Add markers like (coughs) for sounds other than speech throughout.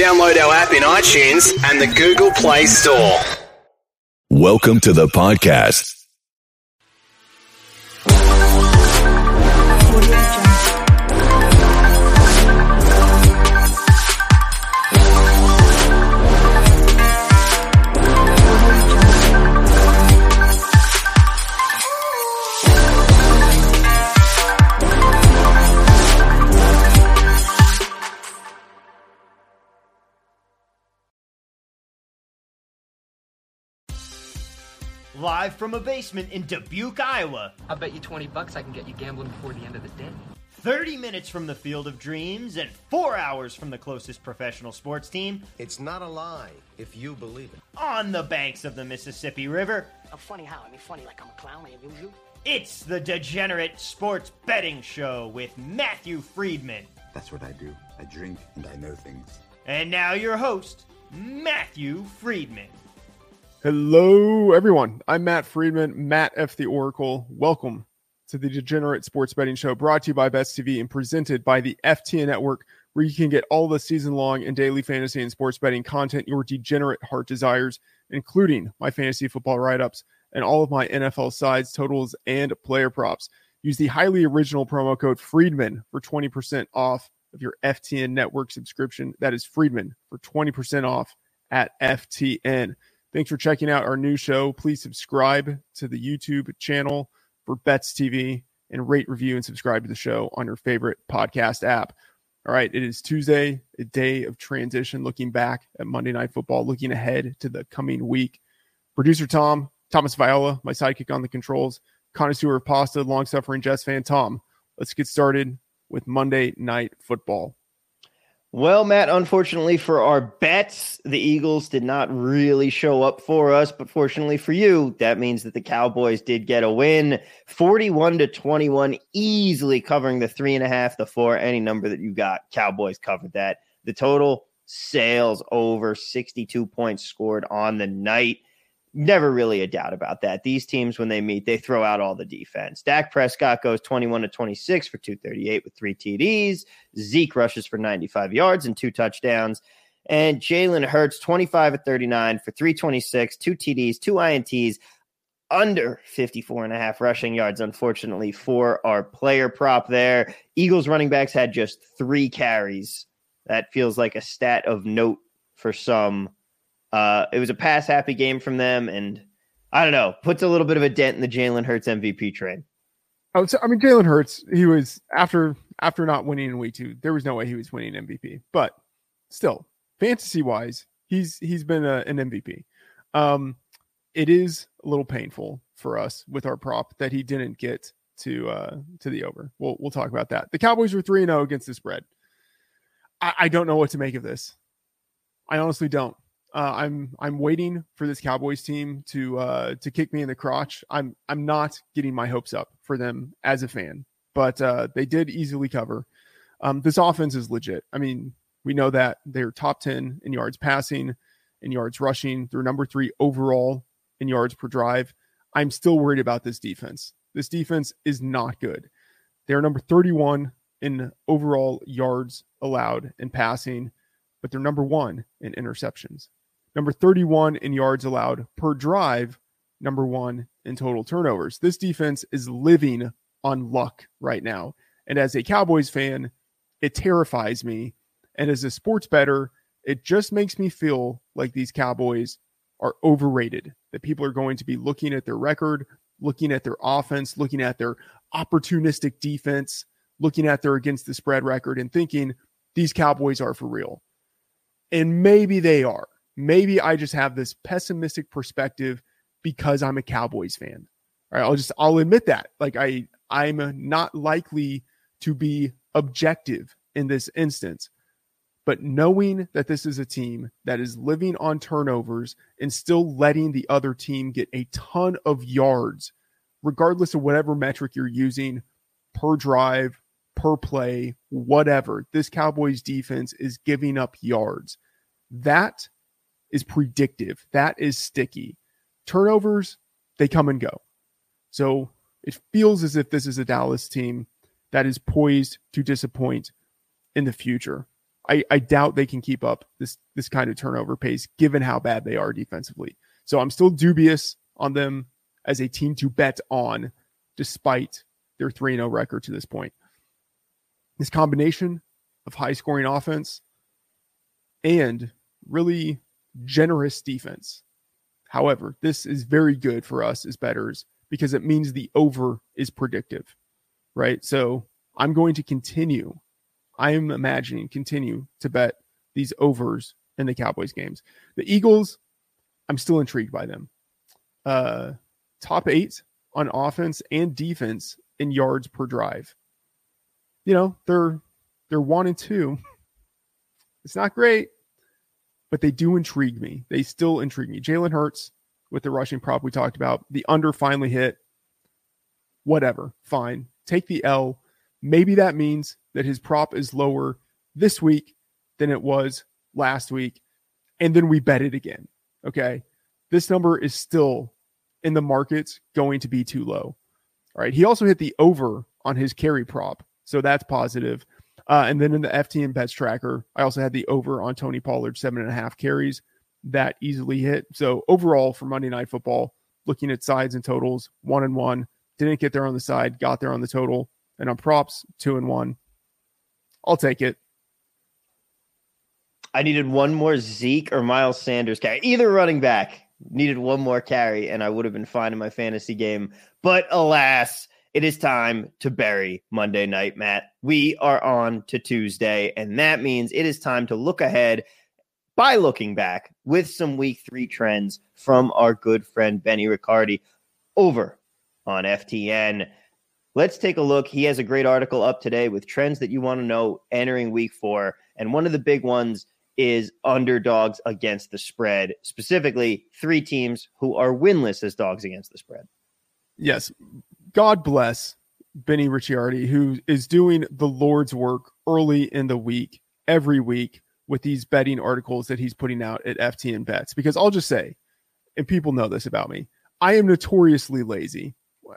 Download our app in iTunes and the Google Play Store. Welcome to the podcast. Live from a basement in Dubuque, Iowa. I'll bet you 20 bucks I can get you gambling before the end of the day. 30 minutes from the field of dreams and four hours from the closest professional sports team It's not a lie if you believe it. on the banks of the Mississippi River. I'm funny how? I mean, funny like I'm a clown, I amuse you? It's the Degenerate Sports Betting Show with Matthew Friedman. That's what I do. I drink and I know things. And now your host, Matthew Friedman. Hello, everyone. I'm Matt Friedman, Matt F. the Oracle. Welcome to the Degenerate Sports Betting Show, brought to you by Bets TV and presented by the FTN Network, where you can get all the season long and daily fantasy and sports betting content your degenerate heart desires, including my fantasy football write ups and all of my NFL sides, totals, and player props. Use the highly original promo code Friedman for 20% off of your FTN Network subscription. That is Friedman for 20% off at FTN. Thanks for checking out our new show. Please subscribe to the YouTube channel for Bets TV and rate, review, and subscribe to the show on your favorite podcast app. All right, it is Tuesday, a day of transition, looking back at Monday Night Football, looking ahead to the coming week. Producer Tom, Thomas Viola, my sidekick on the controls, connoisseur of pasta, long suffering Jets fan Tom. Let's get started with Monday Night Football. Well, Matt, unfortunately for our bets, the Eagles did not really show up for us. But fortunately for you, that means that the Cowboys did get a win 41 to 21, easily covering the three and a half, the four, any number that you got. Cowboys covered that. The total sales over 62 points scored on the night. Never really a doubt about that. These teams, when they meet, they throw out all the defense. Dak Prescott goes 21 to 26 for 238 with three TDs. Zeke rushes for 95 yards and two touchdowns. And Jalen Hurts, 25 at 39 for 326, two TDs, two INTs, under 54 and a half rushing yards, unfortunately, for our player prop there. Eagles running backs had just three carries. That feels like a stat of note for some. Uh, it was a pass happy game from them, and I don't know, puts a little bit of a dent in the Jalen Hurts MVP train. I, say, I mean, Jalen Hurts, he was after after not winning in week two, there was no way he was winning MVP. But still, fantasy wise, he's he's been a, an MVP. Um, it is a little painful for us with our prop that he didn't get to uh to the over. We'll we'll talk about that. The Cowboys were three and zero against the spread. I, I don't know what to make of this. I honestly don't. Uh, I'm I'm waiting for this Cowboys team to uh, to kick me in the crotch. I'm I'm not getting my hopes up for them as a fan, but uh, they did easily cover. Um, this offense is legit. I mean, we know that they're top ten in yards passing, in yards rushing. They're number three overall in yards per drive. I'm still worried about this defense. This defense is not good. They're number 31 in overall yards allowed in passing, but they're number one in interceptions number 31 in yards allowed per drive, number one in total turnovers. This defense is living on luck right now. And as a Cowboys fan, it terrifies me. And as a sports better, it just makes me feel like these Cowboys are overrated, that people are going to be looking at their record, looking at their offense, looking at their opportunistic defense, looking at their against the spread record, and thinking these Cowboys are for real. And maybe they are maybe I just have this pessimistic perspective because I'm a Cowboys fan. All right, I'll just I'll admit that. Like I I'm not likely to be objective in this instance. But knowing that this is a team that is living on turnovers and still letting the other team get a ton of yards, regardless of whatever metric you're using per drive, per play, whatever, this Cowboys defense is giving up yards. That is predictive. That is sticky. Turnovers, they come and go. So it feels as if this is a Dallas team that is poised to disappoint in the future. I, I doubt they can keep up this this kind of turnover pace given how bad they are defensively. So I'm still dubious on them as a team to bet on, despite their 3 0 record to this point. This combination of high scoring offense and really generous defense. However, this is very good for us as betters because it means the over is predictive, right? So I'm going to continue I am imagining continue to bet these overs in the Cowboys games. The Eagles, I'm still intrigued by them. Uh, top eight on offense and defense in yards per drive. You know, they're they're one and two. (laughs) It's not great, but they do intrigue me. They still intrigue me. Jalen Hurts with the rushing prop we talked about. The under finally hit. Whatever. Fine. Take the L. Maybe that means that his prop is lower this week than it was last week. And then we bet it again. Okay. This number is still in the markets going to be too low. All right. He also hit the over on his carry prop. So that's positive. Uh, and then in the FTN bets tracker, I also had the over on Tony Pollard, seven and a half carries. That easily hit. So overall for Monday Night Football, looking at sides and totals, one and one. Didn't get there on the side, got there on the total. And on props, two and one. I'll take it. I needed one more Zeke or Miles Sanders carry. Either running back needed one more carry, and I would have been fine in my fantasy game. But alas, it is time to bury Monday night, Matt. We are on to Tuesday, and that means it is time to look ahead by looking back with some week three trends from our good friend Benny Ricciardi over on FTN. Let's take a look. He has a great article up today with trends that you want to know entering week four. And one of the big ones is underdogs against the spread, specifically three teams who are winless as dogs against the spread. Yes. God bless Benny Ricciardi, who is doing the Lord's work early in the week, every week, with these betting articles that he's putting out at FTN Bets. Because I'll just say, and people know this about me, I am notoriously lazy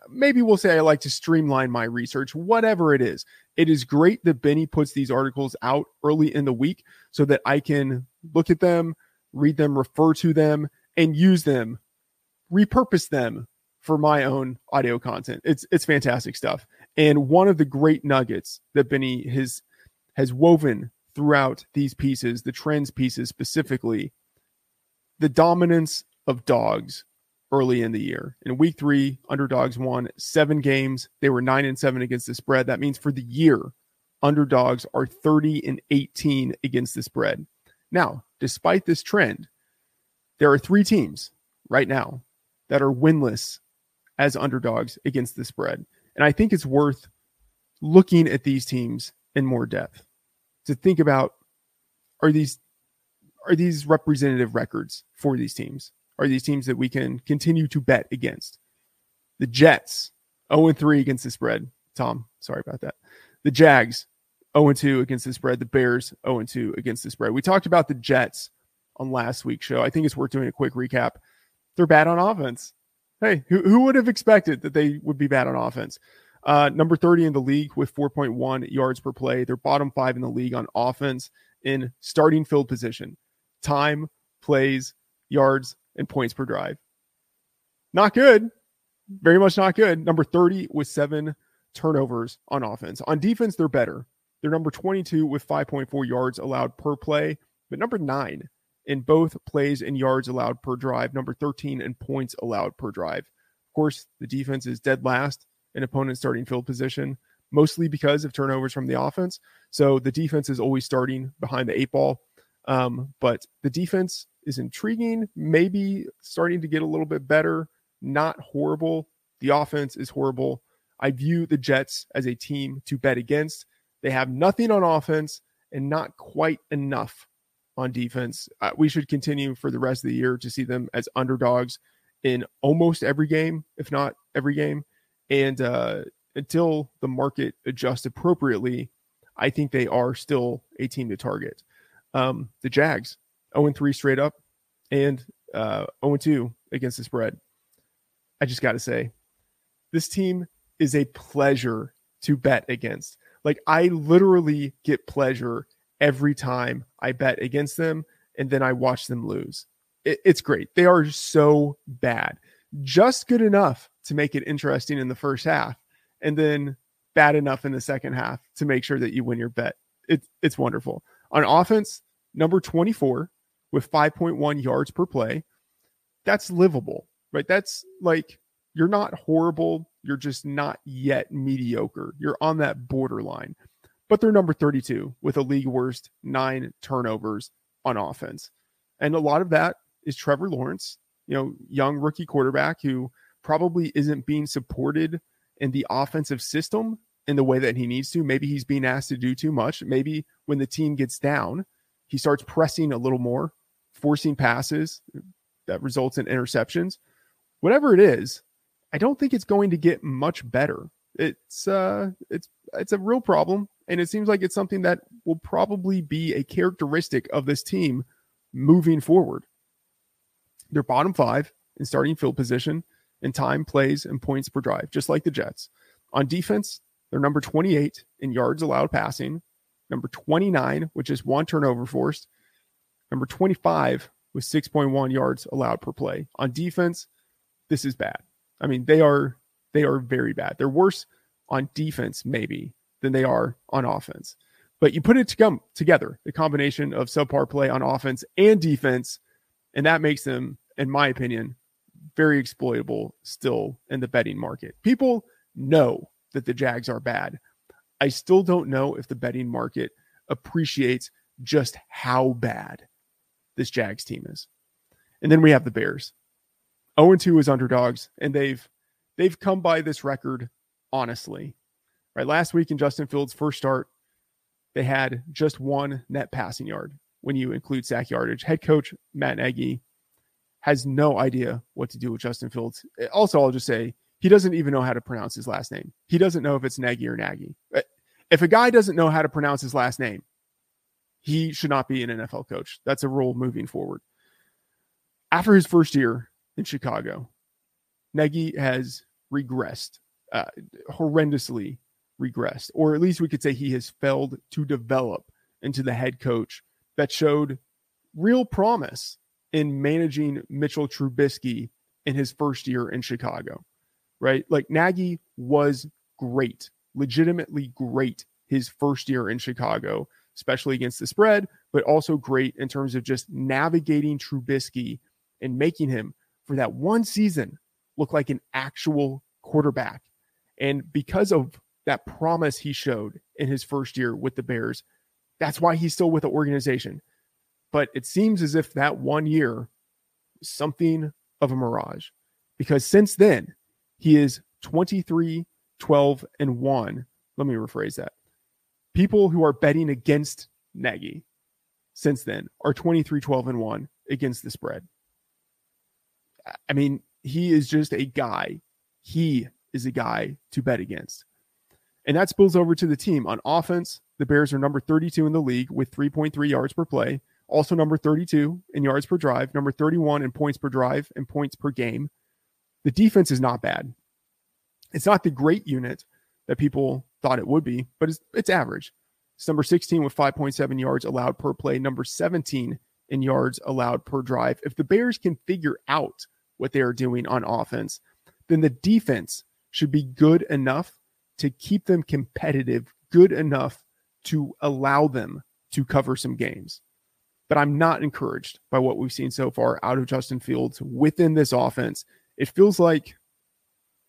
maybe we'll say I like to streamline my research, whatever it is. It is great that Benny puts these articles out early in the week so that I can look at them, read them, refer to them, and use them, repurpose them for my own audio content. It's it's fantastic stuff. And one of the great nuggets that Benny has has woven throughout these pieces, the trends pieces specifically, the dominance of dogs early in the year. In week three, underdogs won seven games. They were nine and seven against the spread. That means for the year, underdogs are 30 and 18 against the spread. Now, despite this trend, there are three teams right now that are winless as underdogs against the spread. And I think it's worth looking at these teams in more depth to think about are these are these representative records for these teams? are these teams that we can continue to bet against. The Jets, 0 3 against the spread. Tom, sorry about that. The Jags, 0 2 against the spread. The Bears, 0 2 against the spread. We talked about the Jets on last week's show. I think it's worth doing a quick recap. They're bad on offense. Hey, who, who would have expected that they would be bad on offense? Uh, number 30 in the league with 4.1 yards per play. They're bottom five in the league on offense in starting field position, time, plays, yards, and points per drive. Not good. Very much not good. Number 30 with seven turnovers on offense. On defense, they're better. They're number 22 with 5.4 yards allowed per play, but number nine in both plays and yards allowed per drive, number 13 in points allowed per drive. Of course, the defense is dead last in opponent starting field position, mostly because of turnovers from the offense. So the defense is always starting behind the eight ball. Um, but the defense is intriguing, maybe starting to get a little bit better, not horrible. The offense is horrible. I view the Jets as a team to bet against. They have nothing on offense and not quite enough on defense. Uh, we should continue for the rest of the year to see them as underdogs in almost every game, if not every game. And uh, until the market adjusts appropriately, I think they are still a team to target. Um, the Jags, 0 3 straight up and uh, 0 2 against the spread. I just got to say, this team is a pleasure to bet against. Like, I literally get pleasure every time I bet against them and then I watch them lose. It, it's great. They are so bad, just good enough to make it interesting in the first half, and then bad enough in the second half to make sure that you win your bet. It's it's wonderful. On offense, number 24 with 5.1 yards per play. That's livable, right? That's like you're not horrible. You're just not yet mediocre. You're on that borderline. But they're number 32 with a league worst nine turnovers on offense. And a lot of that is Trevor Lawrence, you know, young rookie quarterback who probably isn't being supported in the offensive system in the way that he needs to. Maybe he's being asked to do too much. Maybe when the team gets down, he starts pressing a little more, forcing passes that results in interceptions. Whatever it is, I don't think it's going to get much better. It's uh it's it's a real problem and it seems like it's something that will probably be a characteristic of this team moving forward. They're bottom 5 in starting field position in time, plays and points per drive, just like the Jets. On defense, they're number 28 in yards allowed passing, number 29, which is one turnover forced, number 25 with 6.1 yards allowed per play. On defense, this is bad. I mean, they are they are very bad. They're worse on defense maybe than they are on offense. But you put it to come together, the combination of subpar play on offense and defense, and that makes them, in my opinion, very exploitable still in the betting market. People know that the Jags are bad. I still don't know if the betting market appreciates just how bad this Jags team is. And then we have the Bears. 0 2 is underdogs, and they've they've come by this record honestly. Right. Last week in Justin Fields' first start, they had just one net passing yard when you include sack yardage. Head coach Matt Nagy has no idea what to do with Justin Fields. Also, I'll just say he doesn't even know how to pronounce his last name. He doesn't know if it's Nagy or Nagy. If a guy doesn't know how to pronounce his last name, he should not be an NFL coach. That's a rule moving forward. After his first year in Chicago, Nagy has regressed, uh, horrendously regressed, or at least we could say he has failed to develop into the head coach that showed real promise in managing Mitchell Trubisky in his first year in Chicago right? Like Nagy was great, legitimately great his first year in Chicago, especially against the spread, but also great in terms of just navigating Trubisky and making him for that one season look like an actual quarterback. And because of that promise he showed in his first year with the Bears, that's why he's still with the organization. But it seems as if that one year something of a mirage because since then he is 23, 12, and 1. Let me rephrase that. People who are betting against Nagy since then are 23, 12, and 1 against the spread. I mean, he is just a guy. He is a guy to bet against. And that spills over to the team. On offense, the Bears are number 32 in the league with 3.3 yards per play, also number 32 in yards per drive, number 31 in points per drive and points per game. The defense is not bad. It's not the great unit that people thought it would be, but it's, it's average. It's number 16 with 5.7 yards allowed per play, number 17 in yards allowed per drive. If the Bears can figure out what they are doing on offense, then the defense should be good enough to keep them competitive, good enough to allow them to cover some games. But I'm not encouraged by what we've seen so far out of Justin Fields within this offense it feels like,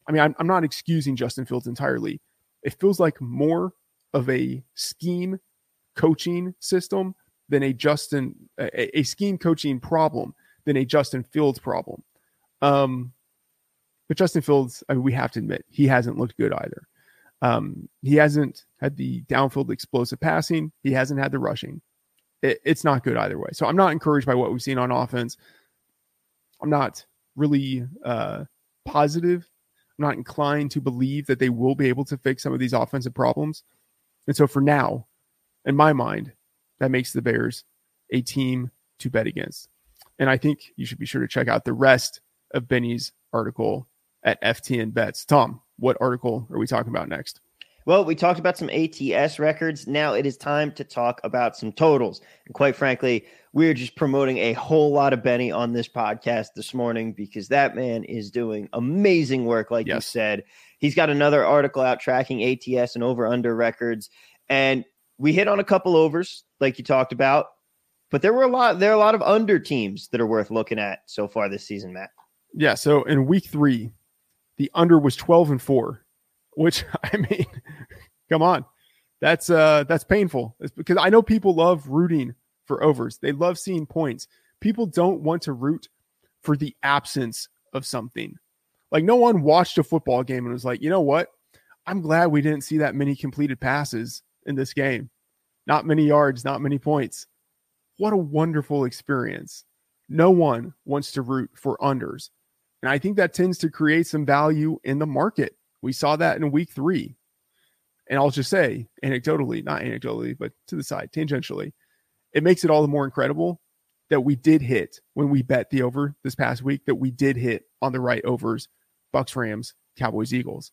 I mean, I'm, I'm not excusing Justin Fields entirely. It feels like more of a scheme coaching system than a Justin, a, a scheme coaching problem than a Justin Fields problem. Um, but Justin Fields, I mean, we have to admit, he hasn't looked good either. Um, he hasn't had the downfield explosive passing. He hasn't had the rushing. It, it's not good either way. So I'm not encouraged by what we've seen on offense. I'm not really uh, positive. I'm not inclined to believe that they will be able to fix some of these offensive problems. And so for now, in my mind, that makes the Bears a team to bet against. And I think you should be sure to check out the rest of Benny's article at FTN Bets. Tom, what article are we talking about next? Well, we talked about some ATS records. Now it is time to talk about some totals. And quite frankly, we're just promoting a whole lot of Benny on this podcast this morning because that man is doing amazing work, like you said. He's got another article out tracking ATS and over under records. And we hit on a couple overs, like you talked about, but there were a lot, there are a lot of under teams that are worth looking at so far this season, Matt. Yeah. So in week three, the under was 12 and four, which (laughs) I mean, come on. That's uh that's painful. It's because I know people love rooting for overs. They love seeing points. People don't want to root for the absence of something. Like no one watched a football game and was like, you know what? I'm glad we didn't see that many completed passes in this game. Not many yards, not many points. What a wonderful experience. No one wants to root for unders. And I think that tends to create some value in the market. We saw that in week three. And I'll just say, anecdotally, not anecdotally, but to the side, tangentially, it makes it all the more incredible that we did hit when we bet the over this past week, that we did hit on the right overs Bucks, Rams, Cowboys, Eagles.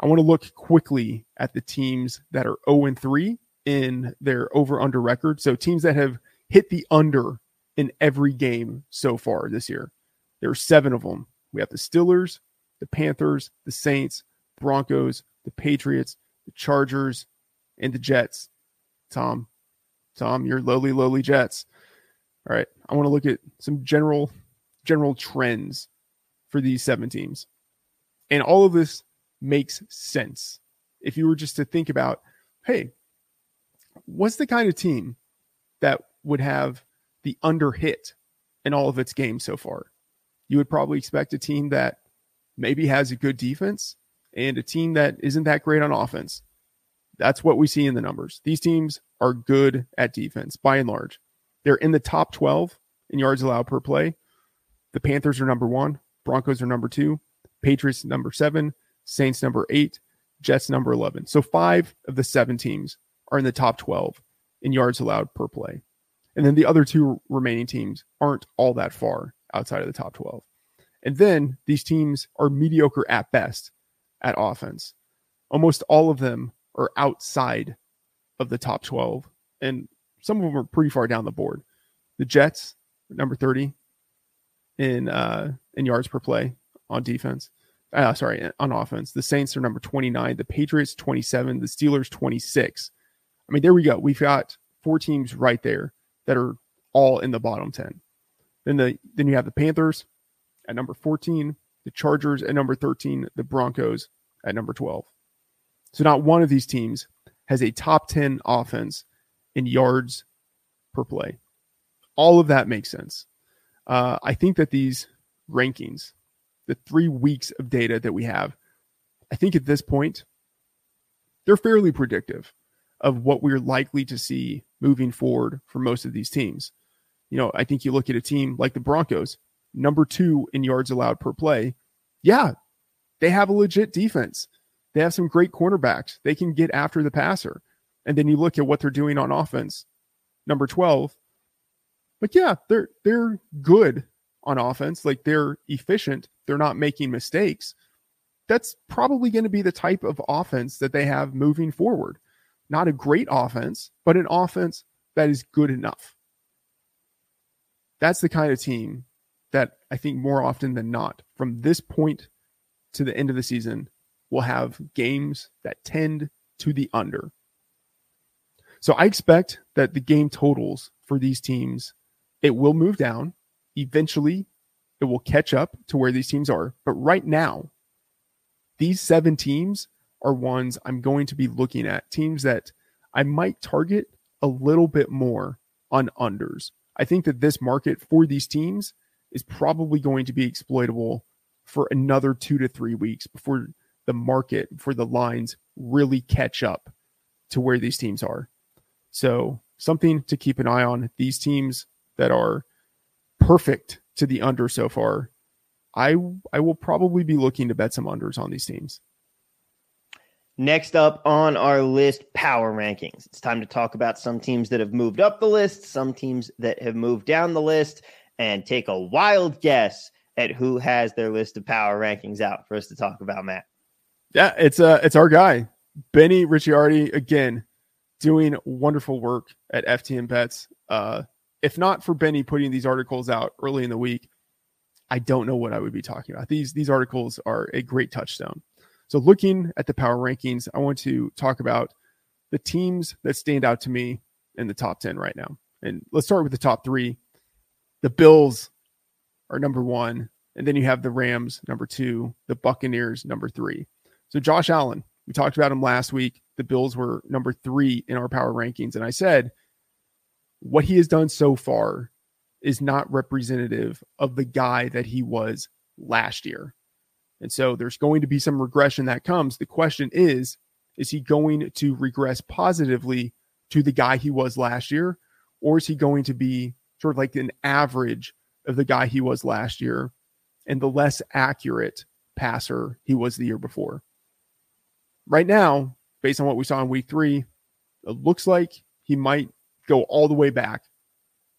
I want to look quickly at the teams that are 0 and 3 in their over under record. So teams that have hit the under in every game so far this year. There are seven of them. We have the Steelers, the Panthers, the Saints, Broncos, the Patriots, the Chargers, and the Jets. Tom, Tom, your lowly, lowly Jets. All right. I want to look at some general general trends for these seven teams. And all of this makes sense. If you were just to think about, hey, what's the kind of team that would have the under hit in all of its games so far? You would probably expect a team that maybe has a good defense and a team that isn't that great on offense. That's what we see in the numbers. These teams are good at defense by and large. They're in the top 12 in yards allowed per play. The Panthers are number one, Broncos are number two, Patriots number seven, Saints number eight, Jets number 11. So five of the seven teams are in the top 12 in yards allowed per play. And then the other two remaining teams aren't all that far outside of the top 12. And then these teams are mediocre at best at offense. Almost all of them are outside of the top 12. And some of them are pretty far down the board. The Jets, number 30 in uh in yards per play on defense. Uh, sorry, on offense. The Saints are number 29, the Patriots 27, the Steelers 26. I mean, there we go. We've got four teams right there that are all in the bottom 10. Then the then you have the Panthers at number 14, the Chargers at number 13, the Broncos at number 12. So not one of these teams has a top 10 offense in yards per play. All of that makes sense. Uh, I think that these rankings, the three weeks of data that we have, I think at this point, they're fairly predictive of what we're likely to see moving forward for most of these teams. You know, I think you look at a team like the Broncos, number two in yards allowed per play. Yeah, they have a legit defense. They have some great cornerbacks. They can get after the passer. And then you look at what they're doing on offense, number 12. But yeah, they're they're good on offense. Like they're efficient. They're not making mistakes. That's probably going to be the type of offense that they have moving forward. Not a great offense, but an offense that is good enough. That's the kind of team that I think more often than not, from this point to the end of the season, will have games that tend to the under. So I expect that the game totals for these teams, it will move down. Eventually, it will catch up to where these teams are. But right now, these seven teams are ones I'm going to be looking at. Teams that I might target a little bit more on unders. I think that this market for these teams is probably going to be exploitable for another two to three weeks before the market, for the lines really catch up to where these teams are. So, something to keep an eye on. These teams that are perfect to the under so far, I I will probably be looking to bet some unders on these teams. Next up on our list, power rankings. It's time to talk about some teams that have moved up the list, some teams that have moved down the list, and take a wild guess at who has their list of power rankings out for us to talk about, Matt. Yeah, it's uh it's our guy, Benny Ricciardi again doing wonderful work at FTN Bets. Uh, if not for Benny putting these articles out early in the week, I don't know what I would be talking about. These these articles are a great touchstone. So looking at the power rankings, I want to talk about the teams that stand out to me in the top 10 right now. And let's start with the top 3. The Bills are number 1, and then you have the Rams number 2, the Buccaneers number 3. So Josh Allen, we talked about him last week. The Bills were number 3 in our power rankings and I said what he has done so far is not representative of the guy that he was last year. And so there's going to be some regression that comes. The question is, is he going to regress positively to the guy he was last year? Or is he going to be sort of like an average of the guy he was last year and the less accurate passer he was the year before? Right now, based on what we saw in week three, it looks like he might go all the way back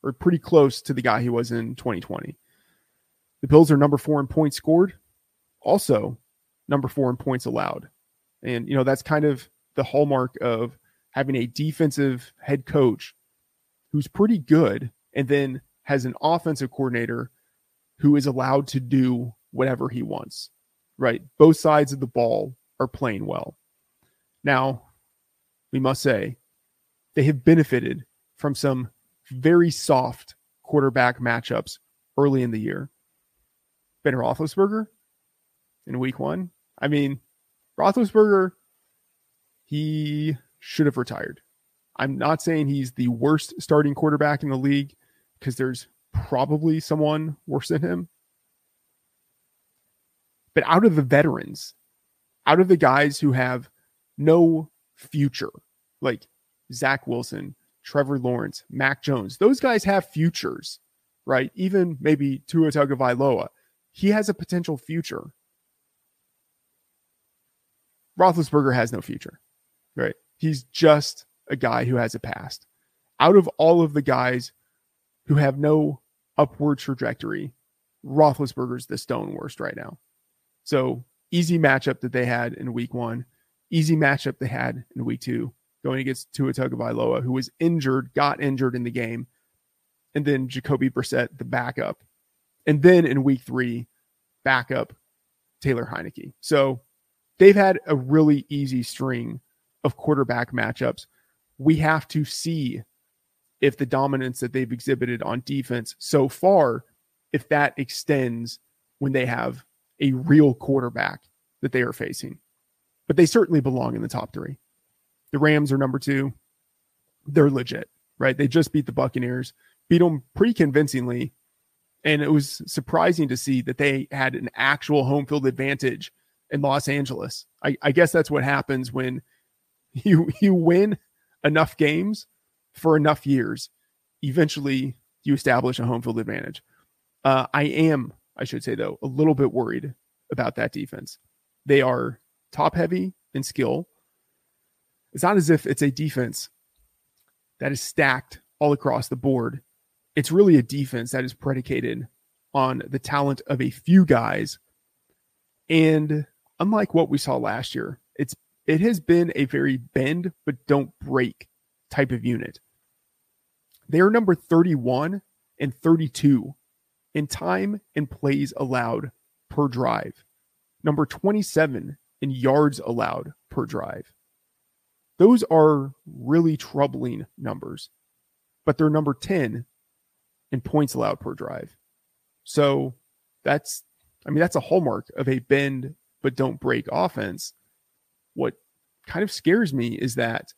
or pretty close to the guy he was in 2020. The Bills are number four in points scored, also number four in points allowed. And, you know, that's kind of the hallmark of having a defensive head coach who's pretty good and then has an offensive coordinator who is allowed to do whatever he wants, right? Both sides of the ball are playing well. Now, we must say they have benefited from some very soft quarterback matchups early in the year. Ben Roethlisberger in week one. I mean, Roethlisberger, he should have retired. I'm not saying he's the worst starting quarterback in the league because there's probably someone worse than him. But out of the veterans, out of the guys who have no future, like Zach Wilson, Trevor Lawrence, Mac Jones. Those guys have futures, right? Even maybe Tua Tagovailoa. He has a potential future. Roethlisberger has no future, right? He's just a guy who has a past. Out of all of the guys who have no upward trajectory, Roethlisberger's the stone worst right now. So easy matchup that they had in week one, easy matchup they had in week two going against Tua Tagovailoa, who was injured, got injured in the game, and then Jacoby Brissett, the backup, and then in week three, backup Taylor Heinicke. So they've had a really easy string of quarterback matchups. We have to see if the dominance that they've exhibited on defense so far, if that extends when they have a real quarterback that they are facing. But they certainly belong in the top three. The Rams are number two. They're legit, right? They just beat the Buccaneers, beat them pretty convincingly. And it was surprising to see that they had an actual home field advantage in Los Angeles. I, I guess that's what happens when you you win enough games for enough years. Eventually, you establish a home field advantage. Uh, I am, I should say though, a little bit worried about that defense. They are top heavy in skill. It's not as if it's a defense that is stacked all across the board. It's really a defense that is predicated on the talent of a few guys. And unlike what we saw last year, it's it has been a very bend but don't break type of unit. They are number 31 and 32 in time and plays allowed per drive. Number 27 in yards allowed per drive. Those are really troubling numbers, but they're number 10 in points allowed per drive. So that's, I mean, that's a hallmark of a bend but don't break offense. What kind of scares me is that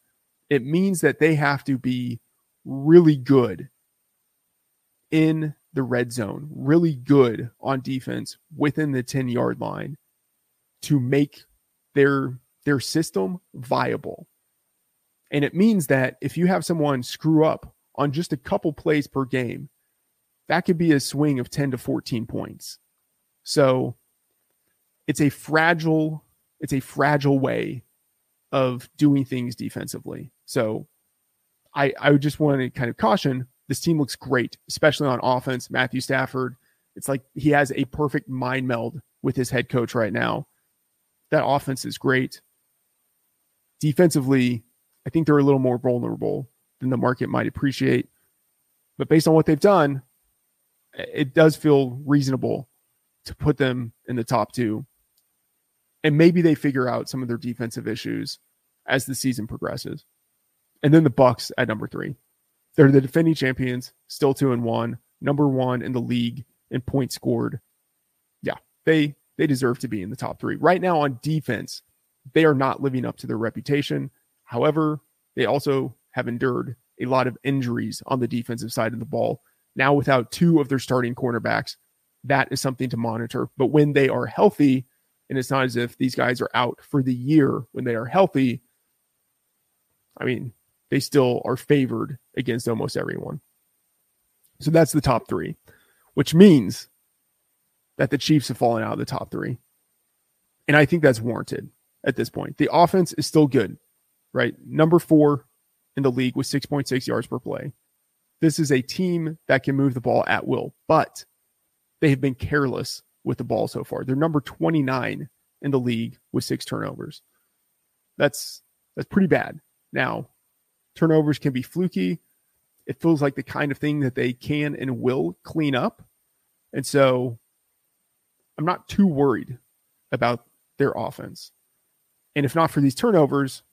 it means that they have to be really good in the red zone, really good on defense within the 10 yard line to make their their system viable. And it means that if you have someone screw up on just a couple plays per game, that could be a swing of 10 to 14 points. So it's a fragile, it's a fragile way of doing things defensively. So I I just want to kind of caution this team looks great, especially on offense. Matthew Stafford, it's like he has a perfect mind meld with his head coach right now. That offense is great. Defensively, I think they're a little more vulnerable than the market might appreciate. But based on what they've done, it does feel reasonable to put them in the top two. And maybe they figure out some of their defensive issues as the season progresses. And then the Bucks at number three. They're the defending champions, still two and one, number one in the league in points scored. Yeah, they they deserve to be in the top three. Right now on defense, they are not living up to their reputation. However, they also have endured a lot of injuries on the defensive side of the ball. Now, without two of their starting cornerbacks, that is something to monitor. But when they are healthy, and it's not as if these guys are out for the year, when they are healthy, I mean, they still are favored against almost everyone. So that's the top three, which means that the Chiefs have fallen out of the top three. And I think that's warranted at this point. The offense is still good, right? Number four in the league with 6.6 yards per play. This is a team that can move the ball at will, but they have been careless with the ball so far. They're number 29 in the league with six turnovers. That's that's pretty bad. Now, turnovers can be fluky. It feels like the kind of thing that they can and will clean up. And so I'm not too worried about their offense. And if not for these turnovers,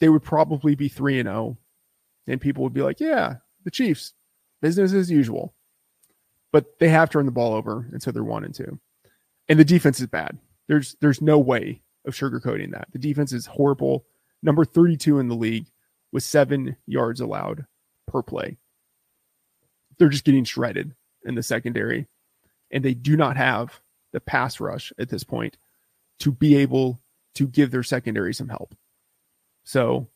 they would probably be 3 and 0 and people would be like, "Yeah, the Chiefs, business as usual." But they have turned the ball over and so they're 1 and 2. And the defense is bad. There's there's no way of sugarcoating that. The defense is horrible. Number 32 in the league with 7 yards allowed per play. They're just getting shredded in the secondary and they do not have the pass rush at this point to be able to give their secondary some help. So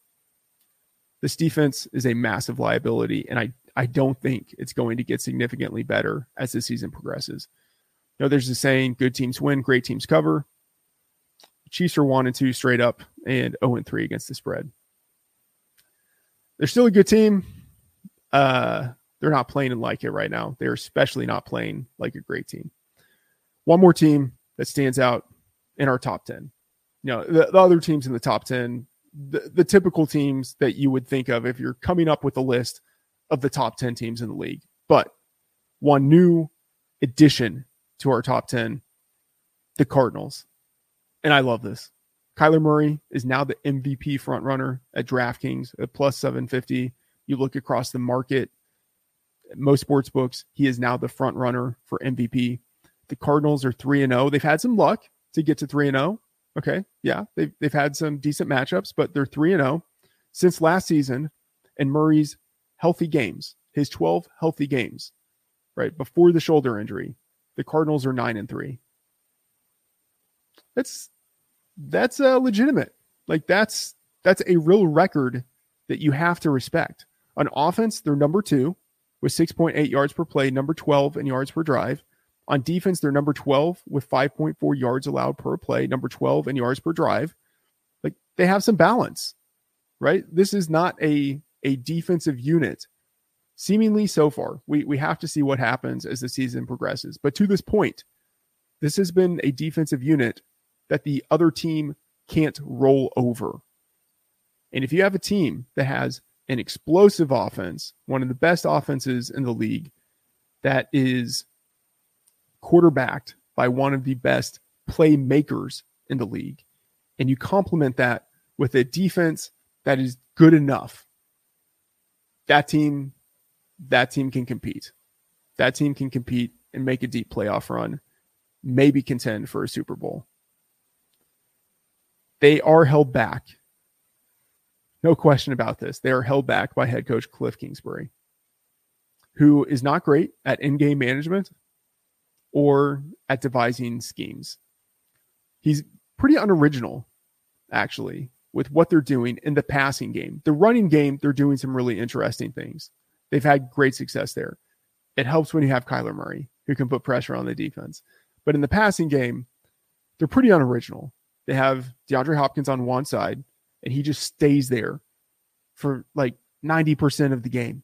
this defense is a massive liability, and I, I don't think it's going to get significantly better as the season progresses. You know, there's a saying good teams win, great teams cover. Chiefs are one and two straight up and 0 and 3 against the spread. They're still a good team. Uh, they're not playing like it right now. They're especially not playing like a great team. One more team that stands out in our top 10. You know, the, the other teams in the top 10, the, the typical teams that you would think of if you're coming up with a list of the top 10 teams in the league. But one new addition to our top 10, the Cardinals. And I love this. Kyler Murray is now the MVP frontrunner at DraftKings at plus 750. You look across the market, most sports books, he is now the front runner for MVP. The Cardinals are 3 and 0. They've had some luck to get to 3 and 0. Okay. Yeah. They've, they've had some decent matchups, but they're 3 and 0 since last season and Murray's healthy games, his 12 healthy games, right? Before the shoulder injury, the Cardinals are 9 and 3. That's that's uh, legitimate. Like that's that's a real record that you have to respect. On offense, they're number 2 with 6.8 yards per play, number 12 in yards per drive. On defense, they're number 12 with 5.4 yards allowed per play, number 12 in yards per drive. Like they have some balance, right? This is not a, a defensive unit. Seemingly so far, we, we have to see what happens as the season progresses. But to this point, this has been a defensive unit that the other team can't roll over. And if you have a team that has an explosive offense, one of the best offenses in the league, that is quarterbacked by one of the best playmakers in the league. And you complement that with a defense that is good enough. That team, that team can compete. That team can compete and make a deep playoff run, maybe contend for a Super Bowl. They are held back. No question about this. They are held back by head coach Cliff Kingsbury, who is not great at in game management or at devising schemes. He's pretty unoriginal, actually, with what they're doing in the passing game. The running game, they're doing some really interesting things. They've had great success there. It helps when you have Kyler Murray, who can put pressure on the defense. But in the passing game, they're pretty unoriginal. They have DeAndre Hopkins on one side, and he just stays there for like 90% of the game.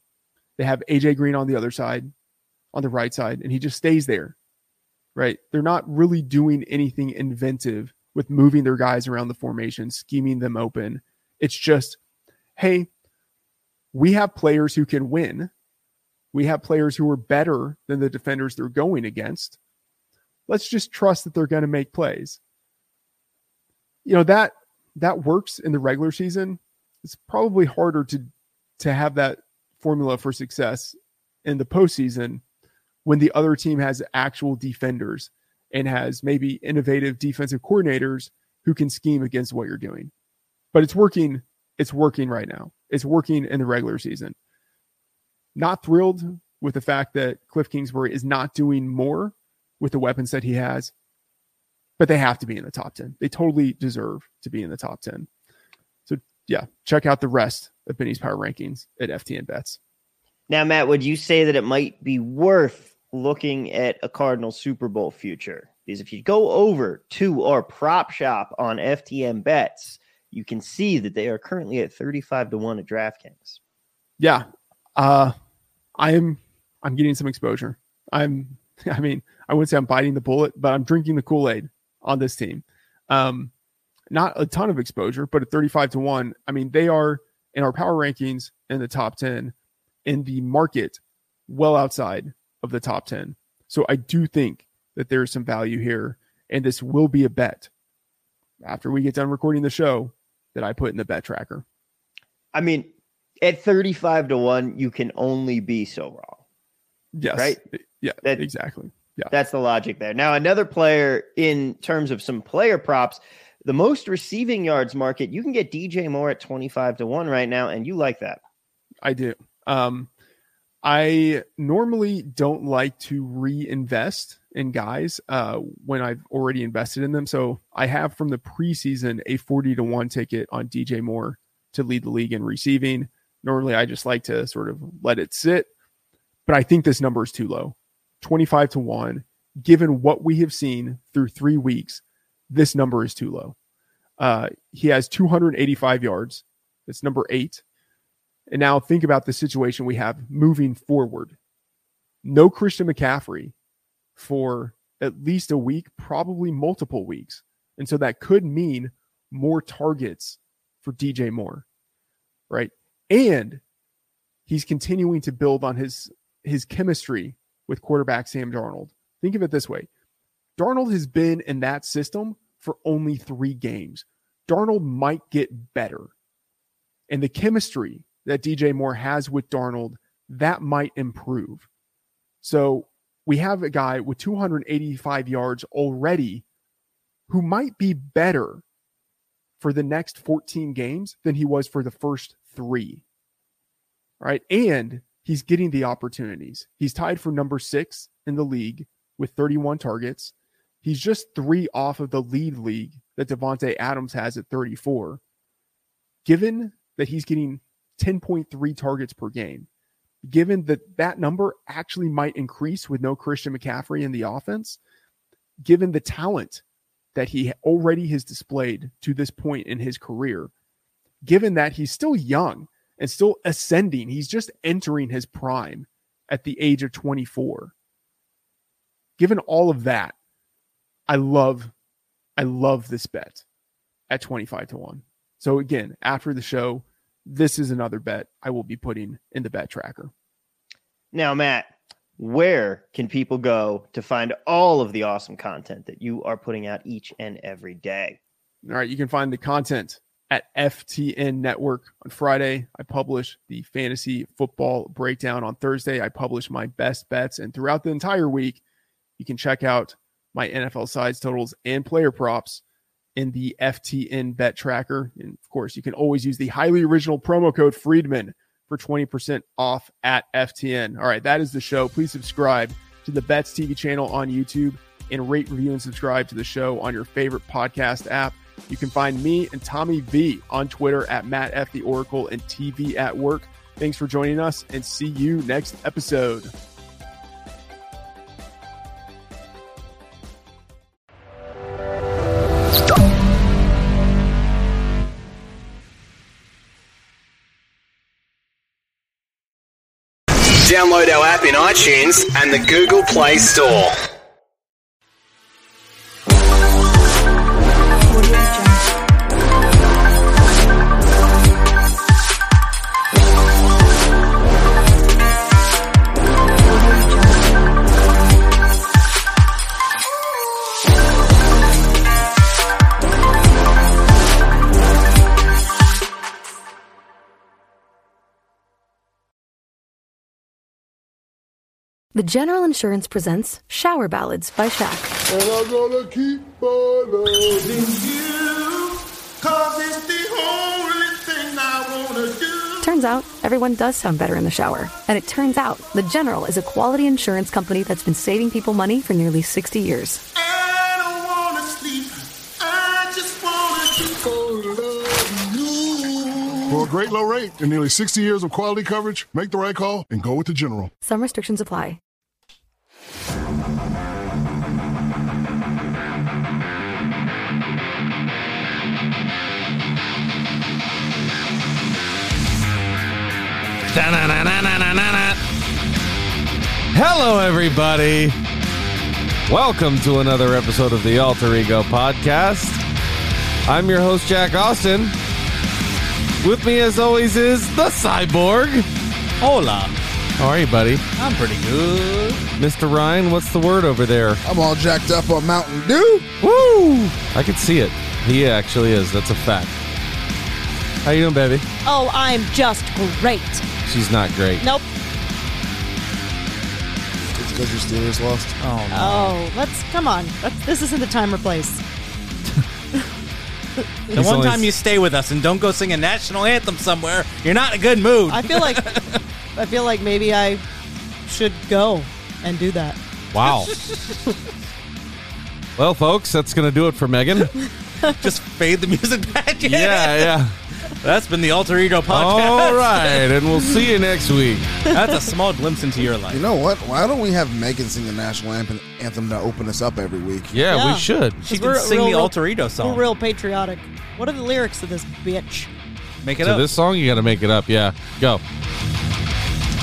They have AJ Green on the other side, on the right side, and he just stays there right? They're not really doing anything inventive with moving their guys around the formation, scheming them open, It's just, hey, we have players who can win. We have players who are better than the defenders they're going against. Let's just trust that they're going to make plays. You know that that works in the regular season. It's probably harder to to have that formula for success in the postseason when the other team has actual defenders and has maybe innovative defensive coordinators who can scheme against what you're doing. But it's working. It's working right now. It's working in the regular season. Not thrilled with the fact that Cliff Kingsbury is not doing more with the weapons that he has, but they have to be in the top 10. They totally deserve to be in the top 10. So, yeah, check out the rest of Benny's power rankings at FTN Bets. Now, Matt, would you say that it might be worth looking at a Cardinal Super Bowl future? Because if you go over to our prop shop on FTN Bets, you can see that they are currently at 35 to 1 at DraftKings. Yeah. Uh I'm I'm getting some exposure. I'm (laughs) I mean, I wouldn't say I'm biting the bullet, but I'm drinking the Kool-Aid on this team. Um not a ton of exposure, but at 35 to 1, I mean, they are in our power rankings in the top 10 in the market well outside of the top 10. So I do think that there's some value here and this will be a bet after we get done recording the show that I put in the bet tracker. I mean, at 35 to 1, you can only be so wrong. Yes. Right? Yeah, That- exactly. Yeah. That's the logic there. Now, another player in terms of some player props, the most receiving yards market, you can get DJ Moore at 25 to 1 right now, and you like that. I do. Um, I normally don't like to reinvest in guys uh, when I've already invested in them. So I have from the preseason a 40 to 1 ticket on DJ Moore to lead the league in receiving. Normally, I just like to sort of let it sit, but I think this number is too low 25 to 1. Given what we have seen through three weeks, this number is too low. Uh, he has 285 yards. It's number eight. And now think about the situation we have moving forward. No Christian McCaffrey for at least a week, probably multiple weeks. And so that could mean more targets for DJ Moore, right? And he's continuing to build on his his chemistry with quarterback Sam Darnold. Think of it this way. Darnold has been in that system for only 3 games. Darnold might get better. And the chemistry that DJ Moore has with Darnold, that might improve. So we have a guy with 285 yards already who might be better for the next 14 games than he was for the first three. Right. And he's getting the opportunities. He's tied for number six in the league with 31 targets. He's just three off of the lead league that Davante Adams has at 34. Given that he's getting 10.3 targets per game, given that that number actually might increase with no Christian McCaffrey in the offense, given the talent that he already has displayed to this point in his career, given that he's still young and still ascending, he's just entering his prime at the age of 24. Given all of that, I love I love this bet at 25 to 1. So again, after the show, this is another bet I will be putting in the bet tracker. Now, Matt, where can people go to find all of the awesome content that you are putting out each and every day? All right, you can find the content at FTN Network on Friday. I publish the fantasy football breakdown on Thursday. I publish my best bets, and throughout the entire week, you can check out my NFL sides totals and player props in the FTN bet tracker. And of course, you can always use the highly original promo code Friedman for 20% off at FTN. All right, that is the show. Please subscribe to the Bets TV channel on YouTube and rate, review, and subscribe to the show on your favorite podcast app. You can find me and Tommy V on Twitter at Matt F. The Oracle and TV at Work. Thanks for joining us and see you next episode. App in iTunes and the Google Play Store. The General Insurance presents Shower Ballads by Shaq. And I'm gonna keep on loving you, cause it's the only thing I wanna do. Turns out, everyone does sound better in the shower. And it turns out, The General is a quality insurance company that's been saving people money for nearly 60 years. I don't wanna sleep, I just wanna keep on loving you. For a great low rate and nearly 60 years of quality coverage, make the right call and go with the General. Some restrictions apply. Hello, everybody. Welcome to another episode of the Alter Ego Podcast. I'm your host, Jack Austin. With me, as always, is the Cyborg. Hola. How are you, buddy? I'm pretty good. Mr. Ryan, what's the word over there? I'm all jacked up on Mountain Dew. Woo! I can see it. He actually is. That's a fact. How you doing, baby? Oh, I'm just great. She's not great. Nope. It's because your Steelers lost. Oh, no. Oh, let's come on. Let's, this isn't the time or place. (laughs) The one only- time you stay with us and don't go sing a national anthem somewhere, you're not in a good mood. I feel like (laughs) I feel like maybe I should go and do that. Wow. (laughs) well, folks, that's going to do it for Megan. Just fade the music back. yeah, yeah. That's been the Alter Ego podcast. All right, and we'll see you next week. That's a small glimpse into your life. You know what? Why don't we have Megan sing the national anthem, anthem to open us up every week? Yeah, Yeah. we should. She We're can real- sing the Alter Ego song. We're real patriotic. What are the lyrics to this bitch? Make it To up. this song, you got to make it up. Yeah, go.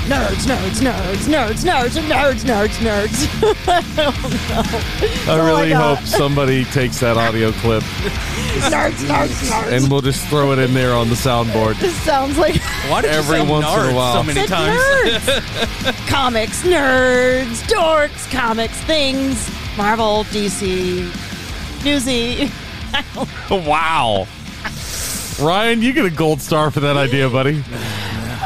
Nerds, nerds, nerds, nerds, nerds, nerds, nerds, nerds. (laughs) I don't know. I oh all really hope somebody takes that audio clip Nerds, nerds, nerds. and we'll just throw it in there on the soundboard. This sounds like Why did every you say once in a while. so many times? nerds. (laughs) comics, nerds, dorks, comics, things, Marvel, DC, Newsy. (laughs) Wow. Ryan, you get a gold star for that idea, buddy.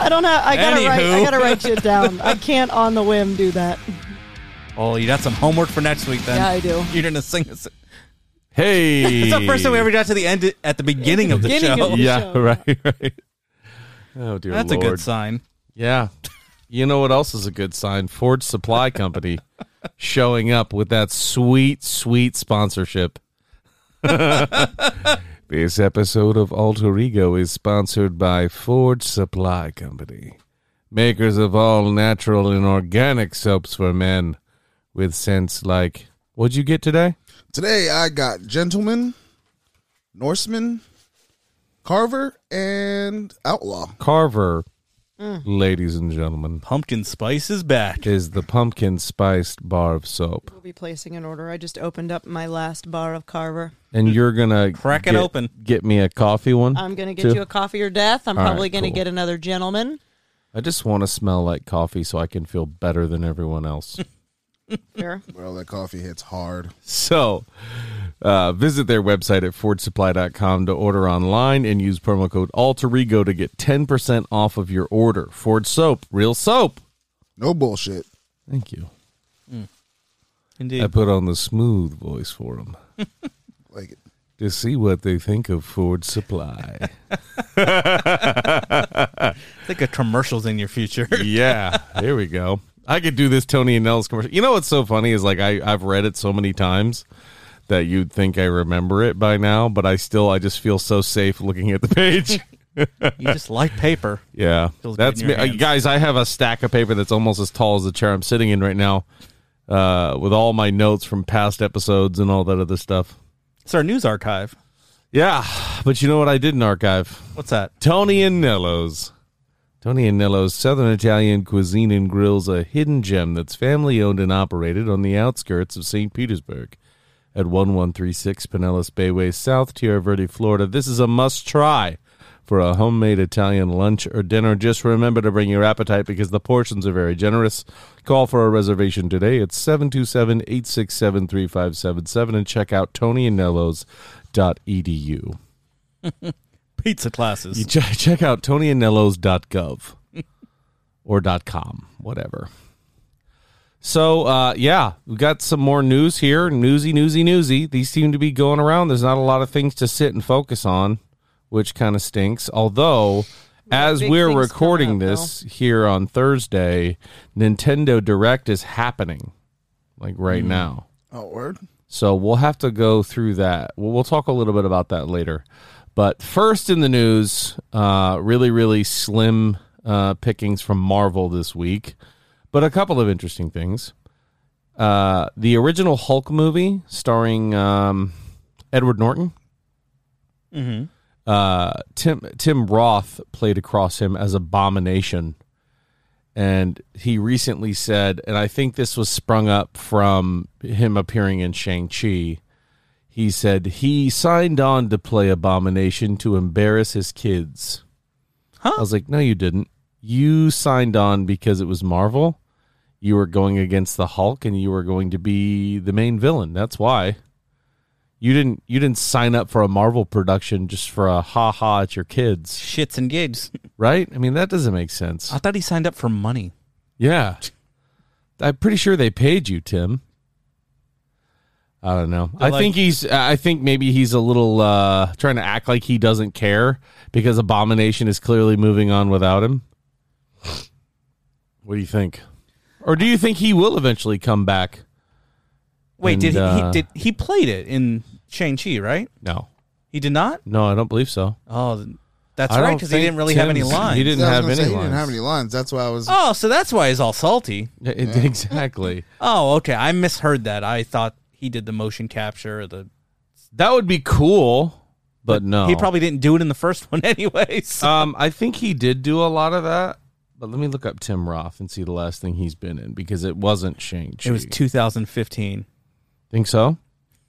I don't have. I gotta write. I gotta write shit down. I (laughs) can't on the whim do that. Oh, you got some homework for next week then. Yeah, I do. (laughs) You're gonna sing this. Hey. It's the first time we ever got to the end at the beginning of the Beginning show. of the Yeah, show. right, (laughs) right. Oh, dear That's Lord. a good sign. Yeah. You know what else is a good sign? Ford Supply Company showing up with that sweet, sweet sponsorship. This episode of Alter Ego is sponsored by Ford Supply Company, makers of all natural and organic soaps for men with scents like. What'd you get today? Today I got Gentleman, Norseman, Carver, and Outlaw. Carver, Mm. ladies and gentlemen, Pumpkin spice is back. is the pumpkin spiced bar of soap. We'll be placing an order. I just opened up my last bar of Carver. And you're gonna Crack it open. Get me a coffee one. I'm gonna get too? you a coffee or death. I'm All right, probably gonna cool. get another gentleman. I just want to smell like coffee so I can feel better than everyone else. (laughs) Fair. Well, that coffee hits hard. so, uh, visit their website at FordSupply.com to order online and use promo code ALTEREGO to get 10% off of your order. Ford soap, real soap. No bullshit. Thank you. Indeed. I put on the smooth voice for them (laughs) Like it. to see what they think of Ford Supply. (laughs) Think of commercials in your future. (laughs) yeah, there we go. I could do this Tony and Nels commercial. You know what's so funny is like I I've read it so many times that you'd think I remember it by now, but I still I just feel so safe looking at the page. (laughs) you just like paper. yeah, Feels that's me, hands. guys. I have a stack of paper that's almost as tall as the chair I'm sitting in right now, uh, with all my notes from past episodes and all that other stuff. It's our news archive. Yeah, but you know what I didn't archive? What's that? Tony and Nello's. Tony and Nello's Southern Italian Cuisine and Grill's a hidden gem that's family owned and operated on the outskirts of St. Petersburg at 1136 Pinellas Bayway, South Tierra Verde, Florida. This is a must try for a homemade Italian lunch or dinner. Just remember to bring your appetite because the portions are very generous. Call for a reservation today at 727 867 3577 and check out tonyandnellos.edu. (laughs) Pizza classes. You ch- check out tonyandnellos.gov (laughs) or .com, whatever. So uh, yeah, we got some more news here. Newsy, newsy, newsy. These seem to be going around. There's not a lot of things to sit and focus on, which kind of stinks. Although, as we're recording coming up, this here on Thursday, Nintendo Direct is happening, like right Hmm. now. Oh, word. So we'll have to go through that. We'll, we'll talk a little bit about that later. But first in the news, uh, really, really slim uh, pickings from Marvel this week, but a couple of interesting things. Uh, the original Hulk movie starring um, Edward Norton. Mm-hmm. Uh, Tim Tim Roth played across him as Abomination, and he recently said, and I think this was sprung up from him appearing in Shang Chi. He said he signed on to play Abomination to embarrass his kids. I was like, no, you didn't. You signed on because it was Marvel. You were going against the Hulk, and you were going to be the main villain. That's why. You didn't. You didn't sign up for a Marvel production just for a ha ha at your kids, Shits and gigs. (laughs) right? I mean, that doesn't make sense. I thought he signed up for money. Yeah. I'm pretty sure they paid you, Tim. I don't know. They're I like- think he's I think maybe he's a little uh trying to act like he doesn't care because Abomination is clearly moving on without him. What do you think? Or do you think he will eventually come back? Wait, And, did he, uh, he did he played it in Shang Chi? Right? No. He did not. No, I don't believe so. Oh, that's I right. Because he didn't really have any lines. he didn't Yeah, have any say, He lines. didn't have any lines. That's why I was. Oh, so that's why he's all salty. Yeah, Exactly. (laughs) Oh, okay. I misheard that. I thought he did the motion capture. The That would be cool, but, no. he probably didn't do it in the first (laughs) one anyways. so- Um, I think he did do a lot of that, but let me look up Tim Roth and see the last thing he's been in because it wasn't Shang Chi. it was 2015. Think so?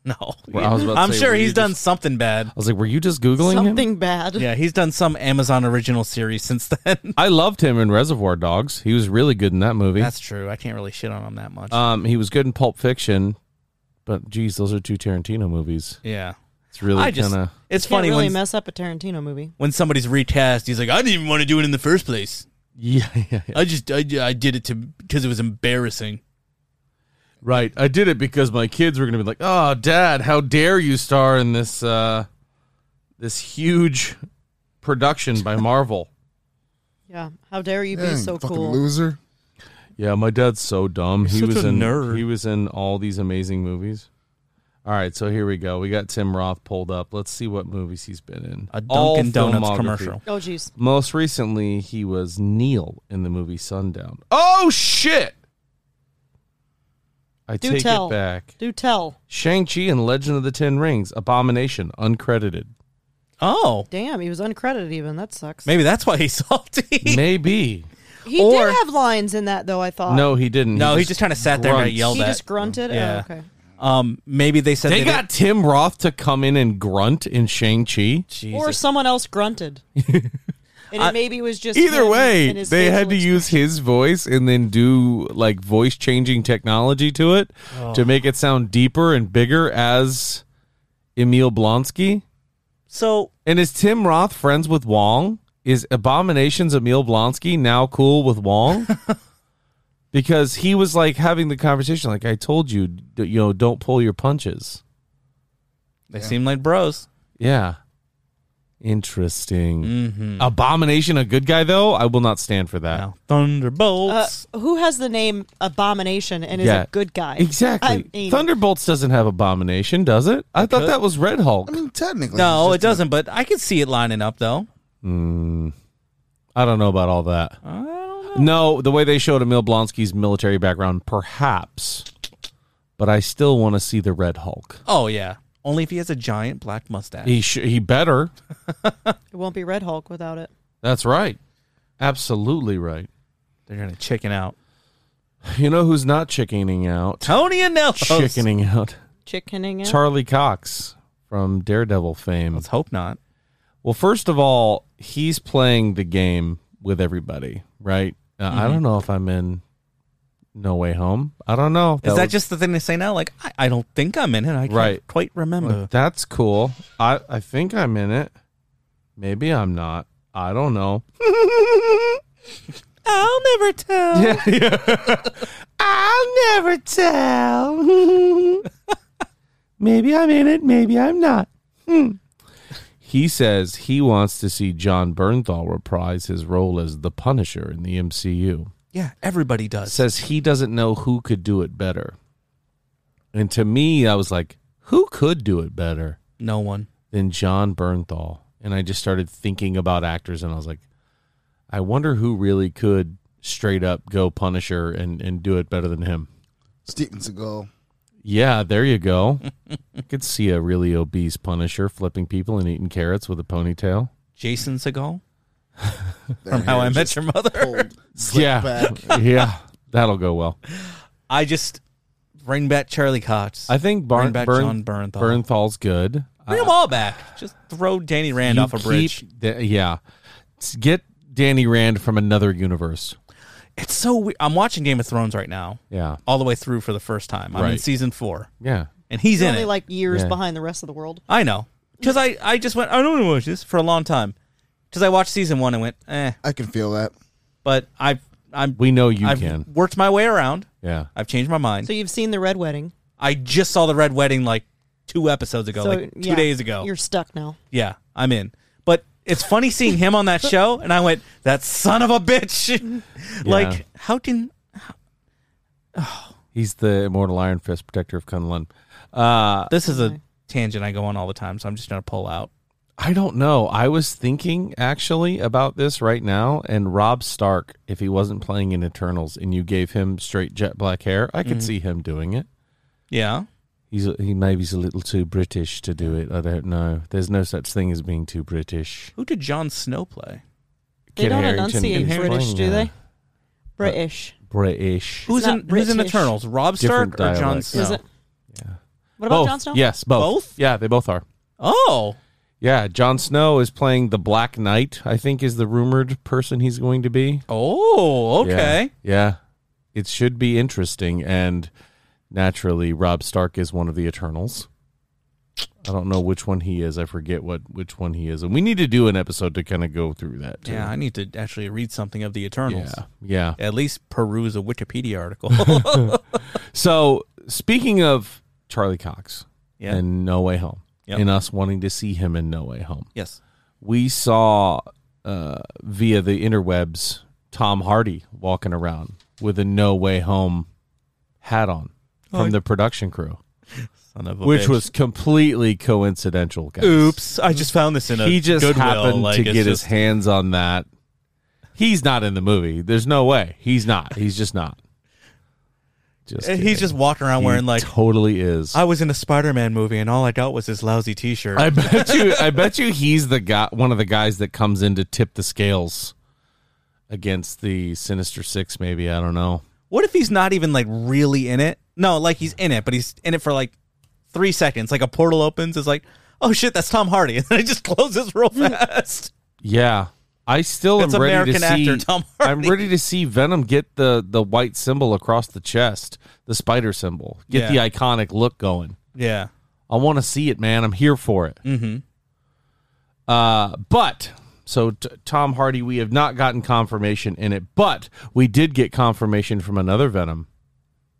No, Well, I was about to I'm say, sure were you he's done just- something bad. I was like, were you just googling him? Something bad. Yeah, he's done some Amazon original series since then. (laughs) I loved him in Reservoir Dogs. He was really good in that movie. That's true. I can't really shit on him that much. um, he was good in Pulp Fiction, but geez, those are two Tarantino movies. yeah, It's really I just kind of it's Can't funny really when mess up a Tarantino movie. when somebody's recast. He's like, I didn't even want to do it in the first place. Yeah, (laughs) yeah, yeah. I just I, I did it to because it was embarrassing. right. I did it because my kids were going to be like, "Oh, Dad, how dare you star in this uh, this huge production by (laughs) Marvel?" Yeah. How dare you be Dang, so fucking cool? loser. Yeah, my dad's so dumb. he You're was a in nerd. he was in all these amazing movies. All right, so here we go. We got Tim Roth pulled up. Let's see what movies he's been in. A Dunkin' Donuts commercial. Oh, jeez. Most recently, he was Neil in the movie Sundown. Oh shit! I Do take tell. it back. Do tell. Shang Chi and Legend of the Ten Rings, Abomination, uncredited. Oh, Damn, he was uncredited even. That sucks. maybe that's why he's (laughs) salty. Maybe. He Or- did have lines in that though, I thought. No, he didn't. no, he just kind of sat there and got grunts. yelled He at. just grunted? Oh, yeah. Oh, okay. Um, maybe they said They they got Tim Roth to come in and grunt in Shang Chi. Or someone else grunted. (laughs) and I- it maybe was just Either him way, and his they had facial to use his voice and then do like voice changing technology to it to make it sound deeper and bigger as Emil Blonsky. So And is Tim Roth friends with Wong? Is Abominations Emil Blonsky now cool with Wong? (laughs) because he was like having the conversation, like I told you, d- you know, don't pull your punches. they seem like bros. Yeah. Interesting. Mm-hmm. Abomination, a good guy though. I will not stand for that. Now, Thunderbolts. Uh, who has the name Abomination and is Yeah, a good guy? Exactly. I mean, Thunderbolts doesn't have Abomination, does it? I thought could. that was Red Hulk. I mean, technically. no, it's it just doesn't. But I could see it lining up though. Mm, I don't know about all that. I don't know. No, the way they showed Emil Blonsky's military background, perhaps, but I still want to see the Red Hulk. Oh yeah, only if he has a giant black mustache. He sh- he better. it won't be Red Hulk without it. That's right. Absolutely right. They're gonna chicken out. You know who's not chickening out? Tony and Nellos. Chickening out. Chickening out. Charlie Cox from Daredevil fame. Let's hope not. Well, first of all, he's playing the game with everybody, right? Uh, I Mhm. don't know if I'm in No Way Home. I don't know. Is that was- just the thing they say now? Like, I, I don't think I'm in it. I can't Right. quite remember. That's cool. I I think I'm in it. Maybe I'm not. I don't know. (laughs) I'll never tell. Yeah, yeah. (laughs) I'll never tell. (laughs) maybe I'm in it, maybe I'm not. Hmm. He says he wants to see Jon Bernthal reprise his role as the Punisher in the MCU. Yeah, everybody does. Says he doesn't know who could do it better. And to me, I was like, who could do it better No one. than Jon Bernthal? And I just started thinking about actors and I was like, I wonder who really could straight up go Punisher and, and do it better than him. Steven Seagal. Yeah, there you go. I could see a really obese Punisher flipping people and eating carrots with a ponytail. Jason Segel Their (laughs) from How hair I Met just Your Mother. pulled slicked (laughs) Yeah, back. yeah, that'll go well. I just bring back Charlie Cox. I think bring back Bern, Jon Bernthal. Bernthal's good. Bring uh, them all back. Just throw Danny Rand You off a bridge. keep the- yeah, S- get Danny Rand from another universe. It's so weird. I'm watching Game of Thrones right now. Yeah. All the way through for the first time. I'm in Right. season four. Yeah. And he's You're in only it. like years Yeah. behind the rest of the world. I know. Because I, I just went, I don't want to watch this for a long time. Because I watched season one and went, eh. I can feel that. But I've, I'm, We know you I've can. worked my way around. Yeah. I've changed my mind. So you've seen the Red Wedding. I just saw the Red Wedding like two episodes ago, so like two yeah, days ago. You're stuck now. Yeah, I'm in. But it's funny seeing him on that show, and I went, "That son of a bitch!" (laughs) like, how can? He's the immortal Iron Fist protector of Kunlun. Uh, This is a tangent I go on all the time, so I'm just gonna pull out. I don't know. I was thinking actually about this right now, and Robb Stark, if he wasn't playing in Eternals and you gave him straight jet black hair, I could Mhm. see him doing it. Yeah, He's he maybe he's a little too British to do it. I don't know. There's no such thing as being too British. who did Jon Snow play? They Kit don't Harington enunciate is British, do they? British. British. Who's not in Who's in British. Eternals? Robb Different Stark or Jon dialects. Snow? Is it? Yeah. What about both. Jon Snow? Yes, both. Both? Yeah, they both are. Oh, Yeah, Jon Snow is playing the Black Knight. I think is the rumored person he's going to be. oh, okay. Yeah, yeah. It should be interesting, and naturally, Robb Stark is one of the Eternals. I don't know which one he is. I forget what which one he is, and we need to do an episode to kind of go through that. Too. Yeah, I need to actually read something of the Eternals. Yeah, yeah. At least peruse a Wikipedia article. (laughs) (laughs) So speaking of Charlie Cox Yeah. and No Way Home, Yep. and us wanting to see him in No Way Home, yes. we saw uh, via the interwebs Tom Hardy walking around with a No Way Home hat on from Oh, the production crew, (laughs) Son of a which bitch. was completely coincidental. Guys. Oops! I just found this in a he just Goodwill. happened like, to get his hands on that. He's not in the movie. There's no way. He's not. He's just not. Just He's kidding. just walking around He wearing like totally is. I was in a Spider-Man movie and all I got was this lousy T-shirt. I bet you. (laughs) I bet you he's the guy, one of the guys that comes in to tip the scales against the Sinister Six. Maybe I don't know. What if he's not even like really in it? No, like he's in it, but he's in it for like three seconds. Like a portal opens, it's like, oh shit, that's Tom Hardy, (laughs) and then it just closes real fast. Yeah, I still It's am ready American to see. actor Tom I'm ready to see Venom get the the white symbol across the chest, the spider symbol. Get Yeah. the iconic look going. yeah. I want to see it, man. I'm here for it. Mm-hmm. Uh, but so t- Tom Hardy, we have not gotten confirmation in it, but we did get confirmation from another Venom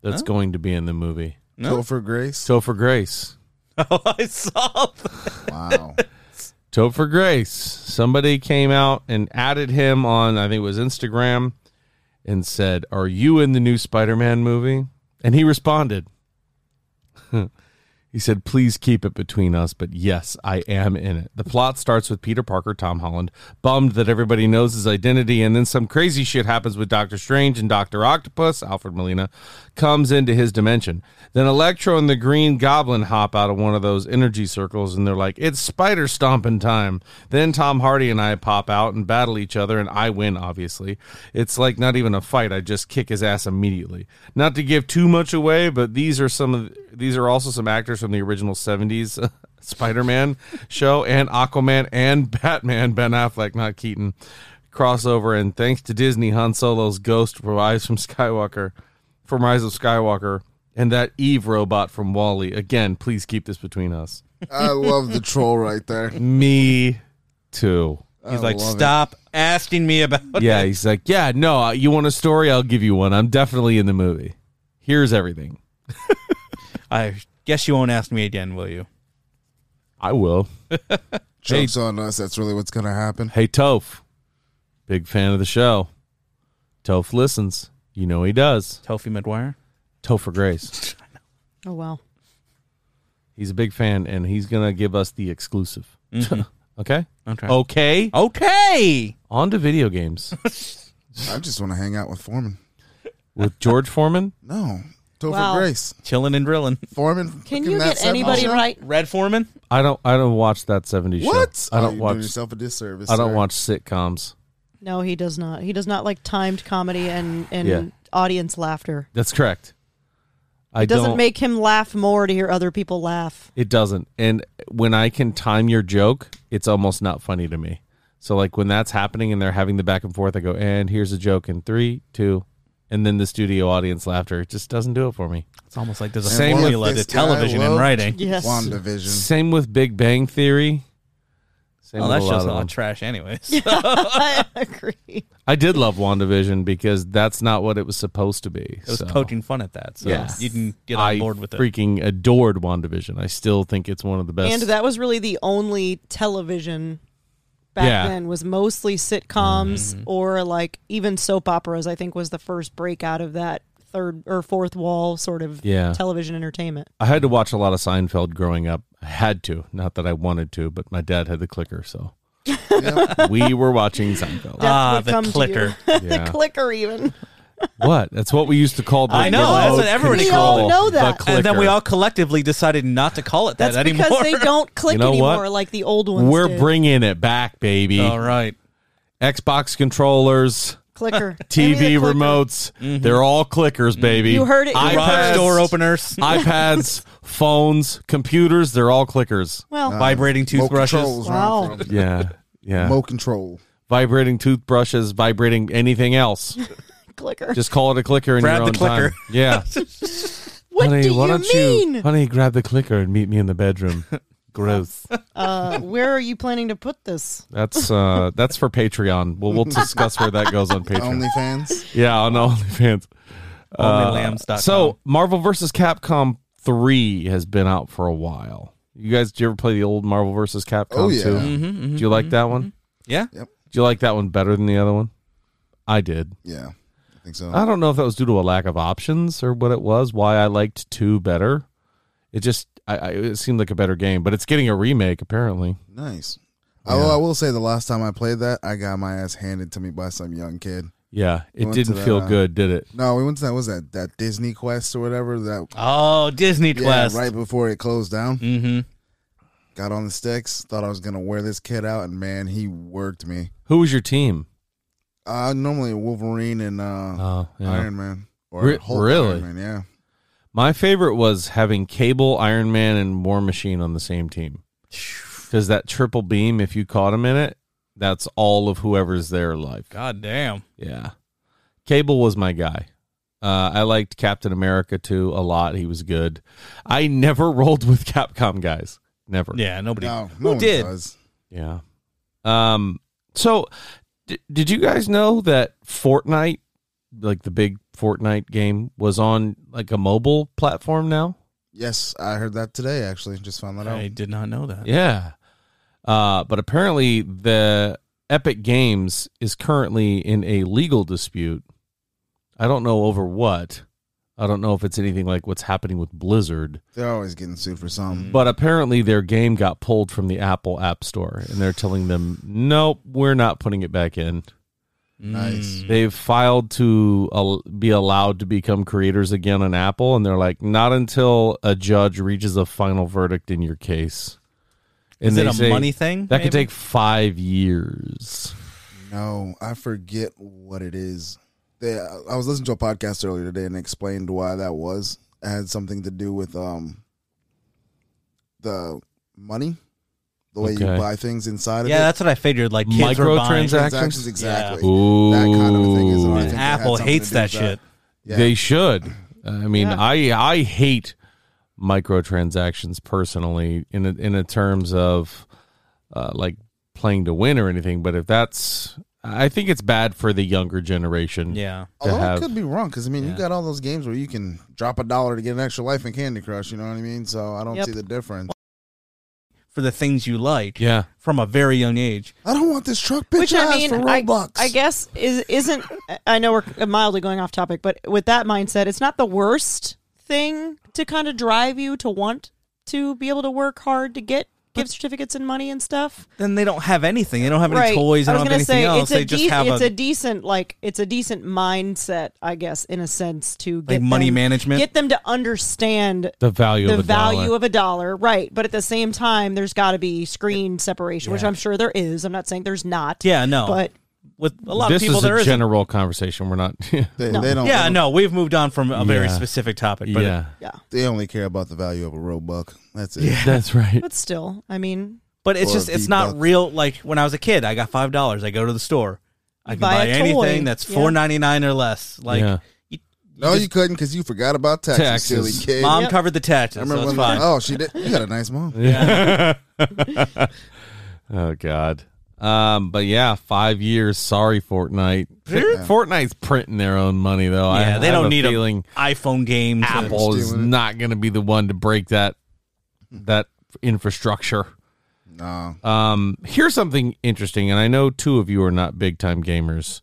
that's Oh. going to be in the movie. No. Topher Grace. Topher Grace. (laughs) Oh, I saw. That. Wow. (laughs) Topher Grace. Somebody came out and added him on, I think it was Instagram, and said, Are you in the new Spider Man movie? And he responded. He said, Please keep it between us, but yes, I am in it. The plot starts with Peter Parker, Tom Holland, bummed that everybody knows his identity, and then some crazy shit happens with Doctor Strange and Doctor Octopus, Alfred Molina, comes into his dimension. Then Electro and the Green Goblin hop out of one of those energy circles, and they're like, It's spider stomping time. Then Tom Hardy and I pop out and battle each other, and I win, obviously. It's like not even a fight, I just kick his ass immediately. Not to give too much away, but these are some of these are also some actors from the original 70s (laughs) Spider-Man show and Aquaman and Batman Ben Affleck not Keaton crossover and thanks to Disney Han Solo's ghost from from Skywalker from Rise of Skywalker and that Eve robot from Wally again please keep this between us I love the troll right there. me too He's I like, love it. stop asking me about yeah, it. he's like, yeah, no, uh, you want a story? I'll give you one. I'm definitely in the movie. Here's everything. (laughs) I guess you won't ask me again, will you? I will. (laughs) hey, Jokes on us. That's really what's gonna happen. hey, Toph, big fan of the show. Toph listens. You know he does. Tofi McGuire. Topher Grace. (laughs) Oh wow. He's a big fan, and he's gonna give us the exclusive. Mhm. (laughs) okay. Okay. Okay. Okay. On to video games (laughs) I just want to hang out with Foreman. with George Foreman. No, Topher Wow. Grace. Chilling and drilling. Foreman. Can fucking you that get 70s anybody show? right? Red Forman. I don't. I don't watch that '70s show. What? I Oh, don't you're watch. doing yourself a disservice. I don't sir. watch sitcoms. No, he does not. He does not like timed comedy and and Yeah. audience laughter. That's correct. I It doesn't don't, make him laugh more to hear other people laugh. It doesn't. And when I can time your joke, it's almost not funny to me. So like when that's happening and they're having the back and forth, I go, and here's a joke in three, two, and then the studio audience laughter. It just doesn't do it for me. It's almost like there's a Same with formula to this guy television and loved writing. Yes. WandaVision. Same with Big Bang Theory. Same Well, with that a show's of a lot them. of trash, anyways. (laughs) I agree. I did love WandaVision because that's not what it was supposed to be. It was so. poking fun at that, so Yeah. you can get on I board with it. freaking adored WandaVision. I still think it's one of the best. And that was really the only television back Yeah. then was mostly sitcoms Mm-hmm. or like even soap operas I think was the first breakout of that third or fourth wall sort of Yeah. television entertainment. I had to watch a lot of Seinfeld growing up. I had to, not that I wanted to, but my dad had the clicker, so we were watching Seinfeld. Ah, the clicker. (laughs) Yeah. the clicker even. What? That's what we used to call. The I know, that's what remote everybody We all control, know the that. and then we all collectively decided not to call it that That's anymore. because they (laughs) don't click You know what? anymore like the old ones We're did. bringing it back, baby. all right. Xbox controllers, clicker. (laughs) Give the TV clicker. remotes, Mm-hmm. they're all clickers, baby. You heard it iPads, door openers, (laughs) iPads, phones, computers, they're all clickers. Well, vibrating toothbrushes. controls, Wow. Yeah. Yeah. Mo control. vibrating toothbrushes, vibrating anything else. (laughs) clicker. Just call it a clicker in Grab your the own clicker. time. Yeah. what honey, do why you don't mean? you, honey, grab the clicker and meet me in the bedroom. Gross. Uh, where are you planning to put this? That's uh that's for Patreon. Well, we'll discuss where that goes on Patreon. OnlyFans. yeah, on OnlyFans. Uh, Onlylambs.com. so Marvel vs. Capcom three has been out for a while. You guys, did you ever play the old Marvel vs. Capcom Oh, yeah. two? Mhm, mhm, Did you like that one? Yeah. Yep. Did you like that one better than the other one? I did. Yeah, I think so. I don't know if that was due to a lack of options or what it was. Why I liked two better. It just I, I it seemed like a better game, but it's getting a remake apparently. Nice. Although I will say, the last time I played that, I got my ass handed to me by some young kid. Yeah, it went to didn't that, feel uh, good, did it? No, we went to that. Was that that Disney Quest or whatever? That Oh, Disney yeah, Quest. right before it closed down. Mm-hmm. Got on the sticks. Thought I was gonna wear this kid out, and man, he worked me. Who was your team? Uh normally Wolverine and uh, Oh, yeah. Iron Man or Re- Hulk really? Iron Man, yeah. My favorite was having Cable, Iron Man, and War Machine on the same team. Because that triple beam, if you caught him in it, that's all of whoever's there alive. God damn. Yeah. Cable was my guy. Uh, I liked Captain America too a lot. He was good. I never (laughs) rolled with Capcom guys. Never. Yeah, nobody. No, Who no one did? does. Yeah. Um. So, d- did you guys know that Fortnite, like the big Fortnite game, was on like a mobile platform now? Yes, I heard that today. Actually, just found that out. I did not know that. Yeah. Uh, but apparently, the Epic Games is currently in a legal dispute. I don't know over what. I don't know if it's anything like what's happening with Blizzard, They're always getting sued for something. but apparently their game got pulled from the Apple App Store, and they're telling them, "Nope, we're not putting it back in." Nice. They've filed to al- be allowed to become creators again on Apple, and they're like, "Not until a judge reaches a final verdict in your case." Is it a say money thing, That could take five years. No, I forget what it is. They, I was listening to a podcast earlier today and explained why that was. It had something to do with um the money, the way you buy things inside of it. Yeah, that's what I figured. Like kids were buying Microtransactions? Transactions, exactly. Ooh. That kind of a thing is. and I think it had Apple something to hates do that with shit. Yeah. They should. I mean, Yeah. I I hate microtransactions personally in a, in a terms of uh, like playing to win or anything, but if that's, I think it's bad for the younger generation. Yeah. Although have. I could be wrong because I mean Yeah. you got all those games where you can drop a dollar to get an extra life in Candy Crush. You know what I mean? So I don't Yep. see the difference. For the things you like. Yeah. From a very young age. I don't want this truck, bitch Which I ass mean, for I, I guess is isn't. I know we're mildly going off topic, but with that mindset, it's not the worst thing to kind of drive you to want to be able to work hard to get gift certificates and money and stuff. Then they don't have anything. They don't have any right. toys. They I was gonna say else. it's a They just de- have it's a, a, decent like it's a decent mindset, I guess, in a sense to get money them- management? Get them to understand The value the of a value dollar. of a dollar, right? But at the same time, there's got to be screen separation, which I'm sure there is. I'm not saying there's not. yeah, no. but with a lot this of people, is there a isn't. general conversation. We're not. (laughs) They, No. they don't. Yeah, they, don't- no, we've moved on from a very specific topic. But yeah, yeah, they only care about the value of a Robux. That's it. Yeah, (laughs) that's right. but still, I mean, But it's just it's not V-Buck. real. Like when I was a kid, I got five dollars. I go to the store. I can Buy buy, anything toy. that's Yeah. four ninety nine or less. Like Yeah. you, No, just- you couldn't because you forgot about taxes, Taxes. silly kid. mom Yep. covered the taxes, I so remember it's when. fine. Oh, she did. You got a nice mom. Yeah. (laughs) oh God. Um, but yeah, five years. Sorry, Fortnite. Fortnite's printing their own money though. I, yeah, they I don't a need a iPhone game. Apple is not going to be the one to break that that infrastructure. No. Um, here's something interesting, and I know two of you are not big time gamers,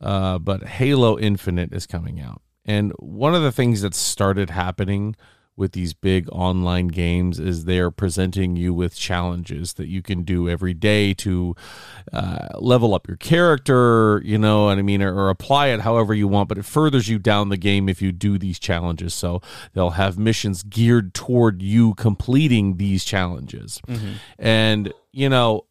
uh, but Halo Infinite is coming out, and one of the things that started happening with these big online games is they're presenting you with challenges that you can do every day to uh, level up your character, you know what I mean, or, or apply it however you want, but it furthers you down the game if you do these challenges. So they'll have missions geared toward you completing these challenges. And, you know,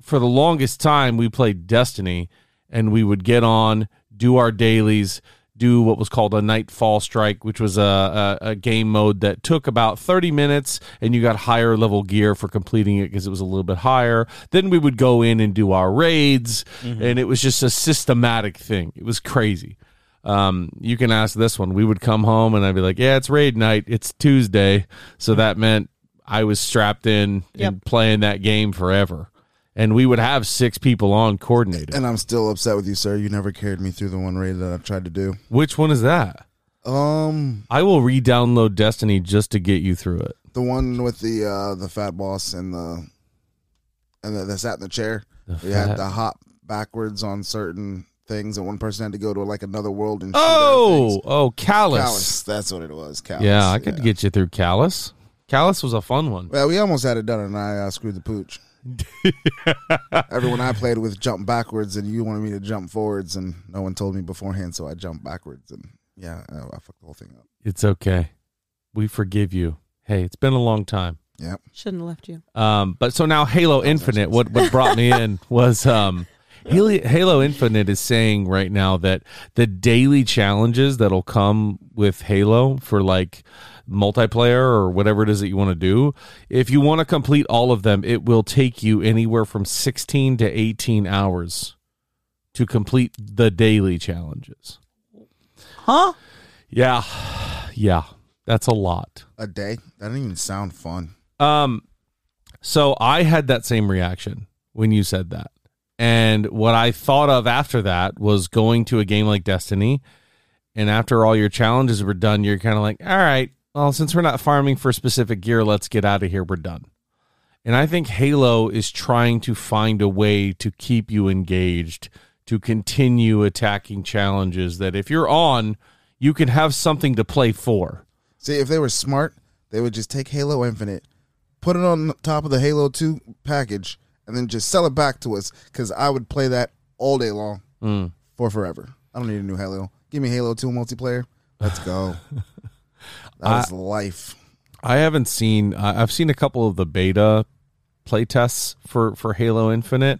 for the longest time, we played Destiny and we would get on, do our dailies, do what was called a Nightfall Strike, which was a, a, a game mode that took about 30 minutes and you got higher level gear for completing it because it was a little bit higher. Then we would go in and do our raids, and it was just a systematic thing. It was crazy. Um, you can ask this one. We would come home and I'd be like, "Yeah, it's raid night. It's Tuesday," so that meant I was strapped in Yep. and playing that game forever. And we would have six people on coordinated. And I'm still upset with you, sir. You never carried me through the one raid that I tried to do. Which one is that? Um, I will re-download Destiny just to get you through it. the one with the uh the fat boss and the and the, that sat in the chair. The we had to hop backwards on certain things, and one person had to go to like another world and Oh, oh, Calus. Calus. That's what it was. Calus. Yeah, I could get you through Calus. Calus was a fun one. Well, we almost had it done, and I uh, screwed the pooch. (laughs) Everyone I played with jumped backwards, and you wanted me to jump forwards, and no one told me beforehand, so I jumped backwards, and yeah, I, I fucked the whole thing up. It's okay. We forgive you. Hey, it's been a long time. Yep. shouldn't have left you. Um, but so now Halo Infinite, what what brought me in (laughs) was um, Halo, Halo Infinite is saying right now that the daily challenges that'll come with Halo for like multiplayer or whatever it is that you want to do, if you want to complete all of them, it will take you anywhere from 16 to 18 hours to complete the daily challenges. Huh? Yeah. Yeah. That's a lot. A day? That didn't even sound fun. Um, so I had that same reaction when you said that. And what I thought of after that was going to a game like Destiny. And after all your challenges were done, you're kind of like, all right, well, since we're not farming for specific gear, let's get out of here. We're done. And I think Halo is trying to find a way to keep you engaged, to continue attacking challenges that if you're on, you can have something to play for. See, if they were smart, they would just take Halo Infinite, put it on top of the Halo 2 package, and then just sell it back to us because I would play that all day long Mm. for forever. I don't need a new Halo. Give me Halo 2 multiplayer. Let's go. (laughs) that I- life. I haven't seen. I've seen a couple of the beta play tests for for Halo Infinite.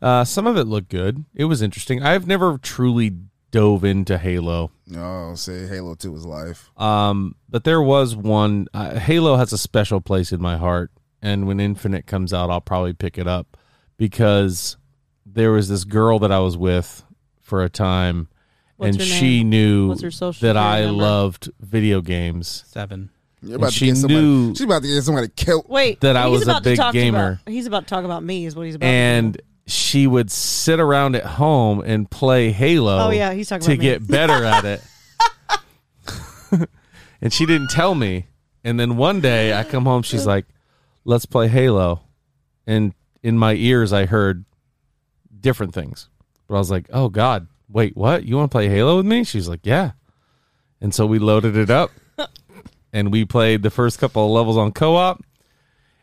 Uh, some of it looked good. It was interesting. I've never truly dove into Halo. No, say Halo 2 was life. Um, but there was one. Uh, Halo has a special place in my heart, and when Infinite comes out, I'll probably pick it up because there was this girl that I was with for a time, What's and she name? knew What's her social that I number? loved video games. Seven. You're And about to she get somebody. knew She's about to get somebody killed. Wait, that I was a big gamer. About, he's about to talk about me. Is what he's about. and she would sit around at home and play Halo. Oh, yeah, he's talking to about me. get better at it. (laughs) and she didn't tell me. And then one day I come home, she's (laughs) like, "Let's play Halo," and in my ears I heard different things. But I was like, "Oh God, wait, what? You want to play Halo with me?" She's like, "Yeah." And so we loaded it up, (laughs) and we played the first couple of levels on co-op.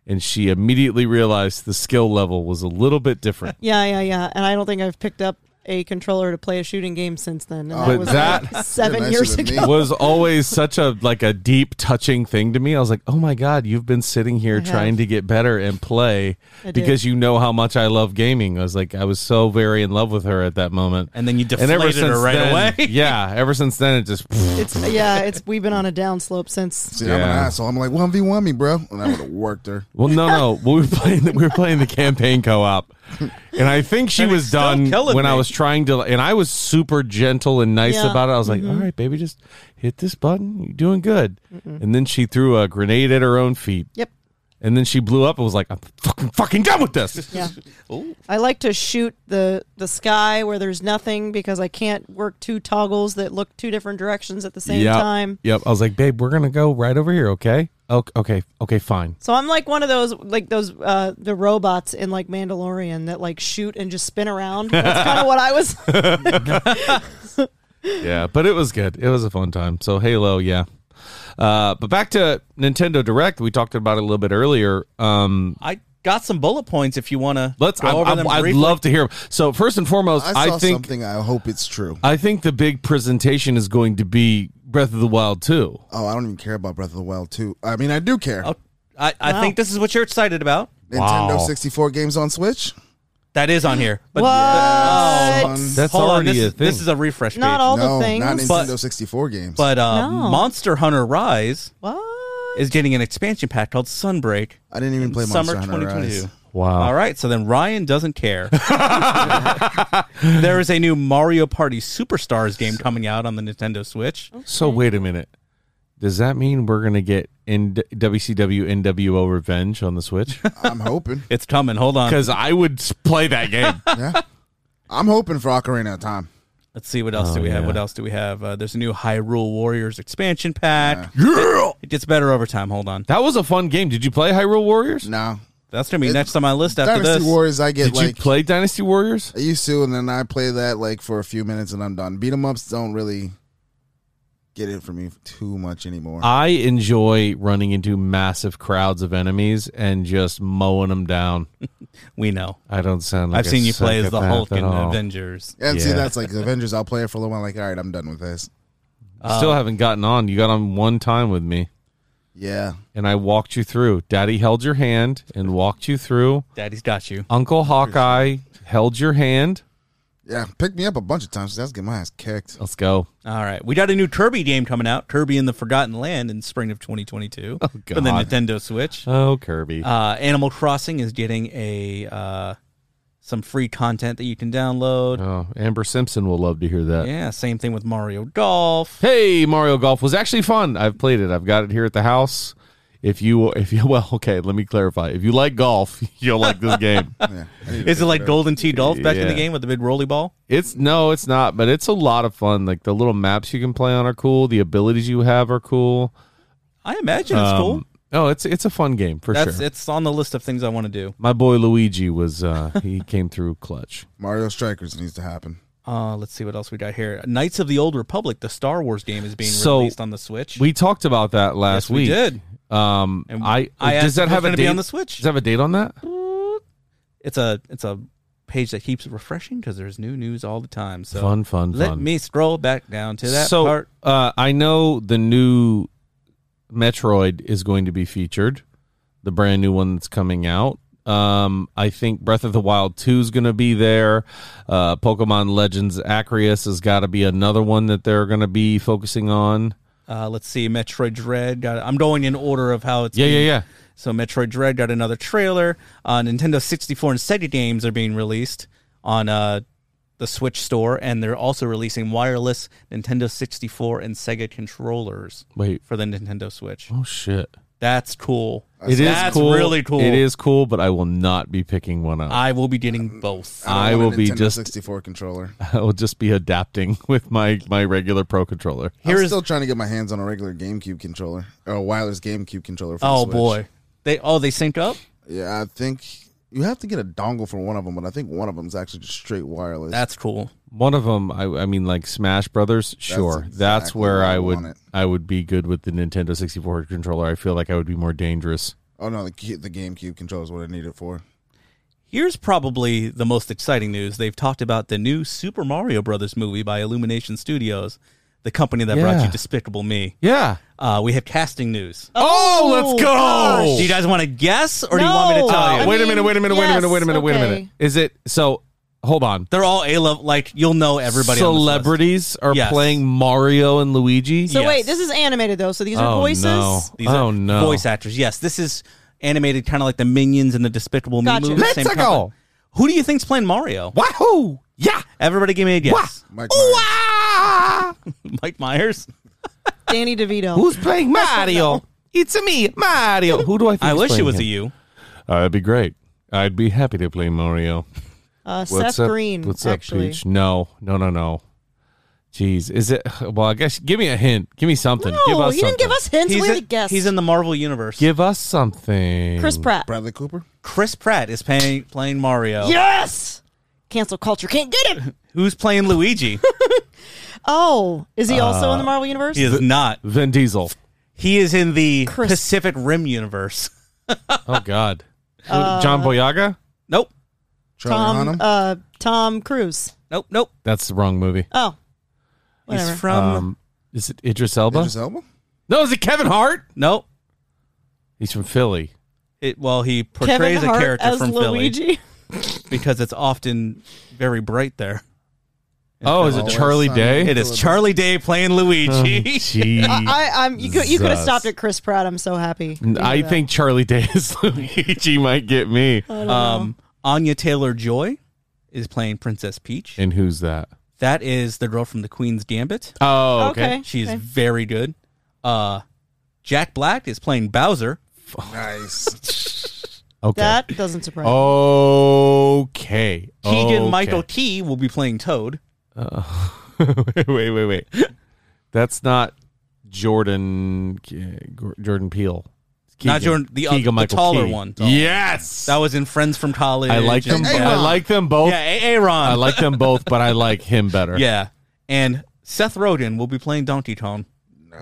And she immediately realized the skill level was a little bit different. Yeah, yeah, yeah. And I don't think I've picked up a controller to play a shooting game since then. And that but was that like seven years ago. was always such a like a deep touching thing to me. I was like, "Oh my god, you've been sitting here I have. trying to get better and play I did. because you know how much I love gaming." I was like, I was so very in love with her at that moment. And then you and ever deflated her since right then- away. (laughs) yeah, ever since then it just (laughs) It's yeah, it's we've been on a downslope since. See, I'm an asshole. I'm like one v one me, bro, and I would have worked her. Well, no, no. we were playing. We were playing the campaign co-op, (laughs) and I think she And was done when I was trying to. And I was super gentle and nice Yeah. about it. I was like, Mhm. "All right, baby, just hit this button. You're doing good." And then she threw a grenade at her own feet. Yep. And then she blew up and was like, "I'm fucking fucking done with this." Yeah. (laughs) I like to shoot the the sky where there's nothing because I can't work two toggles that look two different directions at the same Yep. time. Yep. I was like, "Babe, we're gonna go right over here, okay? Okay, okay, okay, fine." So I'm like one of those like those uh the robots in like Mandalorian that like shoot and just spin around. That's (laughs) kind of what I was. (laughs) yeah, but it was good. It was a fun time. So Halo, yeah. Uh, but back to Nintendo Direct, we talked about it a little bit earlier. Um, I got some bullet points if you want to. Let's. Go I, over I, them I'd briefly. love to hear. 'em. So first and foremost, I saw I think something. I hope it's true. I think the big presentation is going to be Breath of the Wild 2. Oh, I don't even care about Breath of the Wild too. I mean, I do care. Oh, I, I think this is what you're excited about. Nintendo Wow. 64 games on Switch. That is on here. But What? Oh, That's hold on, already this, a thing. This is a refresh Not page. all no, the things. not But- Nintendo 64 games. But uh, No. Monster Hunter Rise what? is getting an expansion pack called Sunbreak. I didn't even in play summer Monster Hunter 2022. Rise. Wow. All right, so then Ryan doesn't care. (laughs) there is a new Mario Party Superstars game coming out on the Nintendo Switch. So wait a minute. Does that mean we're going to get in WCW NWO Revenge on the Switch? (laughs) I'm hoping. It's coming. Hold on. Because I would s- play that game. (laughs) Yeah. I'm hoping for Ocarina of Time. Let's see what else Oh, do we have. yeah. What else do we have? Uh, there's a new Hyrule Warriors expansion pack. Yeah. It gets better over time. Hold on. That was a fun game. Did you play Hyrule Warriors? No. That's gonna be It- next on my list after Dynasty this. Warriors, I get Did you play Dynasty Warriors? I used to, and then I play that like for a few minutes and I'm done. Beat 'em ups don't really get it for me too much anymore. I enjoy running into massive crowds of enemies and just mowing them down. (laughs) We know. I don't sound like I've a seen you play as the psychopath Hulk at in all. Avengers. and see, Yeah. that's like Avengers. I'll play it for a little while. Like, all right, I'm done with this. Uh, Still haven't gotten on. You got on one time with me, Yeah. and I walked you through. Daddy held your hand and walked you through. Daddy's got you. Uncle Hawkeye held your hand. Yeah. Picked me up a bunch of times. That's getting my ass kicked. Let's go. All right, we got a new Kirby game coming out, Kirby in the Forgotten Land, in spring of 2022 Oh, for the God. Nintendo Switch. Oh, Kirby. Uh, Animal Crossing is getting a uh, some free content that you can download. oh, Amber Simpson will love to hear that. Yeah, same thing with Mario Golf. Hey, Mario Golf was actually fun. I've played it. I've got it here at the house. If you, if you, (laughs) well, okay, let me clarify. If you like golf, (laughs) you'll like this game. (laughs) Yeah. I need to Is it like up. Golden Tee Golf back in the game with the big rolly ball? It's no, it's not, but it's a lot of fun. Like the little maps you can play on are cool. The abilities you have are cool. I imagine it's um, cool. Um, Oh, it's it's a fun game for That's sure. it's on the list of things I want to do. My boy Luigi was uh he (laughs) came through clutch. Mario Strikers needs to happen. Uh, let's see what else we got here. Knights of the Old Republic, the Star Wars game, is being So, released on the Switch. We talked about that last Yes, we week. did. Um, And I, I asked does that if it was have a gonna date be on the Switch. Does it have a date on that? it's a it's a page that keeps refreshing because there's new news all the time. So Fun, fun, let fun. me scroll back down to that so, part. uh, I know the new Metroid is going to be featured, the brand new one that's coming out. Um, I think Breath of the Wild 2 is going to be there. Uh, Pokemon Legends Arceus has got to be another one that they're going to be focusing on. Uh, let's see, Metroid Dread. Got I'm going in order of how it's. Yeah, being- yeah, yeah. So Metroid Dread got another trailer. Uh, Nintendo 64 and Sega games are being released on uh, the the Switch store, and they're also releasing wireless Nintendo 64 and Sega controllers. Wait. for the Nintendo Switch. Oh shit. That's cool. It is That's cool. really cool. It is cool, but I will not be picking one up. I will be getting both. I, I don't will want a be Nintendo just 64 controller. (laughs) I will just be adapting (laughs) with my my regular pro controller. I'm still trying to get my hands on a regular GameCube controller or a wireless GameCube controller. For the Oh Switch. boy, they oh they sync up. Yeah, I think you have to get a dongle for one of them, but I think one of them is actually just straight wireless. That's cool. One of them, I, I mean, like Smash Brothers. Sure, that's, exactly where where I I would. I would be good with the Nintendo 64 controller. I feel like I would be more dangerous. oh no, the Ga- the GameCube controller is what I need it for. Here's probably the most exciting news. They've talked about the new Super Mario Brothers movie by Illumination Studios, the company that brought Yeah. you Despicable Me. Yeah. Uh, we have casting news. Oh, let's go! gosh. Do you guys want to guess, or do you want me to No. tell I you? wait a mean, minute! Wait a minute! wait a minute! yes, Wait a minute! Wait a minute! Is it so? Hold on. They're all A level. Like you'll know everybody. on this list. Celebrities are Yes. playing Mario and Luigi. So Yes. wait, this is animated though. So these are oh voices. no! These oh are no! voice actors. Yes, this is animated, kind of like the Minions and the Despicable Me Gotcha. movie. Let's same go. company. Who do you think's playing Mario? Wahoo! Yeah! Everybody, give me a guess. Mike Myers. (laughs) Mike Myers. Danny DeVito. Who's playing (laughs) Mario? It's me, Mario. Who do I? think I is wish it playing was him? a you. Uh, that'd be great. I'd be happy to play Mario. Uh, What's Seth up? Green. What's actually. up, Peach? No, no, no, no. Jeez, is it? Well, I guess give me a hint. Give me something. No, give us you didn't give us hints. He's we had in, to guess. he's in the Marvel universe. Give us something. Chris Pratt. Bradley Cooper. Chris Pratt is playing playing Mario. Yes. Cancel culture can't get him. (laughs) Who's playing Luigi? (laughs) Oh, is he also in the Marvel universe? he is not. Vin Diesel. He is in the Chris- Pacific Rim universe. (laughs) Oh God. Uh, John Boyega. Nope. Charlie Tom. Hunnam. Uh, Tom Cruise. Nope. Nope. That's the wrong movie. Oh, whatever. He's from. Um, is it Idris Elba? Idris Elba. No, is it Kevin Hart? nope. He's from Philly. It, well, he Kevin portrays a Hart character as from Luigi. Philly because it's often very bright there. Oh, is it Charlie Sunny. Day? It is Charlie Day playing Luigi. (laughs) Jeez. I, I'm. You could. You could have Jesus. stopped at Chris Pratt. I'm so happy. to I that. think Charlie Day is (laughs) Luigi might get me. um, Anya Taylor Joy is playing Princess Peach. And who's that? That is the girl from the Queen's Gambit. Oh, okay. Okay. She is very good. Uh, Jack Black is playing Bowser. Nice. (laughs) Okay. that doesn't surprise Oh. Okay. Keegan Okay. Michael Key will be playing Toad. Uh, wait, (laughs) wait, wait, wait. That's not Jordan Jordan Peele. Not Jordan- the- uh, the Keegan-Michael taller Key. one. Yes, That was in Friends from College. I like them. and- I like them both. Yeah, A- Aaron. I like them both, but I (laughs) like him better. Yeah, and Seth Rogen will be playing Donkey Kong.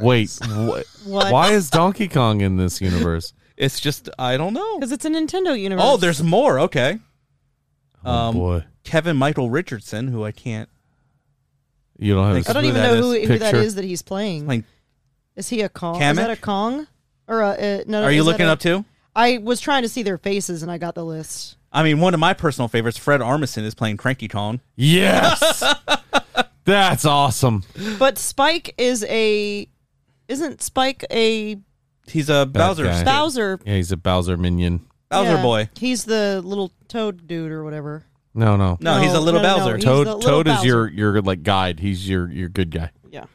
Wait, wh- What? why is Donkey Kong in this universe? It's just I don't know. because it's a Nintendo universe. Oh, there's more. Okay. Oh Um, boy, Kevin Michael Richardson, who I can't. you don't have. Think a I don't even know who, who that Picture. that he's playing. Like, is he a Kong? Is Kamek? that a Kong? Or a, uh, no? Are you looking a- up too? I was trying to see their faces and I got the list. I mean, one of my personal favorites, Fred Armisen, is playing Cranky Kong. Yes, (laughs) that's awesome. But Spike is a. Isn't Spike a He's a Bowser. guy. skin. Bowser? Yeah, he's a Bowser minion. Bowser Yeah, boy. He's the little toad dude or whatever. No, no, No, he's a No, little no, no, no, Bowser. he's Toad. the little Toad is Bowser. your your like guide. He's your your good guy. Yeah.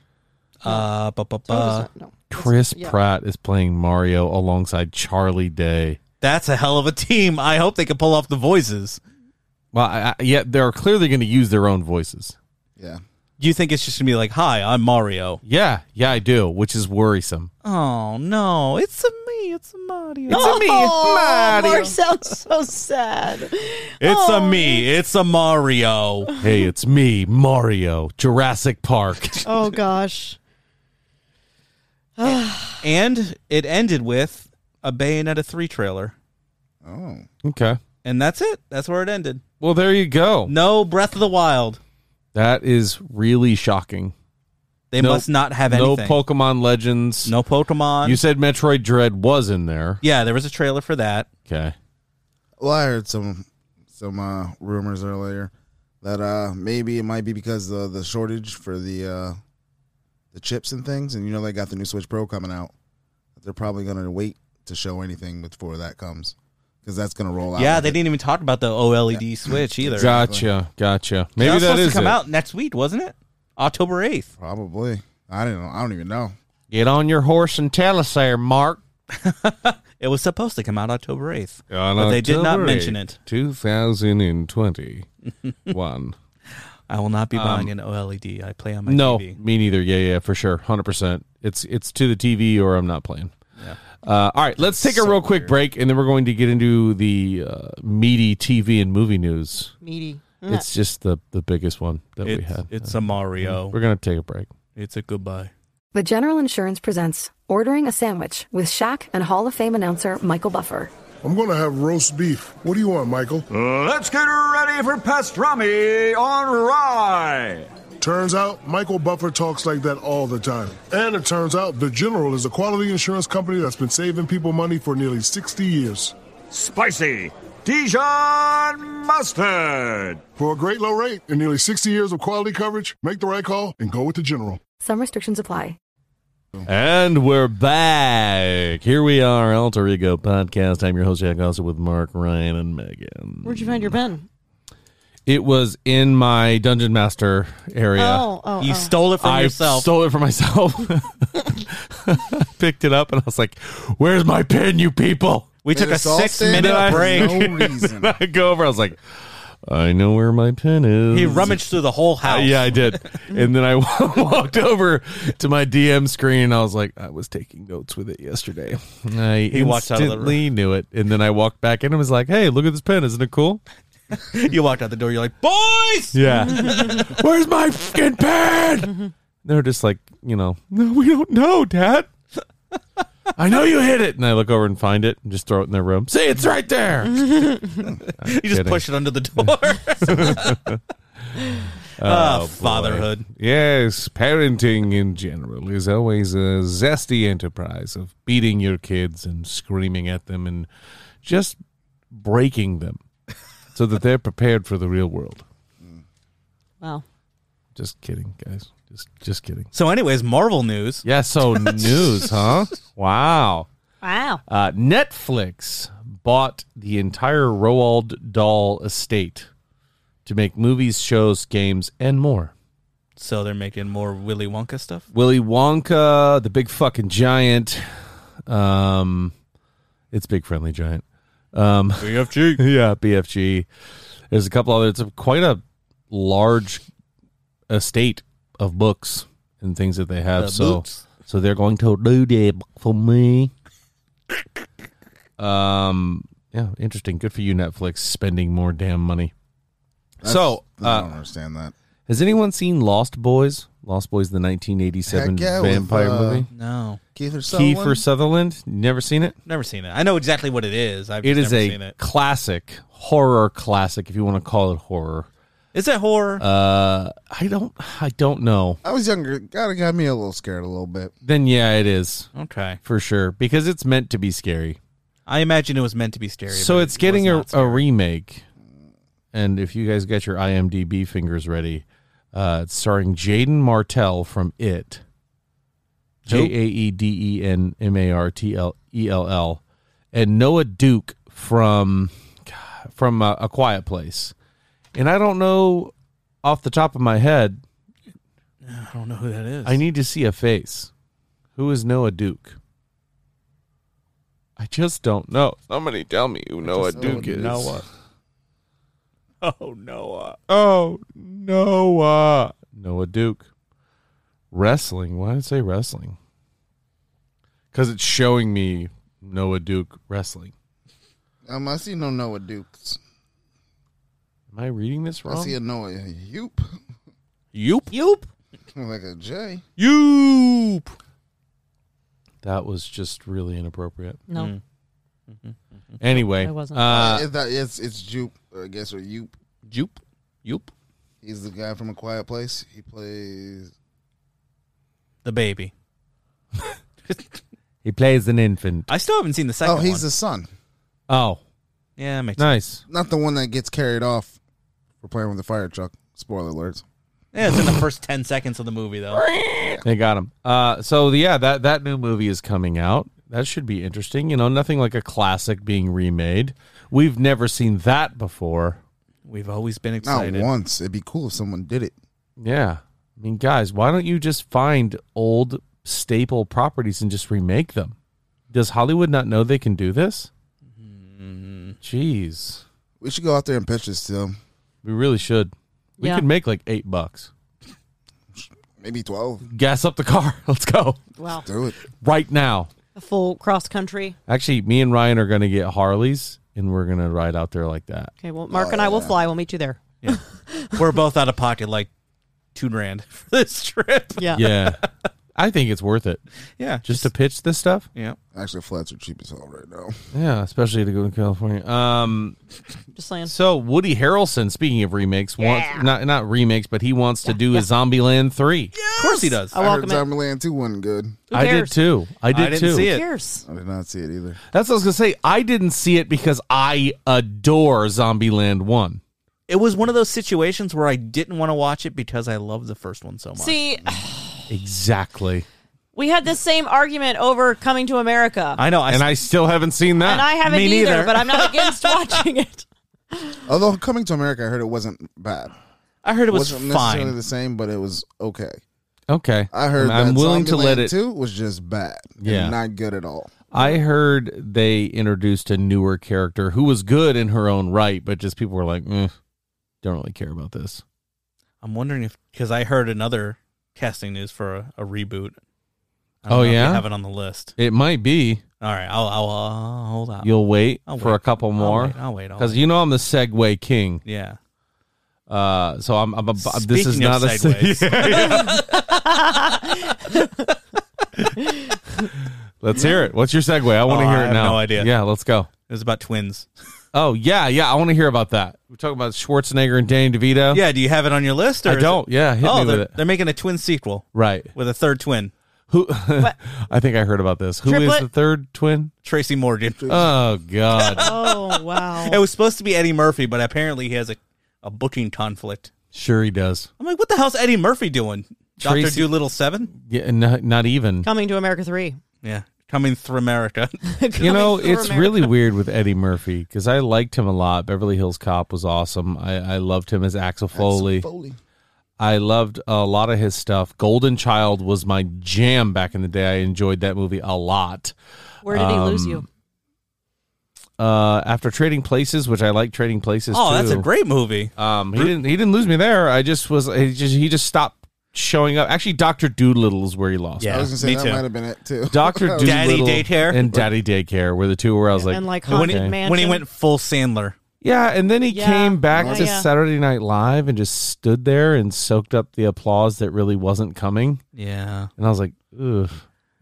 Uh, bu- bu- Toad is bu- not- no. Chris yeah. Pratt is playing Mario alongside Charlie Day. That's a hell of a team. I hope they can pull off the voices. Well, I, I, yeah, they're clearly going to use their own voices. Yeah. Do you think it's just gonna be like, "Hi, I'm Mario"? Yeah, yeah, I do, which is worrisome. Oh no, it's a me. It's a Mario. It's a me, it's Oh, Mario. Mark sounds so sad. It's a Oh. me. It's a Mario. Hey, it's me, Mario, Jurassic Park. (laughs) Oh gosh. and it ended with a Bayonetta 3 trailer. Oh. okay. And that's it. That's where it ended. Well, there you go. No Breath of the Wild. That is really shocking. They No- must not have anything. No. Pokemon Legends. No Pokemon. You said Metroid Dread was in there. yeah, there was a trailer for that. Okay. Well, I heard some some uh, rumors earlier that uh, maybe it might be because of the shortage for the uh, the chips and things, and you know they got the new Switch Pro coming out. They're probably going to wait to show anything before that comes because that's going to roll out. Yeah, they it. didn't even talk about the OLED switch either. Gotcha, gotcha. Maybe Maybe that that supposed is to come it. out next week, wasn't it? October eighth. Probably. I don't know. I don't even know. Get on your horse and tell us there, Mark. (laughs) It was supposed to come out October eighth, On but they did not October mention 8th, it. 2021. (laughs) (laughs) I will not be buying Um, an OLED. I play on my no, TV. me neither. Yeah, yeah, for sure, hundred percent. It's it's to the TV or I'm not playing. Yeah. Uh, all right, let's take a real quick break, and then we're going to get into the uh, meaty TV and movie news. Meaty. It's just the the biggest one that we It's- had. it's a Mario. We're gonna take a break. It's a goodbye. The General Insurance presents Ordering a Sandwich with Shaq and Hall of Fame announcer Michael Buffer. I'm going to have roast beef. What do you want, Michael? Let's get ready for pastrami on rye. Turns out Michael Buffer talks like that all the time. And it turns out The General is a quality insurance company that's been saving people money for nearly 60 years. Spicy Dijon mustard. For a great low rate and nearly 60 years of quality coverage, make the right call and go with The General. Some restrictions apply. And we're back. Here we are, Alter Ego Podcast. I'm your host, Jack also with Mark, Ryan, and Megan. Where'd you find your pen? It was in my Dungeon Master area. Oh, oh, You oh. stole it from I yourself. stole it from myself. (laughs) Picked it up and I was like, "Where's my pen, you people?" We took a It's all six stand minute up for break. No (laughs) reason. I go over. I was like, "I know where my pen is." He rummaged through the whole Uh, house. yeah, I did. (laughs) and then I walked over to my DM screen. And I was like, I was taking notes with it yesterday. I He walked out of the instantly knew it. And then I walked back in and was like, Hey, look at this pen. Isn't it cool? (laughs) you walked out the door. You're like, boys. Yeah. (laughs) Where's my fucking pen? (laughs) They're just like, you know, no, we don't know, Dad. I know you hit it. And I look over and find it and just throw it in their room. See, it's right there. You just kidding. push it under the door. Ah, boy. fatherhood. Yes, parenting in general is always a zesty enterprise of beating your kids and screaming at them and just breaking them so that they're prepared for the real world. Wow. Just kidding, guys. Just just kidding. So, anyways, Marvel news. Yeah, so (laughs) news, huh? Wow. Wow. Uh, Netflix bought the entire Roald Dahl estate to make movies, shows, games, and more. So they're making more Willy Wonka stuff. Willy Wonka, the big fucking giant. Um, it's Big Friendly Giant. Um, (laughs) BFG. (laughs) yeah, BFG. There's a couple other. It's a, quite a large estate of books and things that they have. Uh, so, books. so they're going to do that for me. Um, yeah, interesting. Good for you, Netflix, spending more damn money. That's- so, I don't uh, understand that. has anyone seen Lost Boys? Lost Boys, the 1987 Heck yeah, with, vampire uh, movie. No, Kiefer Sutherland. Kiefer Sutherland. Never seen it. never seen it. I know exactly what it is. I've It just is never a seen it. classic horror classic, if you want to call it horror. Is it horror? Uh, I don't, I don't know. I was younger. Got got me a little scared a little bit. Then yeah, it is okay. for sure because it's meant to be scary. I imagine it was meant to be scary. So but it's it getting a, not a remake, and if you guys get your IMDb fingers ready, uh, it's starring Jaeden Martell from It. J A E D E N M A R T L E L L, and Noah Duke from from uh, A Quiet Place, and I don't know off the top of my head. I don't know who that is. I need to see a face. Who is Noah Duke? I just don't know. Somebody tell me who Noah just Duke know is. Noah. Oh Noah. Oh, Noah. Noah Duke. Wrestling. Why did it say wrestling? Because it's showing me Noah Duke wrestling. Um, I see no Noah Dukes. Am I reading this wrong? I wrong? see a Noah Yoop, Yoop. Yoop. (laughs) like a J. Yoop. That was just really inappropriate. No. Mm. Anyway, I wasn't. uh, it's, not, it's it's Jupe, I guess, or Yoop. Yoop. Yoop. He's the guy from A Quiet Place. He plays. The baby. (laughs) he plays an infant. I still haven't seen the second oh, he's one. the son, Oh, yeah, makes nice. not the one that gets carried off for playing with the fire truck. Spoiler alerts. Yeah, it's in the first ten seconds of the movie though. (laughs) They got him. Uh, so yeah, that that new movie is coming out. That should be interesting. You know, nothing like a classic being remade. We've never seen that before. We've always been excited. Not once. It'd be cool if someone did it. Yeah. I mean, guys, why don't you just find old staple properties and just remake them? Does Hollywood not know they can do this? Mm-hmm. Jeez. We should go out there and pitch this to them. We really should. We Yeah. could make like eight bucks. Maybe 12. Gas up the car. (laughs) Let's go. Wow. Do it. Right now. A full cross country. Actually, me and Ryan are going to get Harleys and we're going to ride out there like that. Okay, well, Mark and I will oh, fly. We'll meet you there. Yeah. (laughs) We're both out of pocket like two grand (laughs) for this trip. Yeah. Yeah. (laughs) I think it's worth it. Yeah. Just to pitch this stuff? Yeah. Actually, flats are cheap as hell right now. Yeah, especially to go to California. Um, Just saying. so Woody Harrelson, speaking of remakes, wants not not remakes, but he wants to do a Zombieland three. Of course he does. I I heard welcome it. Zombieland 2 wasn't good. Who I did cares? too. I did didn't too. see Who it. cares? I did not see it either. That's what I was gonna say. I didn't see it because I adore Zombieland one. It was one of those situations where I didn't want to watch it because I loved the first one so much. See, Exactly. we had this same argument over Coming to America. I know. I, and I still haven't seen that. and I haven't Me either, neither. but I'm not (laughs) against watching it. Although coming to America, I heard it wasn't bad. I heard it was wasn't necessarily fine. the same, but it was okay. okay. I heard I'm, I'm that willing to let it. 2 was just bad. and Yeah. not good at all. I heard they introduced a newer character who was good in her own right, but just people were like, eh, don't really care about this. I'm wondering if because I heard another casting news for a, a reboot. I don't Oh, know if you yeah? have it on the list. It might be. All right, I'll I'll uh, hold on. You'll wait I'll for wait. a couple I'll more. wait, I'll wait, I'll Because wait. you know I'm the segue king. Yeah. Uh, so I'm. I'm a, this is Speaking of not a. segues. (laughs) let's (laughs) hear it. What's your segue? I want to Oh, hear I it have now. no idea. Yeah, let's go. It was about twins. Oh yeah, yeah. I want to hear about that. We're talking about Schwarzenegger and Danny DeVito. Yeah, do you have it on your list? Or I is don't. Yeah, hit oh, me with they're, it. they're making a twin sequel Right. with a third twin, Who? (laughs) I think I heard about this. Who is Triplet? the third twin? Tracy Morgan. (laughs) Oh God. (laughs) Oh wow! It was supposed to be Eddie Murphy, but apparently he has a, a booking conflict. sure he does. I'm like, what the hell's Eddie Murphy doing? Doctor Tracy- Dolittle Seven? Yeah, not, not even. Coming to America three. Yeah, coming through America. (laughs) You know, it's America. really weird with Eddie Murphy because I liked him a lot. Beverly Hills Cop was awesome. I, I loved him as Axel Foley. Foley. I loved a lot of his stuff. Golden Child was my jam back in the day. I enjoyed that movie a lot. Where did he lose Um, you? Uh, after Trading Places, which I like Trading Places. oh, that's a great movie. Um, he didn't. He didn't lose me there. I just was. He just. He just stopped showing up. Actually, Doctor Dolittle is where he lost. Yeah. I was gonna say me that too. might have been it too. Doctor (laughs) That was- Daddy Daycare? and Daddy Daycare were the two where I was like, and like when, Haunted he, Mansion. when he went full Sandler. yeah. And then he Yeah. came back Oh, to yeah. Saturday Night Live and just stood there and soaked up the applause that really wasn't coming. Yeah. And I was like, ugh.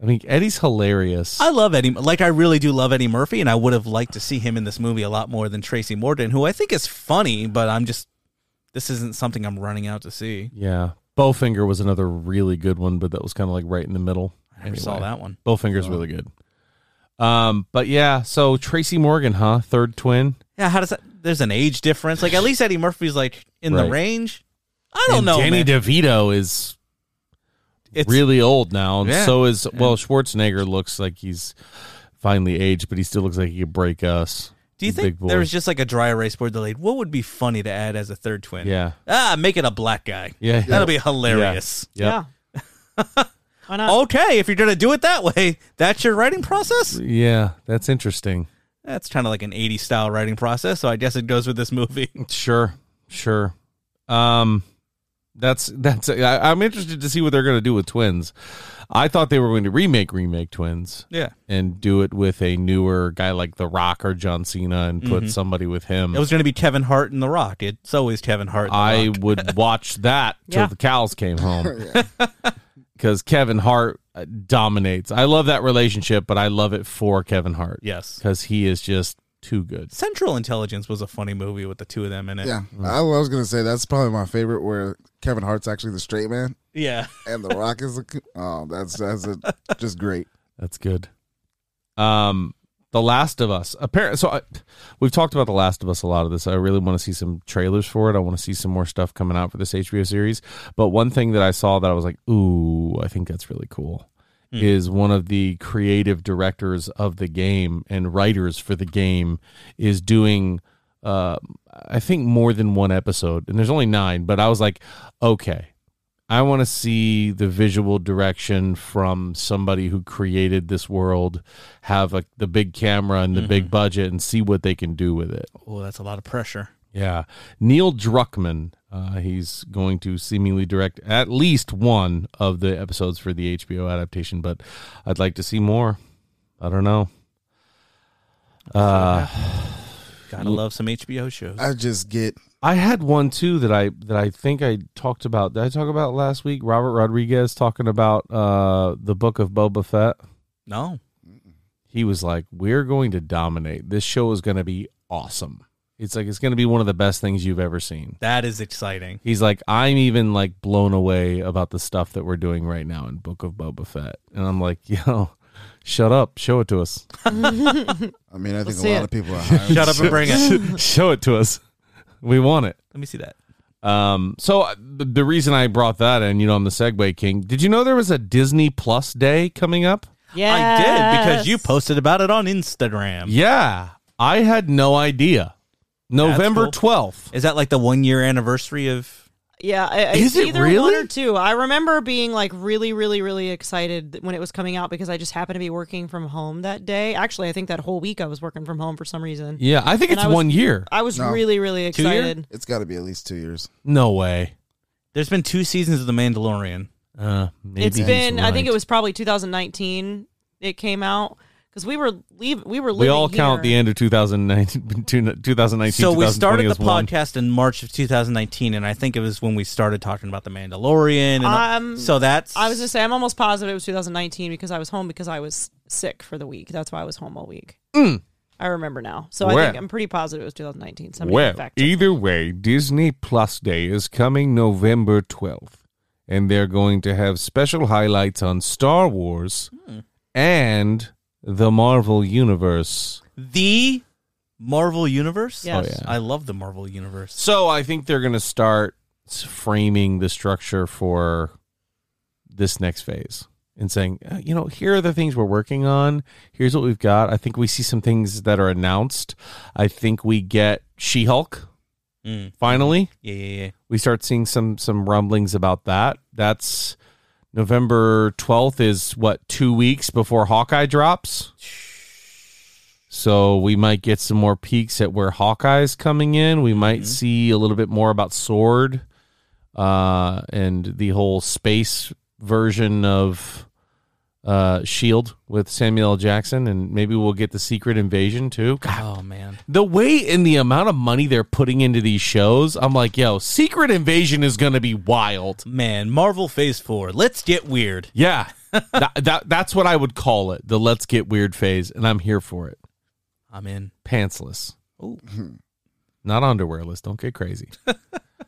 I mean, Eddie's hilarious. I love Eddie. Like, I really do love Eddie Murphy, and I would have liked to see him in this movie a lot more than Tracy Morgan, who I think is funny, but I'm just, this isn't something I'm running out to see. yeah. Bowfinger was another really good one, but that was kind of like right in the middle. I never saw that one. Bowfinger's really good. Um, but yeah, so Tracy Morgan, huh? Third twin. Yeah, how does that, there's an age difference. Like, at least Eddie Murphy's, like, in the range. I don't And know, Danny man. DeVito is It's- really old now, and Yeah. so is well Schwarzenegger looks like he's finally aged, but he still looks like he could break us. Do you think boy. there was just like a dry erase board delayed? What would be funny to add as a third twin? Yeah. Ah, make it a black guy. Yeah. That'll be hilarious. Yep. Yeah. (laughs) Why not? Okay, if you're going to do it that way, that's your writing process? Yeah, that's interesting. That's kind of like an 80s style writing process, so I guess it goes with this movie. (laughs) Sure, sure. Um, that's that's. I, I'm interested to see what they're going to do with twins. I thought they were going to remake remake twins. Yeah. and do it with a newer guy like The Rock or John Cena, and put Mhm. somebody with him. It was going to be Kevin Hart and The Rock. It's always Kevin Hart. And the I Rock. would (laughs) watch that till Yeah. the cows came home. (laughs) Because Kevin Hart uh, dominates. I love that relationship, but I love it for Kevin Hart. Yes. Because he is just too good. Central Intelligence was a funny movie with the two of them in it. Yeah, I was gonna say that's probably my favorite, where Kevin Hart's actually the straight man. Yeah. and The Rock is the oh, that's that's a, just great. That's good. Um, The Last of Us. Apparently, so I, we've talked about The Last of Us a lot of this. I really want to see some trailers for it. I want to see some more stuff coming out for this HBO series. But one thing that I saw that I was like, ooh, I think that's really cool is one of the creative directors of the game and writers for the game is doing uh I think more than one episode and there's only 9 but I was like okay I want to see the visual direction from somebody who created this world have a, the big camera and the big budget and see what they can do with it. Oh, that's a lot of pressure. Yeah. Neil Druckmann, uh, he's going to seemingly direct at least one of the episodes for the HBO adaptation, but I'd like to see more. I don't know. Uh, Gotta love some HBO shows. I just get I had one too that I that I think I talked about. Did I talk about last week? Robert Rodriguez talking about uh, the book of Boba Fett. No. He was like, "We're going to dominate. This show is going to be awesome. It's like it's going to be one of the best things you've ever seen." That is exciting. He's like, "I'm even like blown away about the stuff that we're doing right now in Book of Boba Fett," and I'm like, (laughs) "Yo." Shut up! Show it to us. (laughs) I mean, I think see a lot it. of people are (laughs) hiring. Shut up and bring it. Show it to us. We want it. Let me see that. Um, so uh, the, the reason I brought that in, you know, I'm the segue King. Did you know there was a Disney Plus Day coming up? Yeah. I did because you posted about it on Instagram. Yeah, I had no idea. November That's cool. 12th. Is that like the one year anniversary of? Yeah, I, I- Is it either one really? or two. I remember being like really, really, really excited when it was coming out because I just happened to be working from home that day. Actually, I think that whole week I was working from home for some reason. Yeah, I think And it's I was- one year. I was No. really, really Two year? excited. It's got to be at least two years. No way. There's been two seasons of The Mandalorian. Uh, maybe It's he's been, I think right. it was probably 2019. It came out because we were leave, we were We living all count the end of 2019, (laughs) 2019 So we started the as one. podcast in March of 2019, and I think it was when we started talking about The Mandalorian. And Um, so that's I was gonna say I'm almost positive it was 2019 because I was home because I was sick for the week. That's why I was home all week. I remember now, so I think I'm pretty positive it was 2019. Somebody Well, fact either way, Disney Plus Day is coming November 12th, and they're going to have special highlights on Star Wars Hmm. and the Marvel Universe. the Marvel Universe. Yes. Oh, yeah. I love the Marvel Universe. So I think they're going to start framing the structure for this next phase and saying, uh, you know, here are the things we're working on. Here's what we've got. I think we see some things that are announced. I think we get She Hulk Mm. finally. Yeah, yeah, yeah. we start seeing some some rumblings about that. That's November 12th is what 2 weeks before Hawkeye drops. So we might get some more peeks at where Hawkeye's coming in. We might see a little bit more about Sword uh and the whole space version of uh Shield with Samuel L. Jackson and maybe we'll get the Secret Invasion too. God, Oh man. the way and the amount of money they're putting into these shows, I'm like, yo, Secret Invasion is going to be wild. Man, Marvel Phase Four. Let's get weird. Yeah, (laughs) that, that that's what I would call it, the let's get weird phase, and I'm here for it. I'm in. Pantsless, Ooh. (laughs) not underwearless. Don't get crazy. (laughs)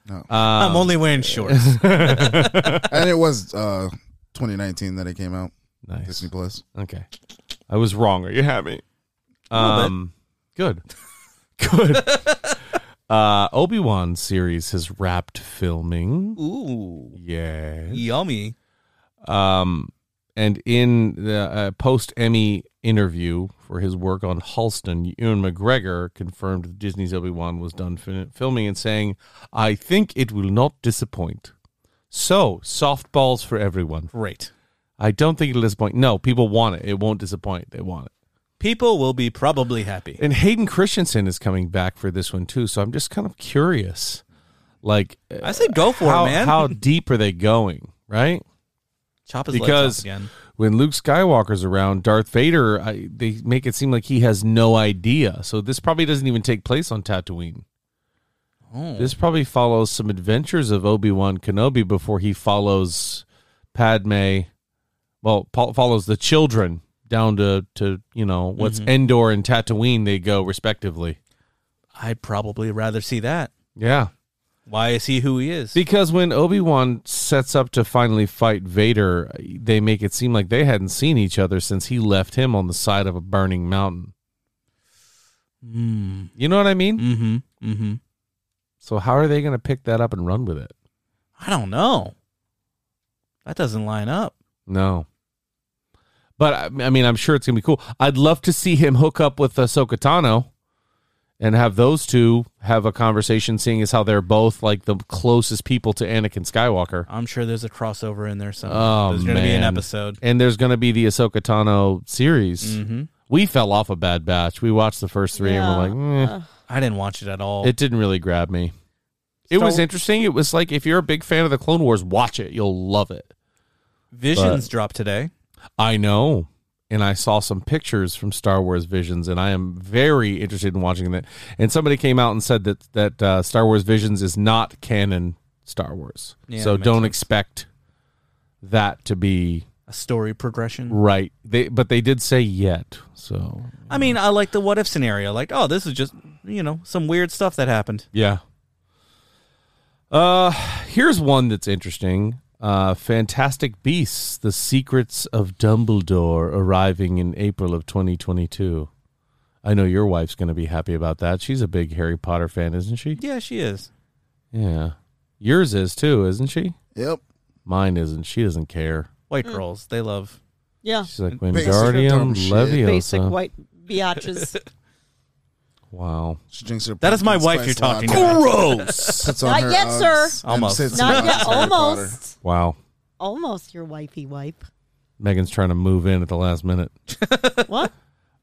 No. I'm only wearing shorts. and it was uh 2019 that it came out. Nice. Disney Plus. Okay, I was wrong. Are you happy? little bit. Um, good, (laughs) good. Uh, Obi Wan series has wrapped filming. Ooh, Yeah. yummy. Um, and in the uh, post Emmy interview for his work on Halston, Ewan McGregor confirmed that Disney's Obi Wan was done fin- filming and saying, "I think it will not disappoint." So softballs for everyone. Great. I don't think it'll disappoint. No, people want it. It won't disappoint. They want it. People will be probably happy. And Hayden Christensen is coming back for this one too. So I'm just kind of curious. Like, I say go for how, it, man. How deep are they going? Right? Chop his legs because off again. when Luke Skywalker's around, Darth Vader, I, they make it seem like he has no idea. So this probably doesn't even take place on Tatooine. Oh. This probably follows some adventures of Obi Wan Kenobi before he follows Padme. Well, Paul follows the children down to to you know what's Mhm. Endor and Tatooine. They go respectively. I'd probably rather see that. Yeah. Why is he who he is? Because when Obi Wan sets up to finally fight Vader, they make it seem like they hadn't seen each other since he left him on the side of a burning mountain. Mm. You know what I mean? Mm-hmm. Mm-hmm. So how are they going to pick that up and run with it? I don't know. That doesn't line up. No. But I I mean, I'm sure it's gonna be cool. I'd love to see him hook up with Ahsoka Tano and have those two have a conversation, seeing as how they're both like the closest people to Anakin Skywalker. I'm sure there's a crossover in there somewhere. Oh, there's going to be an episode. and there's going to be the Ahsoka Tano series. Mhm. We fell off a bad batch. We watched the first three, and we're like, eh. I didn't watch it at all. it didn't really grab me. It was interesting. It was like if you're a big fan of the Clone Wars, watch it. You'll love it. Visions But- dropped today. I know. And I saw some pictures from Star Wars Visions, and I am very interested in watching that. And somebody came out and said that that uh, Star Wars Visions is not canon Star Wars, Yeah, so don't sense. expect that to be A story progression. right. They but they did say yet, so I mean, I like the what if scenario. Like, oh, this is just you know some weird stuff that happened. Yeah. Uh, here's one that's interesting. Uh, Fantastic Beasts: The Secrets of Dumbledore arriving in April of 2022. I know your wife's going to be happy about that. She's a big Harry Potter fan, isn't she? Yeah, she is. Yeah. Yours is too, isn't she? Yep. Mine isn't. She doesn't care. White Mm. girls, they love. Yeah. She's like Basic Wingardium dumb shit. Leviosa. Basic white biatches. (laughs) Wow. She drinks her That is my pumpkin wife you're talking latte. about. Gross. (laughs) Puts on Not her yet, Uggs sir. and Almost. sits Not and yet. Harry Potter. Almost. Wow. Almost your wifey wipe. Megan's trying to move in at the last minute. (laughs) What?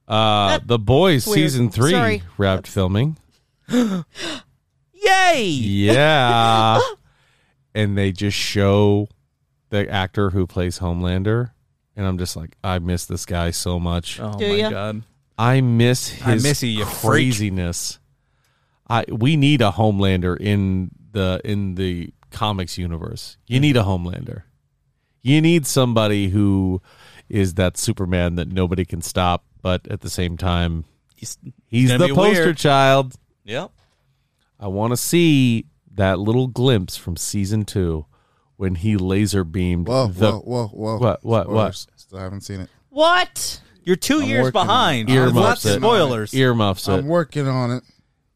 Uh, the Boys weird. season three Sorry. wrapped filming. (gasps) Yay! Yeah. (laughs) and they just show the actor who plays Homelander. And I'm just like, I miss this guy so much. Oh Do my ya? god. I miss his I miss you, you freak. craziness. I we need a Homelander in the in the comics universe. You need a Homelander. You need somebody who is that Superman that nobody can stop, but at the same time, He's, he's the poster weird. child. Yep. I want to see that little glimpse from season two when he laser beamed. Whoa, the, whoa, whoa, whoa. What, what, what? Spoilers. Still haven't seen it. What? You're 2 I'm years working on it. behind. Earmuffs Lots of it. spoilers. Earmuffs it. I'm working on it.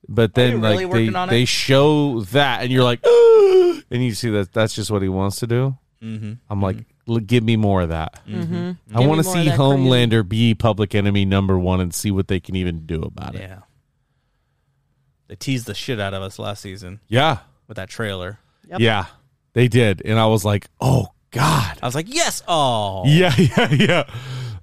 But then, you like really they working on it? they show that, and you're like, (gasps) and you see that that's just what he wants to do. Mm-hmm. I'm like, "L- give me more of that. Mm-hmm. I want to see Homelander be Public Enemy number one and see what they can even do about it. Yeah. They teased the shit out of us last season Yeah, with that trailer. Yep. yeah, they did, and I was like, oh god, I was like, yes. Oh. yeah, (laughs) yeah, yeah.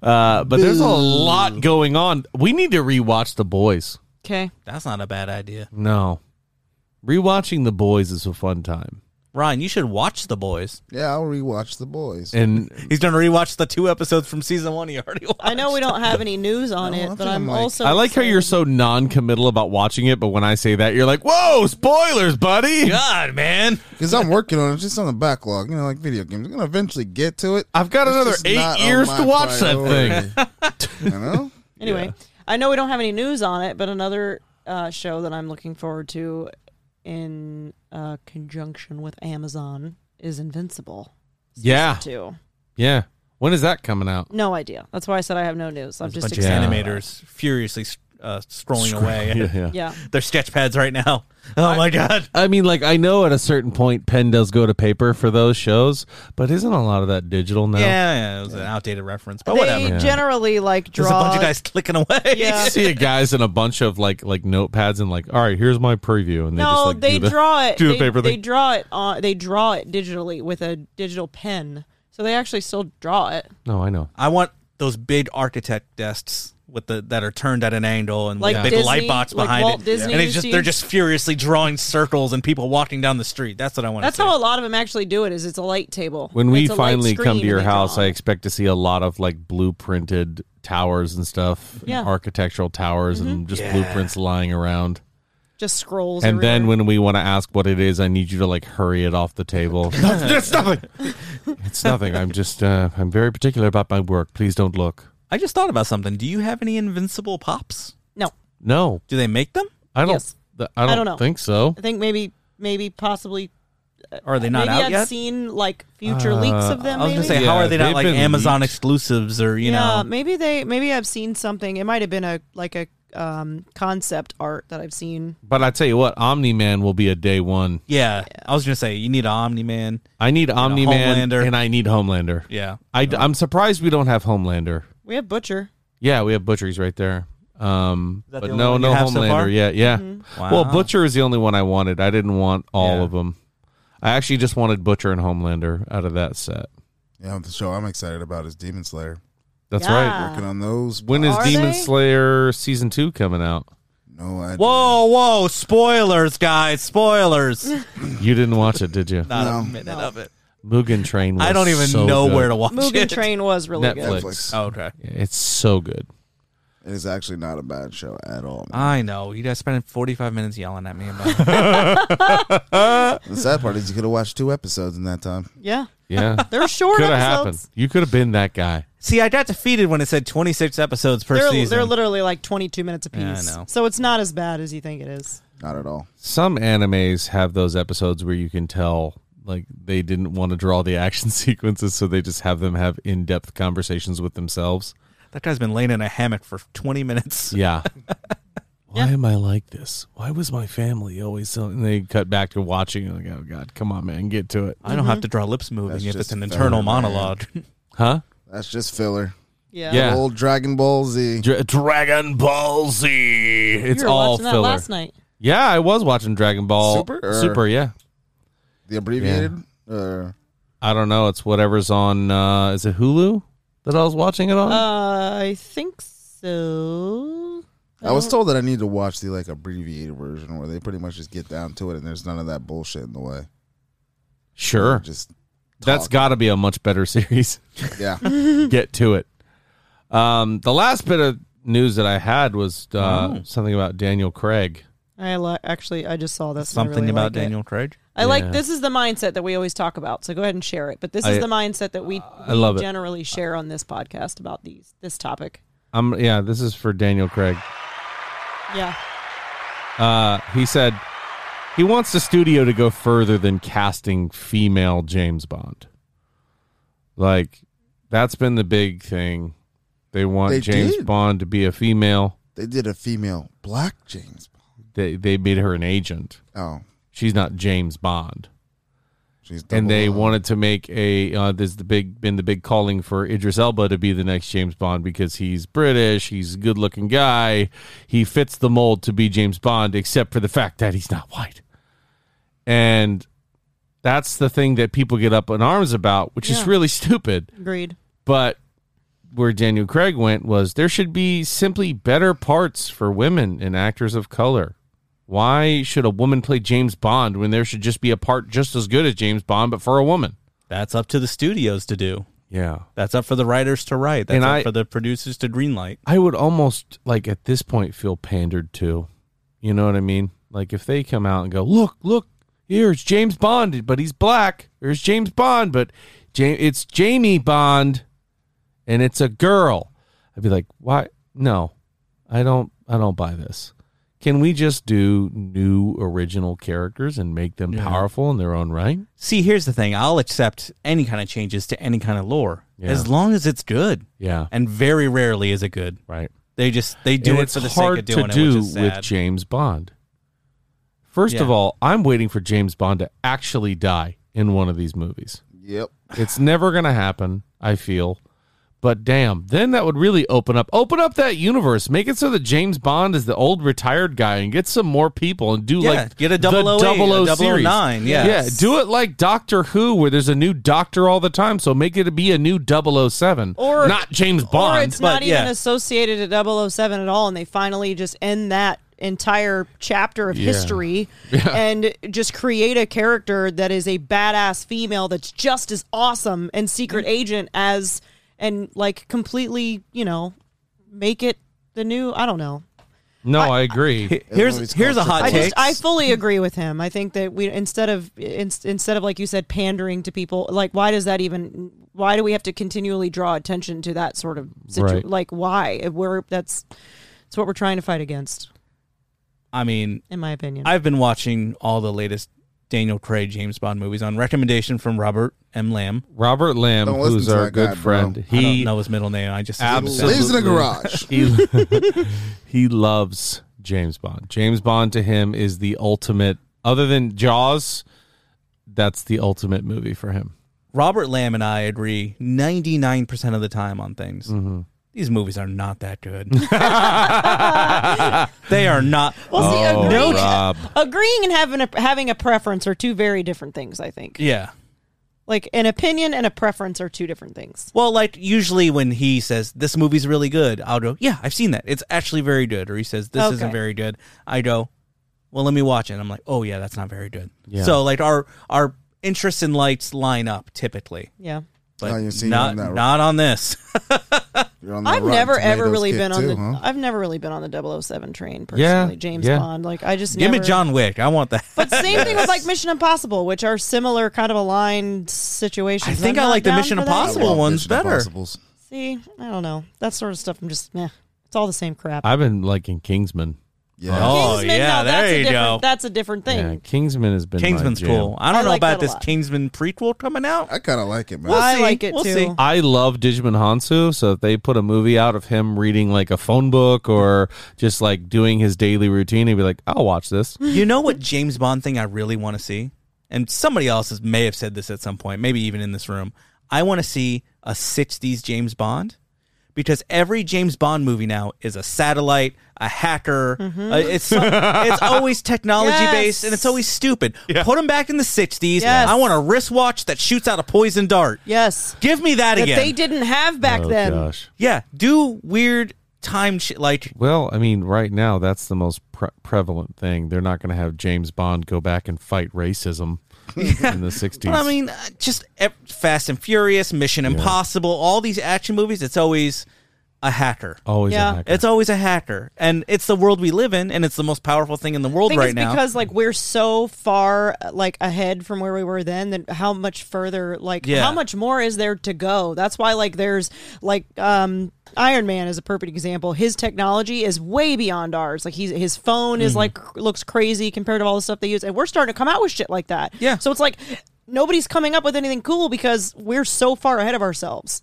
Uh, but there's a lot going on. We need to rewatch The Boys. Okay. That's not a bad idea. No, rewatching The Boys is a fun time. Ryan, you should watch The Boys. Yeah, I'll rewatch the boys. And (laughs) He's going to rewatch the two episodes from season one he already watched. I know we don't have any news on No, it, I'm but thinking I'm like- also. I like how you're so non-committal about watching it, but when I say that, you're like, "Whoa, spoilers, buddy!" God, man. Because I'm working on it, it's just on the backlog. You know, like video games. I'm gonna eventually get to it. I've got It's another just eight on years my to watch that priority. thing. (laughs) you know? (laughs) Anyway, I know we don't have any news on it, but another uh, show that I'm looking forward to in uh, conjunction with Amazon is Invincible. Yeah. Two. Yeah. When is that coming out? No idea. That's why I said I have no news. I'm There's just a bunch of about animators furiously uh, scrolling Scroll- away. (laughs) yeah, yeah. Yeah. Their sketch pads right now. (laughs) Oh my god. I mean, like, I know at a certain point, pen does go to paper for those shows, but isn't a lot of that digital now? Yeah, yeah, it was an outdated reference, but They whatever. Yeah. generally like draw. There's a bunch of guys clicking away. Yeah. You see guys in a bunch of like like notepads and like, all right, here's my preview, and they no, just like they do the, draw it. (laughs) do the they, paper they thing. draw it on. They draw it digitally with a digital pen. So they actually still draw it. No, I know. I want those big architect desks with the that are turned at an angle and Like with big Disney- light box like behind Walt it. Disney and it's just they're just furiously drawing circles and people walking down the street. That's what I want That's to see. That's how a lot of them actually do it. Is it's a light table. When we It's a light finally come to your house, I expect to see a lot of like blueprinted towers and stuff, Yeah. architectural towers, and just Yeah. blueprints lying around. just scrolls. And then when we want to ask what it is, I need you to like hurry it off the table. (laughs) it's nothing. It's nothing. I'm just uh, I'm very particular about my work. Please don't look. I just thought about something. Do you have any invincible pops? no, No, Do they make them? I don't. Yes. th- I don't, don't know. think so. I think maybe maybe possibly are they not maybe out I've yet? seen like future leaks of them. I was maybe? gonna say, how Yeah, are they not they've like been Amazon leaked. exclusives or you yeah, know? maybe they maybe I've seen something. It might have been a like a, um, concept art that I've seen. But I tell you what, Omni Man will be a day one. Yeah, I was gonna say you need Omni Man. I need Omni Man Homelander. and I need Homelander. Yeah. I, am surprised we don't have Homelander. We have Butcher. Yeah, we have Butcher's right there. Um, but the no, no you have so Homelander far? yet. Yeah. Mhm. Well, Butcher is the only one I wanted. I didn't want all Yeah. of them. I actually just wanted Butcher and Homelander out of that set. Yeah, the show I'm excited about is Demon Slayer. That's Yeah. right. Working on those. When is Are Demon they? Slayer season two coming out? No idea. Whoa, whoa! Spoilers, guys! Spoilers. You didn't watch it, did you? Not No. a minute of it. Mugen Train. Was I don't even so know good. where to watch Mugen it. Train was really Netflix. good. Netflix. Oh, okay. It's so good. It is actually not a bad show at all. man. I know. You guys spent 45 minutes yelling at me about it. (laughs) the sad part is you could have watched two episodes in that time. Yeah, Yeah, (laughs) they're short could have episodes. happened. You could have been that guy. See, I got defeated when it said 26 episodes per They're, season. they're literally like 22 minutes apiece. Yeah, I know. So it's not as bad as you think it is. Not at all. Some animes have those episodes where you can tell like they didn't want to draw the action (laughs) sequences, so they just have them have in-depth conversations with themselves. that guy's been laying in a hammock for 20 minutes. (laughs) Yeah. (laughs) Why am I like this? Why was my family always so? And they cut back to watching. Like, oh God, come on, man, get to it, I don't have to mm-hmm. draw lips moving That's if just it's an filler, internal man. monologue. huh? That's just filler. Yeah. Yeah. Old Dragon Ball Z. Dra- Dragon Ball Z. It's you were all watching that filler. last night. Yeah, I was watching Dragon Ball Super, or- Super, yeah. The abbreviated? Or I don't know. It's whatever's on. uh Is it Hulu that I was watching it on? Uh, I think so. I was told that I need to watch the like abbreviated version where they pretty much just get down to it and there's none of that bullshit in the way. sure. Just That's talk. got to be a much better (laughs) series. yeah. (laughs) Get to it. Um, the last bit of news that I had was uh, Oh. something about Daniel Craig. I li- actually I just saw this. and I Something really about like it. Daniel Craig. I like this is the mindset that we always talk about. So go ahead and share it. But this is the mindset that we, I we love it. generally share on this podcast about these this topic. Um, yeah, this is for Daniel Craig. Yeah. Uh, he said he wants the studio to go further than casting female James Bond. Like that's been the big thing. They want They James did. Bond to be a female. They did a female black James Bond. They they made her an agent. Oh. She's not James Bond. She's and they double, wanted to make a uh, this the big been the big calling for Idris Elba to be the next James Bond because he's British, he's a good looking guy, he fits the mold to be James Bond, except for the fact that he's not white. And that's the thing that people get up in arms about, which is really (laughs) stupid. Agreed. But where Daniel Craig went was there should be simply better parts for women and actors of color. Why should a woman play James Bond when there should just be a part just as good as James Bond, but for a woman? That's up to the studios to do. Yeah. That's up for the writers to write. That's And up I- for the producers to greenlight. I would almost like at this point feel pandered to. You know what I mean? Like if they come out and go, look, look, here's James Bond, but he's black. Here's James Bond, but it's Jamie Bond, and it's a girl. I'd be like, why? No, I don't. I don't buy this. Can we just do new original characters and make them Yeah. powerful in their own right? See, here's the thing. I'll accept any kind of changes to any kind of lore Yeah. as long as it's good. Yeah. And very rarely is it good. Right. They just they do And it it's for the hard sake of doing to it, do which is with. James Bond. First of all, I'm waiting for James Bond to actually die in one of these movies. Yep. It's never going to happen, I feel. But damn, then that would really open up open up that universe. Make it so that James Bond is the old retired guy and get some more people and do Yeah, like get a the 008, double a series. 009, yeah. Yeah, do it like Doctor Who where there's a new doctor all the time, so make it be a new 007 Or not James Bond. Or it's not even associated to 007 at all, and they finally just end that entire chapter of Yeah. history Yeah. and just create a character that is a badass female that's just as awesome and secret mm. agent as and like completely, you know, make it the new. I don't know. No, I, agree. Here's here's a hot I take. just I fully agree with him. I think that we instead of in, instead of like you said pandering to people, like why does that even why do we have to continually draw attention to that sort of situation? Right. Like why? We're that's that's what we're trying to fight against, I mean, in my opinion. I've been watching all the latest Daniel Craig James Bond movies on recommendation from Robert M. Lamb. Robert Lamb, Don't listen who's to our that good guy, bro. friend, I don't he know his middle name. I just absolutely Lives in a garage. (laughs) He, (laughs) he loves James Bond. James Bond to him is the ultimate. Other than Jaws, that's the ultimate movie for him. Robert Lamb and I agree 99% of the time on things. Mm-hmm. These movies are not that good. (laughs) they are not. Well, see, Oh, agreeing, Rob. agreeing and having a having a preference are two very different things. I think. Yeah. Like an opinion and a preference are two different things. Well, like usually when he says this movie's really good, I'll go, "Yeah, I've seen that. It's actually very good." Or he says this isn't very good. I go, "Well, let me watch it." And I'm like, "Oh yeah, that's not very good." Yeah. So like our our interests and lights line up typically, Yeah. But Oh, you see, you're not on that- not on this. (laughs) You're on that I've Rotten never ever Tomatoes really kick been on too, the. huh? I've never really been on the 007 train Yeah, personally. James yeah. Bond, like I just Give me never- John Wick. I want that. But same thing with like (laughs) Mission Impossible, which are similar kind of aligned situations. I think I'm I not like the down Mission for that. Impossible love one's Mission better. Impossibles. See, I don't know that sort of stuff. I'm just, meh. It's all the same crap. I've been liking Kingsman. Yeah. Oh Kingsman, yeah, no, that's there a you different, go. That's a different thing. Yeah, Kingsman has been my Kingsman's jam. cool. I don't I know like about that a this lot. Kingsman prequel coming out. I kind of like it, man. We'll I see. like it We'll too. see. I love Djimon Hounsou, so if they put a movie out of him reading like a phone book or just like doing his daily routine, he'd be like, "I'll watch this." (laughs) You know what James Bond thing I really want to see? And somebody else has, may have said this at some point, maybe even in this room. I want to see a 60s James Bond because every James Bond movie now is a satellite, a hacker. uh, it's it's (laughs) always technology Yes. based and it's always stupid. Put them back in the 60s. Yes. I want a wristwatch that shoots out a poison dart. Yes, Give me that, that again. they didn't have back oh then. gosh. yeah, do weird time shit like Well, I mean, right now that's the most pre- prevalent thing. They're not going to have James Bond go back and fight racism (laughs) in the '60s. Well, I mean, uh, just Fast and Furious, Mission Impossible, all these action movies. It's always a hacker. always Yeah. a hacker. It's always a hacker, and it's the world we live in, and it's the most powerful thing in the I world think right it's now. because like we're so far like ahead from where we were then that how much further like Yeah. how much more is there to go that's why like there's like um iron man is a perfect example his technology is way beyond ours like he's his phone Mm-hmm. is like looks crazy compared to all the stuff they use and we're starting to come out with shit like that Yeah. so it's like nobody's coming up with anything cool because we're so far ahead of ourselves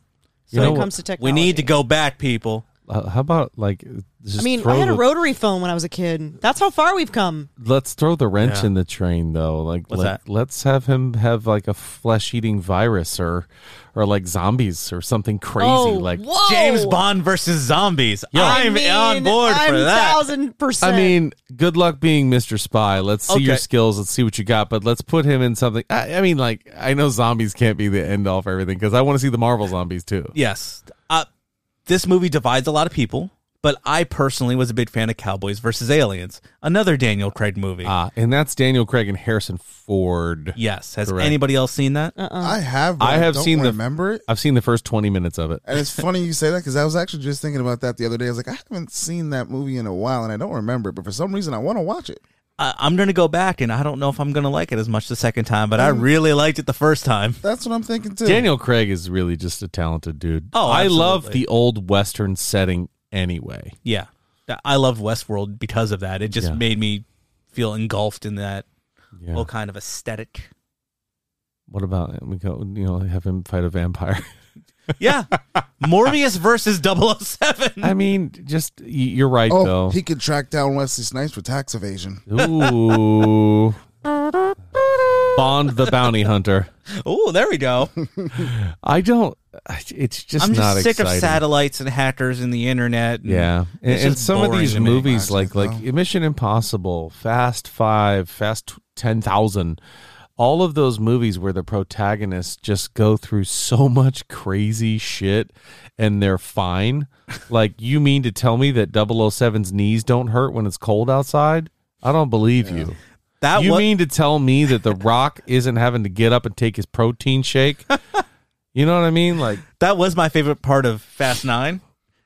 You when know it comes to technology, we need to go back, people. Uh, how about like just I mean, I had a rotary phone when I was a kid. That's how far we've come. Let's throw the wrench Yeah. in the train, though. Like, What's let, that? let's have him have like a flesh-eating virus, or, or like zombies, or something crazy. Oh, like, whoa. James Bond versus zombies. I I'm mean, on board I'm for that. Thousand percent. I mean, good luck being Mr. Spy. Let's see your skills. Let's see what you got. But let's put him in something. I, I mean, like, I know zombies can't be the end all for everything because I want to see the Marvel zombies too. Yes, uh, this movie divides a lot of people, but I personally was a big fan of Cowboys versus Aliens, another Daniel Craig movie. Ah, and that's Daniel Craig and Harrison Ford. yes, has correct. anybody else seen that? Uh-uh. I have. But I I have don't seen the- remember it. I've seen the first twenty minutes of it. And it's funny you say that because I was actually just thinking about that the other day. I was like, I haven't seen that movie in a while, and I don't remember it. But for some reason, I want to watch it. I, I'm going to go back, and I don't know if I'm going to like it as much the second time, but I really liked it the first time. That's what I'm thinking too. Daniel Craig is really just a talented dude. Oh, I love absolutely. the old Western setting anyway. Yeah, I love Westworld because of that. It just Yeah. made me feel engulfed in that Yeah. whole kind of aesthetic. What about we go? You know, have him fight a vampire. (laughs) Yeah, Morbius versus 007. I mean, just you're right Oh, though. he could track down Wesley Snipes for tax evasion. Ooh. (laughs) Bond the bounty hunter. Oh, there we go. I don't. It's just I'm just not sick exciting. of satellites and hackers and the internet. and Yeah, and, and some of these movies, like like though. Mission Impossible, Fast Five, Fast Ten Thousand, all of those movies where the protagonists just go through so much crazy shit and they're fine. like, you mean to tell me that 007's knees don't hurt when it's cold outside? I don't believe you. That you wa- mean to tell me that The Rock (laughs) isn't having to get up and take his protein shake? (laughs) you know what I mean? Like, that was my favorite part of Fast Nine.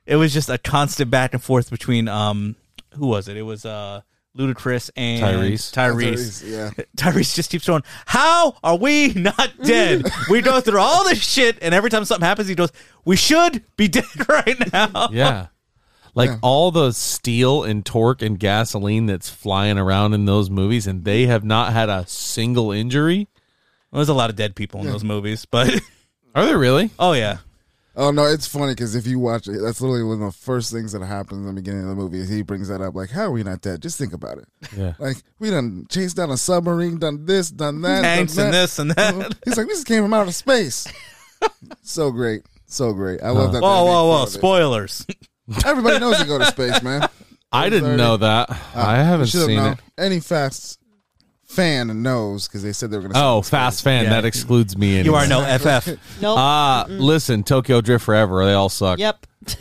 It was just a constant back and forth between um who was it? It was uh Ludacris and Tyrese. Tyrese. Tyrese, yeah. (laughs) Tyrese just keeps going, How are we not dead? we go through all this shit, and every time something happens, he goes, We should be dead right now. yeah. Like Yeah. all the steel and torque and gasoline that's flying around in those movies, and they have not had a single injury. Well, there's a lot of dead people in Yeah. those movies, but (laughs) Are there really? oh yeah, Oh no, it's funny because if you watch it, that's literally one of the first things that happens in the beginning of the movie. He brings that up, like, "How are we not dead? Just think about it. Yeah. Like we done chased down a submarine, done this, done that, Tanks done and this and that. Uh-huh. He's like, "We just came from outer space." (laughs) so great, so great. I love that. Whoa, they make whoa, whoa! of it. Spoilers. (laughs) Everybody knows they go to space, man. I didn't know that. I haven't should have seen known. it. Any fast fan knows because they said they were going to. Oh, fast fan. Yeah. That excludes me. You are no FF. (laughs) Nope. Uh, listen, Tokyo Drift Forever. They all suck. Yep. (laughs)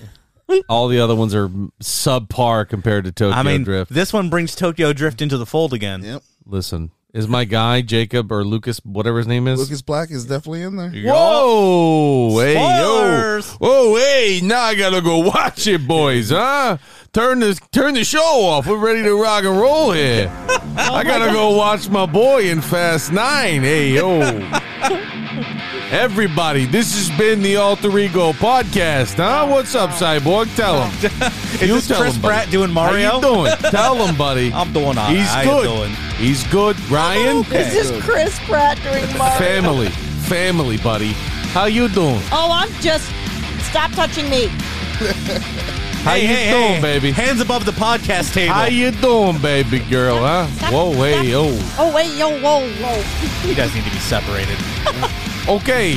All the other ones are subpar compared to Tokyo I mean, Drift. this one brings Tokyo Drift into the fold again. Yep. Listen, is my guy Jacob or Lucas, whatever his name is? Lucas Black is definitely in there. Whoa! Hey, yo! Spoilers! Whoa! Hey! Now I gotta go watch it, boys. Huh? Turn the turn the show off. We're ready to rock and roll here. (laughs) I gotta go watch my boy in Fast Nine. Hey, yo! (laughs) Everybody, this has been the Alter Ego podcast, huh? What's up, Cyborg? Tell him. (laughs) Is this Chris buddy. Pratt doing Mario? How you doing? (laughs) Tell him, buddy. I'm doing all right. He's How you good. doing? He's good. Ryan, This is Chris Pratt doing Mario. family, family, buddy. How you doing? Oh, I'm just. Stop touching me. (laughs) How hey, you hey, doing, hey. baby? Hands above the podcast table. How you doing, baby girl? Huh? Stop, Whoa, hey, yo. Oh wait, yo, whoa, whoa. He does need to be separated. (laughs) Okay.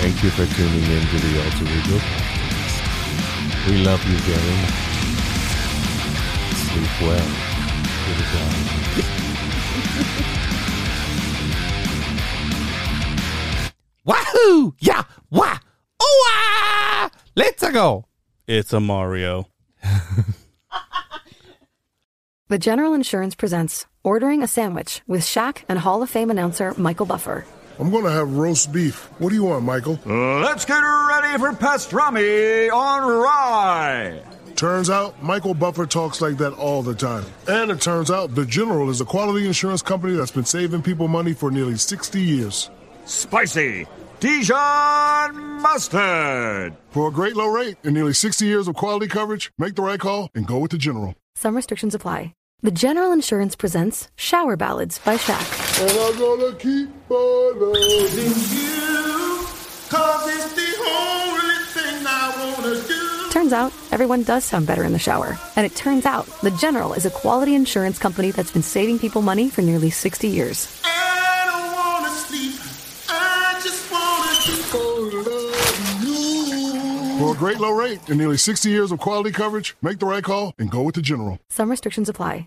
Thank you for tuning in to the Alter Ego. We love you very much. Sleep well. Goodbye. Wahoo! Yeah! Wah! Oh! Ah! Let's go! It's a Mario. (laughs) The General Insurance presents Ordering a Sandwich with Shaq and Hall of Fame announcer Michael Buffer. I'm going to have roast beef. What do you want, Michael? Let's get ready for pastrami on rye. Turns out Michael Buffer talks like that all the time. And it turns out the General is a quality insurance company that's been saving people money for nearly 60 years. Spicy Dijon mustard. For a great low rate and nearly 60 years of quality coverage, make the right call and go with the General. Some restrictions apply. The General Insurance presents Shower Ballads by Shaq. And I'm gonna keep on loving you. Cause it's the Turns out, everyone does sound better in the shower. And it turns out, The General is a quality insurance company that's been saving people money for nearly 60 years. I don't wanna sleep. I just wanna keep on loving you. For a great low rate and nearly 60 years of quality coverage, make the right call and go with the General. Some restrictions apply.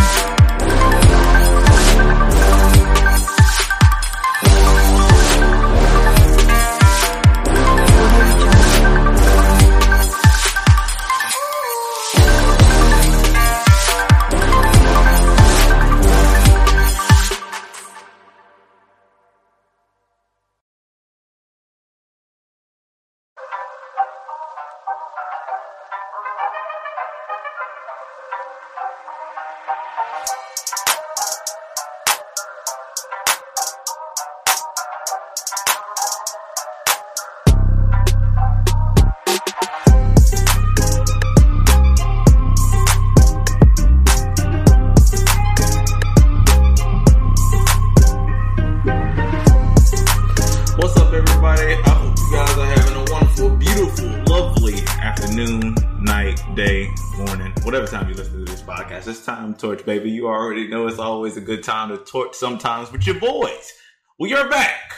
Already know it's always a good time to talk sometimes with your boys. We are back.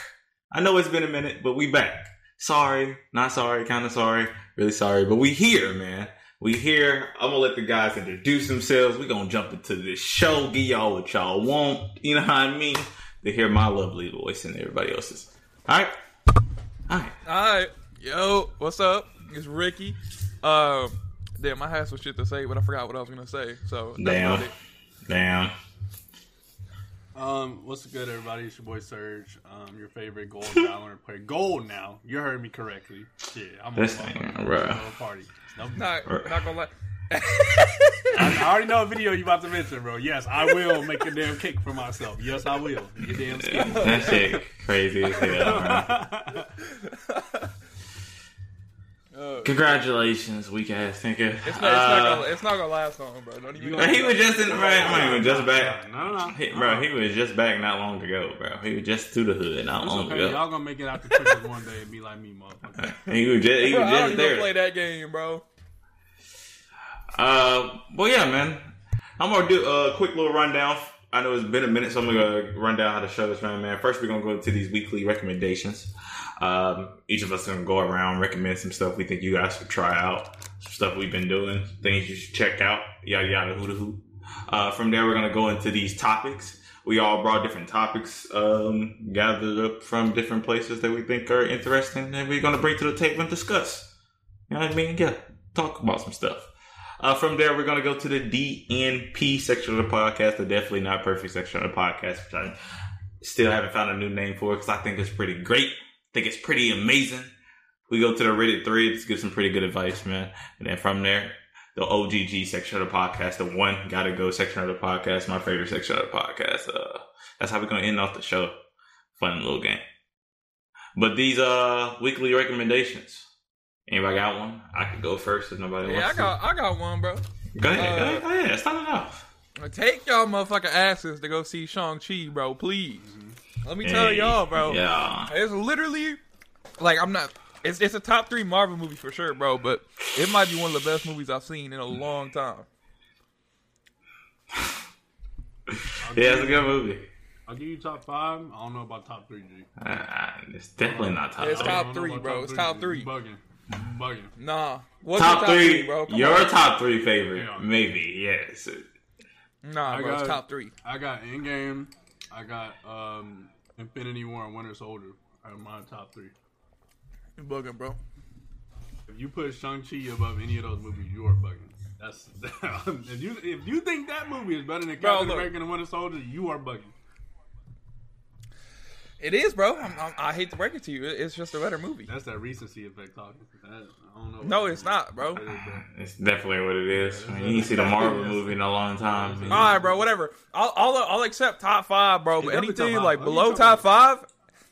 I know it's been a minute, but we back. Sorry, not sorry, kind of sorry, really sorry, but we here, man. We here. I'm gonna let the guys introduce themselves. we gonna jump into this show, give y'all what y'all want. You know what I mean? To hear my lovely voice and everybody else's. All right. Alright. Alright. Yo, what's up? It's Ricky. Um, Damn, I had some shit to say, but I forgot what I was gonna say. So Damn. About it. Damn. Um, what's good, everybody? It's your boy Serge, um, your favorite gold (laughs) Valorant player. Gold now. You heard me correctly. Yeah, I'm This on thing, a bruh. party. No, Not, not gonna lie. I, I already know a video you about to mention, bro. Yes, I will make a damn cake for myself. Yes, I will. You damn skinny. That shit crazy as hell, (laughs) man. Congratulations, weak ass nigga. It's not, it's, not gonna, it's not gonna last long, bro. Don't even. Bro, he was just in the right. I mean, just back. No, no, no. He, bro, he was just back not long ago, bro. He was just to the hood not It's long okay. ago. Y'all gonna make it out the Twitches one day and be like me, motherfucker. (laughs) He was just, he Bro, was I don't even there. play that game, bro. Uh, well, yeah, man. I'm gonna do a quick little rundown. I know it's been a minute, so I'm gonna run down how the show is running, man. First, we're gonna go into these weekly recommendations. Um, each of us gonna go around recommend some stuff we think you guys should try out, some stuff we've been doing, things you should check out, yada yada, hoo hoo. Uh, from there, we're gonna go into these topics. We all brought different topics um, gathered up from different places that we think are interesting, and we're gonna bring to the table and discuss. You know what I mean? Yeah, talk about some stuff. Uh, from there, we're going to go to the DNP section of the podcast, the Definitely Not Perfect section of the podcast, which I still haven't found a new name for because I think it's pretty great. Think it's pretty amazing. We go to the Reddit threads, give some pretty good advice, man. And then from there, the OGG section of the podcast, the one gotta go section of the podcast, my favorite section of the podcast. Uh, that's how we're to end off the show. Fun little game. But these uh weekly recommendations. Anybody got one? I could go first if nobody wants. Yeah, I got, I got one, bro. Go ahead, Uh, go ahead, go ahead. Start it off. Take y'all motherfucking asses to go see Shang Chi, bro. Please. Let me tell Hey, y'all, bro. yeah. It's literally like I'm not. It's it's a top three Marvel movie for sure, bro. But it might be one of the best movies I've seen in a long time. Yeah, it's a good movie. I'll give you top five. I don't know about top three, G. Uh, it's definitely not top. It's top I don't know three, bro. top It's top three. You Bugging. Bugging. Nah. What's top, your three, bro? Come your on. top three favorite, Yeah. maybe. Yes. Nah, I bro. it's got- top three. I got Endgame. I got um, Infinity War and Winter Soldier. Are my top three. You're bugging, bro. If you put Shang Chi above any of those movies, you are bugging. That's (laughs) if you if you think that movie is better than Bro, Captain look. America and Winter Soldier, you are bugging. It is, bro. I'm, I'm, I hate to break it to you. It's just a better movie. That's that recency effect talking. That, I don't know. No, it's not, bro. It's definitely what it is. I mean, you ain't seen a Marvel movie in a long time. All right, bro. Whatever. I'll, I'll I'll accept top five, bro. But anything like Let below talk top five,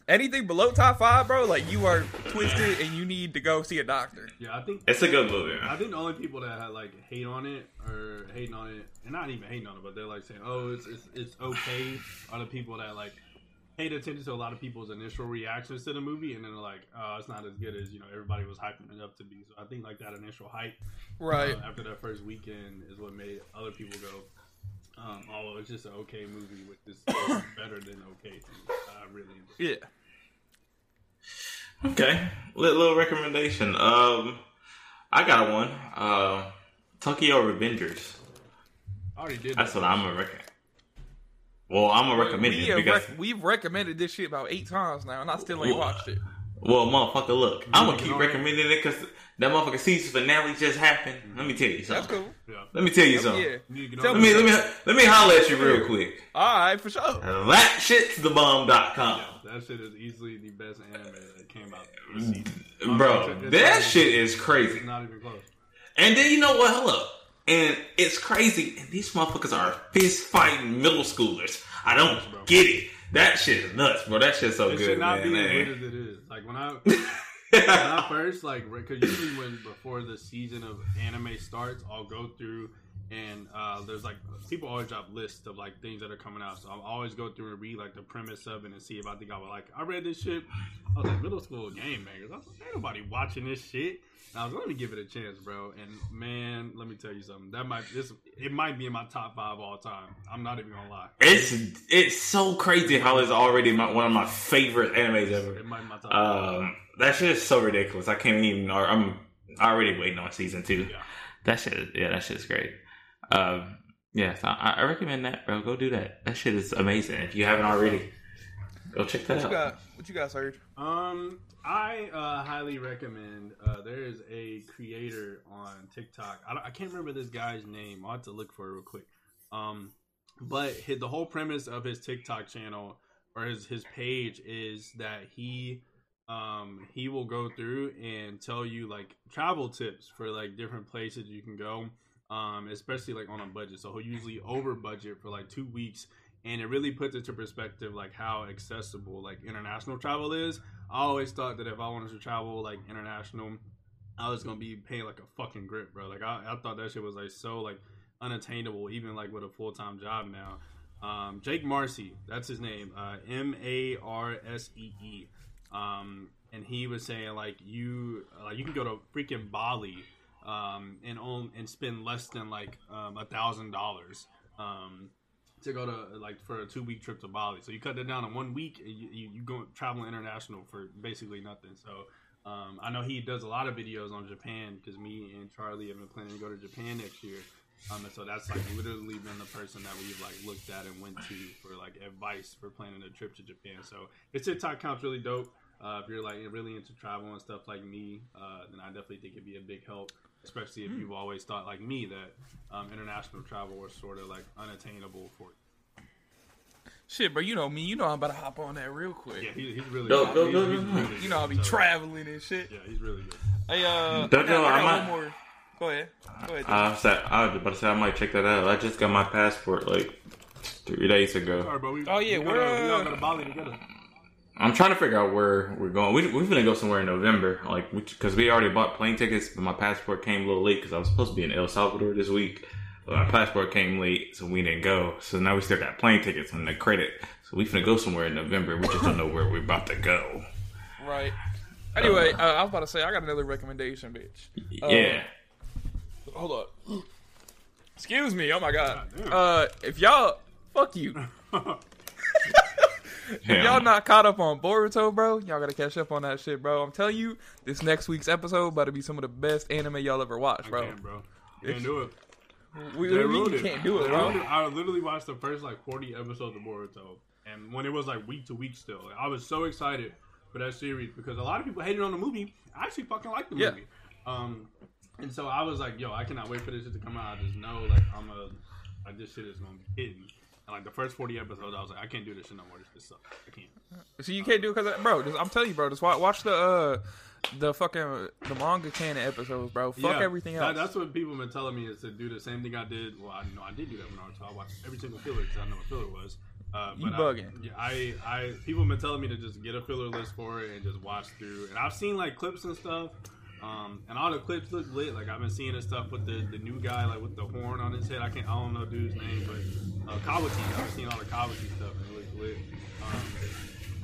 anything below top five, bro, like you are twisted and you need to go see a doctor. Yeah, I think It's a good movie, I think the only people that had like hate on it or hating on it, and not even hating on it, but they're like saying, "Oh, it's it's, it's okay," are the people that like paid attention to a lot of people's initial reactions to the movie, and then like, "Oh, it's not as good as you know everybody was hyping it up to be." So I think like that initial hype, Right. uh, after that first weekend, is what made other people go, um, "Oh, it's just an okay movie with this (coughs) better than okay." To me. I really enjoyed it. Yeah. Okay, little, little recommendation. Um, I got one. Uh, Tokyo Revengers. I already did. That's that. what I'm gonna recommend. Well, I'm gonna recommend we it have because, rec- we've recommended this shit about eight times now, and I still ain't Well, watched it. well, motherfucker, look, I'm gonna keep recommending it because that motherfucker season finale just happened. Mm-hmm. Let me tell you That's something. cool. Yeah. Let me tell you something. yeah. You need to get Tell Let me that. let me let me holler at you real quick. All right, for sure. That shit's the bomb.com. That shit is easily the best anime that came out this season. Bro, It's- it's that shit is crazy. It's not even close. And then you know what? Hold up. And it's crazy. And these motherfuckers are fist fighting middle schoolers. I don't get it. That shit is nuts, bro. That shit's so it good, should not man. be as man. good as it is. Like when I (laughs) when I first like because usually when before the season of anime starts, I'll go through and uh, there's like people always drop lists of like things that are coming out. So I'll always go through and read like the premise of it and see if I think I would like. I read this shit. I was like middle school game makers. I was like, ain't nobody watching this shit. And I was like, let me give it a chance, bro. And man, let me tell you something. That might this it might be in my top five all time. I'm not even gonna lie. It's it's so crazy how it's already my, one of my favorite animes ever. It might be my top five. Um, that shit is so ridiculous. I can't even. I'm already waiting on season two. Yeah. That shit, is, yeah, that shit's great. Um, yes, I, I recommend that, bro. Go do that. That shit is amazing. If you haven't already, Go check What that you out. got? What you got, Serge? Um, I uh, highly recommend. Uh, there is a creator on TikTok. I, I can't remember this guy's name. I'll have to look for it real quick. Um, but his, the whole premise of his TikTok channel or his his page is that he um he will go through and tell you like travel tips for like different places you can go um especially like on a budget. So he'll usually over budget for like two weeks and it really puts into perspective like how accessible like international travel is. I always thought that if i wanted to travel like international i was gonna be paying like a fucking grip bro. Like i, I thought that shit was like so like unattainable even like with a full-time job now. Um, Jake Marsee, that's his name, uh, M A R S E E, um, and he was saying like you like you can go to freaking Bali um, and own and spend less than like um, a thousand dollars um, to go to like for a two week trip to Bali. So you cut that down in one week, and you, you, go traveling international for basically nothing. So um, I know he does a lot of videos on Japan because me and Charlie have been planning to go to Japan next year. Um, and so that's like literally been the person that we've like looked at and went to for like advice for planning a trip to Japan. So his TikTok account's really dope. Uh, if you're like really into travel and stuff like me, uh, then I definitely think it'd be a big help. Especially if you've always thought like me that um, international travel was sort of like unattainable for. you. Shit, bro, you know me. You know I'm about to hop on that real quick. Yeah, he, he's really. Go, good. go, He's- go, go, go. You know I'll be. So, traveling and shit. Yeah, he's really good. Hey, uh, Don't I got, know, I I might- one more. Go ahead. Go ahead. I was, I was about to say I might check that out. I just got my passport like three days ago. Sorry, bro. We, Oh, yeah, we we're, gotta, we all go to Bali together. I'm trying to figure out where we're going. We we're gonna go somewhere in November, like because we already bought plane tickets, but my passport came a little late because I was supposed to be in El Salvador this week. But my passport came late, so we didn't go. So now we still got plane tickets and the credit. So we finna go somewhere in November. We just don't know where we're about to go. Right. Anyway, uh, I was about to say I got another recommendation, bitch. Uh, yeah. Hold up. Excuse me. Oh my god. Uh, if y'all, fuck you. (laughs) if y'all not caught up on Boruto, bro, y'all gotta catch up on that shit, bro. I'm telling you, this next week's episode about to be some of the best anime y'all ever watched, bro. I can't, bro. You can't do it. We, They ruined it. can't do it, They bro. it. I literally watched the first like 40 episodes of Boruto, and when it was like week to week still, like, I was so excited for that series because a lot of people hated on the movie. I actually fucking liked the Yeah. movie. Um, and so I was like, yo, I cannot wait for this shit to come out. I just know like I'm a like this shit is gonna be hitting. And like the first 40 episodes, I was like, I can't do this shit no more. This shit sucks. I can't. So you can't do it because, bro. Just, I'm telling you, bro. Just watch, watch the uh, the fucking the manga canon episodes, bro. Fuck Yeah, everything that- else. that's what people have been telling me is to do the same thing I did. Well, I know I did do that when I was I watched every single filler because I know what filler was. Uh, You but bugging. I, yeah, I, I, people have been telling me to just get a filler list for it and just watch through. And I've seen like clips and stuff. Um, and all the clips look lit. Like I've been seeing this stuff with the, the new guy, like with the horn on his head. I can't, I don't know dude's name, but uh, Kawaki. I've seen all the Kawaki stuff and it looks lit. Um,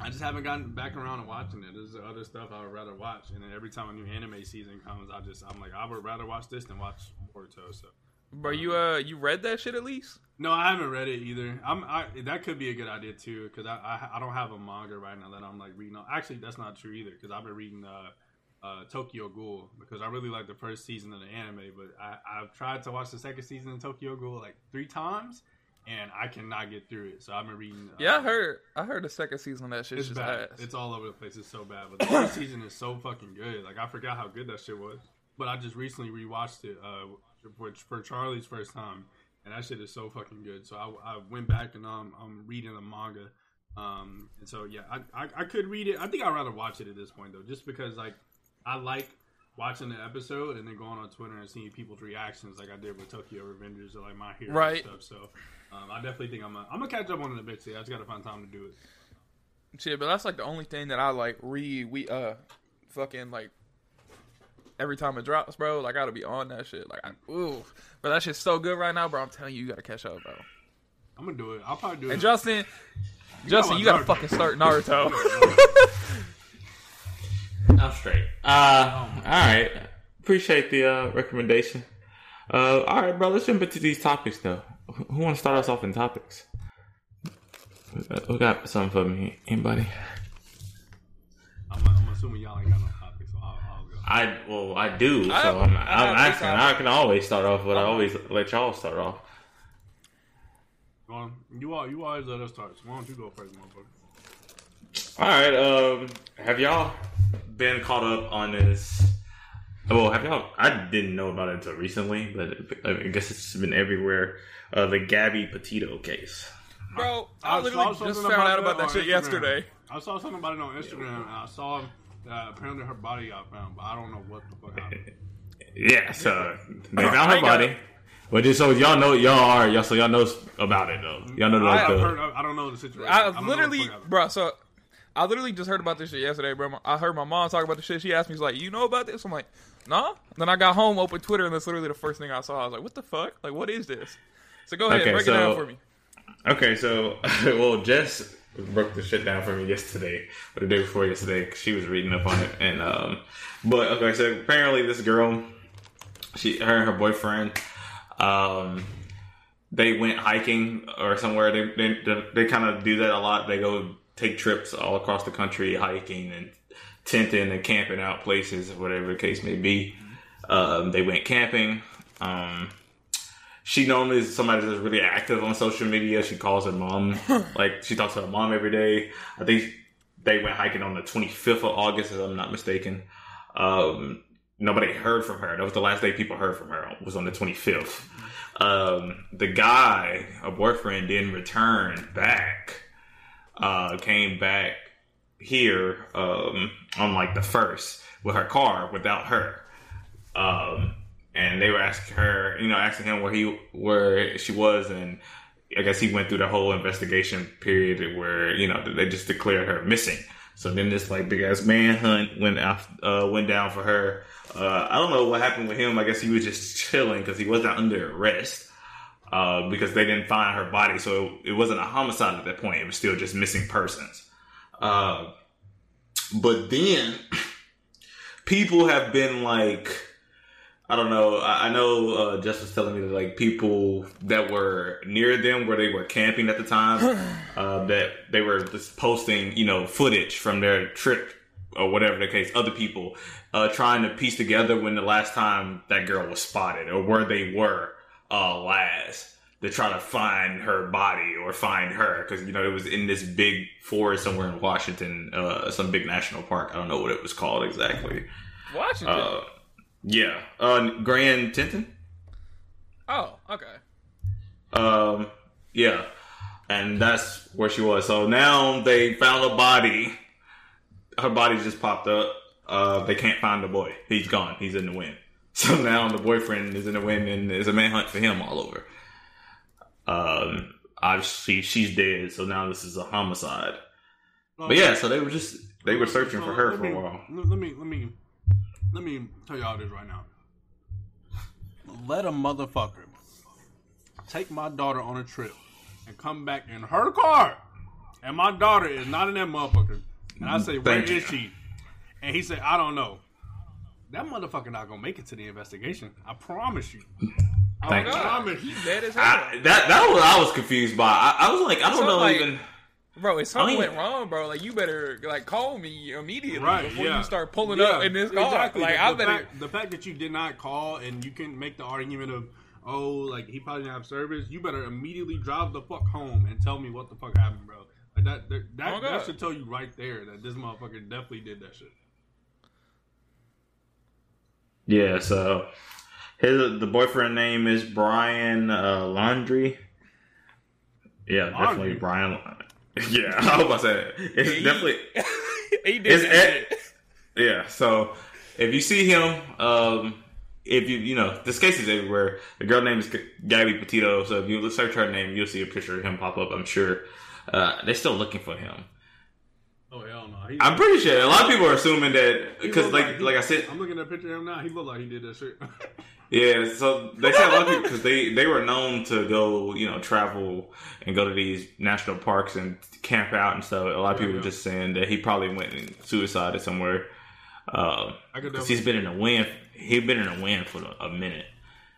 I just haven't gotten back around to watching it. There's other stuff I would rather watch, and then every time a new anime season comes, I just I'm like I would rather watch this than watch Boruto. So, bro, you uh, you read that shit at least? no, I haven't read it either. I'm I, that could be a good idea too because I, I I don't have a manga right now that I'm like reading. Actually, that's not true either because I've been reading uh, uh, Tokyo Ghoul because I really like the first season of the anime, but I I've tried to watch the second season of Tokyo Ghoul like three times. And I cannot get through it, so I've been reading. Uh, Yeah, I heard. I heard the second season of that shit. it's bad. ass. It's all over the place. It's so bad. But the first season is so fucking good. Like I forgot how good that shit was. But I just recently rewatched it, uh, for, for Charlie's first time, and that shit is so fucking good. So I, I went back and um, I'm reading the manga. Um, and so yeah, I, I I could read it. I think I'd rather watch it at this point though, just because like I like watching the episode and then going on Twitter and seeing people's reactions, like I did with Tokyo Revengers or like My Hero Right. and stuff. So um, I definitely think I'm a, I'm gonna catch up on it eventually. I just gotta find time to do it. Shit, but that's like the only thing that I like read. We uh, fucking like every time it drops, bro. Like I gotta be on that shit. Like, I, ooh, but that shit's so good right now, bro. I'm telling you, you gotta catch up, bro. I'm gonna do it. I'll probably do it. And Justin, You Justin, you gotta fucking start Naruto. (laughs) (laughs) I'm straight. Uh, all right. Appreciate the uh, recommendation. Uh, all right, bro. Let's jump into these topics, though. Who- Who want to start us off in topics? We got, we got something for me. Anybody? I'm, I'm assuming y'all ain't got no topics, so I'll, I'll go. I well, I do. So I have- I'm, I I'm have asking. I can always start off, but I always let y'all start off. Well, you all, you always let us start. So why don't you go first, motherfucker? All right. Um, have y'all been caught up on this? Well, have y'all? I didn't know about it until recently, but I guess it's been everywhere. Uh, the Gabby Petito case. Bro, I, literally saw just something found out about that shit Instagram. yesterday. I saw something about it on Instagram, and I saw uh, apparently her body got found, but I don't know what the fuck happened. (laughs) Yeah, so they I found her body. But just so y'all know, y'all are y'all so y'all know about it though. Y'all know I like have the, heard, I don't know the situation. I don't know what literally, the fuck happened. bro. So I literally just heard about this shit yesterday, bro. I heard my mom talk about the shit. She asked me, she's like, "You know about this?" I'm like, "Nah." Then I got home, opened Twitter, and that's literally the first thing I saw. I was like, "What the fuck? Like, what is this?" So go ahead, Okay, break so- it down for me. Okay, so (laughs) well, Jess broke the shit down for me yesterday, or the day before yesterday. 'cause she was reading up on it, and um, but okay, so apparently this girl, she, her and her boyfriend, um, they went hiking or somewhere. They they they kind of do that a lot. They go take trips all across the country, hiking and tenting and camping out places, whatever the case may be. Um, they went camping. Um, she normally is somebody that's really active on social media. She calls her mom, (laughs) like she talks to her mom every day. I think they went hiking on the 25th of August, if I'm not mistaken. Um, nobody heard from her. That was the last day people heard from her. Was on the 25th. Um, the guy, a boyfriend, didn't return back. Uh, came back here um, on like the first with her car without her. Um, and they were asking her, you know, asking him where he where she was, and I guess he went through the whole investigation period where you know they just declared her missing. So then this like big ass manhunt went out, uh, went down for her. Uh, I don't know what happened with him. I guess he was just chilling because he wasn't under arrest uh, because they didn't find her body. So it wasn't a homicide at that point. It was still just missing persons. Uh, but then (clears throat) people have been like, I don't know. I, I know uh, was telling me that like people that were near them, where they were camping at the time, (sighs) uh, that they were just posting, you know, footage from their trip or whatever the case. Other people uh, trying to piece together when the last time that girl was spotted or where they were uh, last to try to find her body or find her because you know it was in this big forest somewhere in Washington, uh, some big national park. I don't know what it was called exactly. Washington. Uh, yeah, uh, Grand Teton. oh, okay. Um, yeah, and that's where she was. So now they found a body. Her body just popped up. Uh, they can't find the boy. He's gone. He's in the wind. So now the boyfriend is in the wind, and there's a manhunt for him all over. Um, obviously she's dead. So now this is a homicide. But yeah, so they were just they were searching for her for me, a while. Let me let me let me tell y'all this right now. Let a motherfucker take my daughter on a trip and come back in her car, and my daughter is not in that motherfucker. And I say, where Thank is she? And he said, I don't know. That motherfucker not gonna make it to the investigation. I promise you. I Thank you. promise He's dead as hell. I, that that was I was confused by. I, I was like, I don't So, know like, even. Bro, if something I went wrong, bro, like you better like call me immediately Right, before yeah. you start pulling Yeah, up in this car. exactly. Like the, I the better. fact, the fact that you did not call and you can make the argument of, oh, like he probably didn't have service. You better immediately drive the fuck home and tell me what the fuck happened, bro. Like that, that, that, Oh, that should tell you right there that this motherfucker definitely did that shit. Yeah, so his the boyfriend name is Brian uh, Laundrie. Yeah, definitely Brian. (laughs) Yeah, I hope I said it. It's he- definitely. (laughs) he did it's Ed- Yeah, so if you see him, um, if you you know this case is everywhere. The girl name is Gabby Petito, so if you search her name, you'll see a picture of him pop up. I'm sure uh, they're still looking for him. Oh hell no! He- I'm pretty sure a lot of people are assuming that because look like he- like I said, I'm looking at a picture of him now. He looked like he did that shit. (laughs) Yeah, so they said a lot of people because they they were known to go, you know, travel and go to these national parks and camp out and stuff. A lot of people were just saying that he probably went and suicided somewhere. Uh, because he's been in a wind. He's been in a wind for a minute,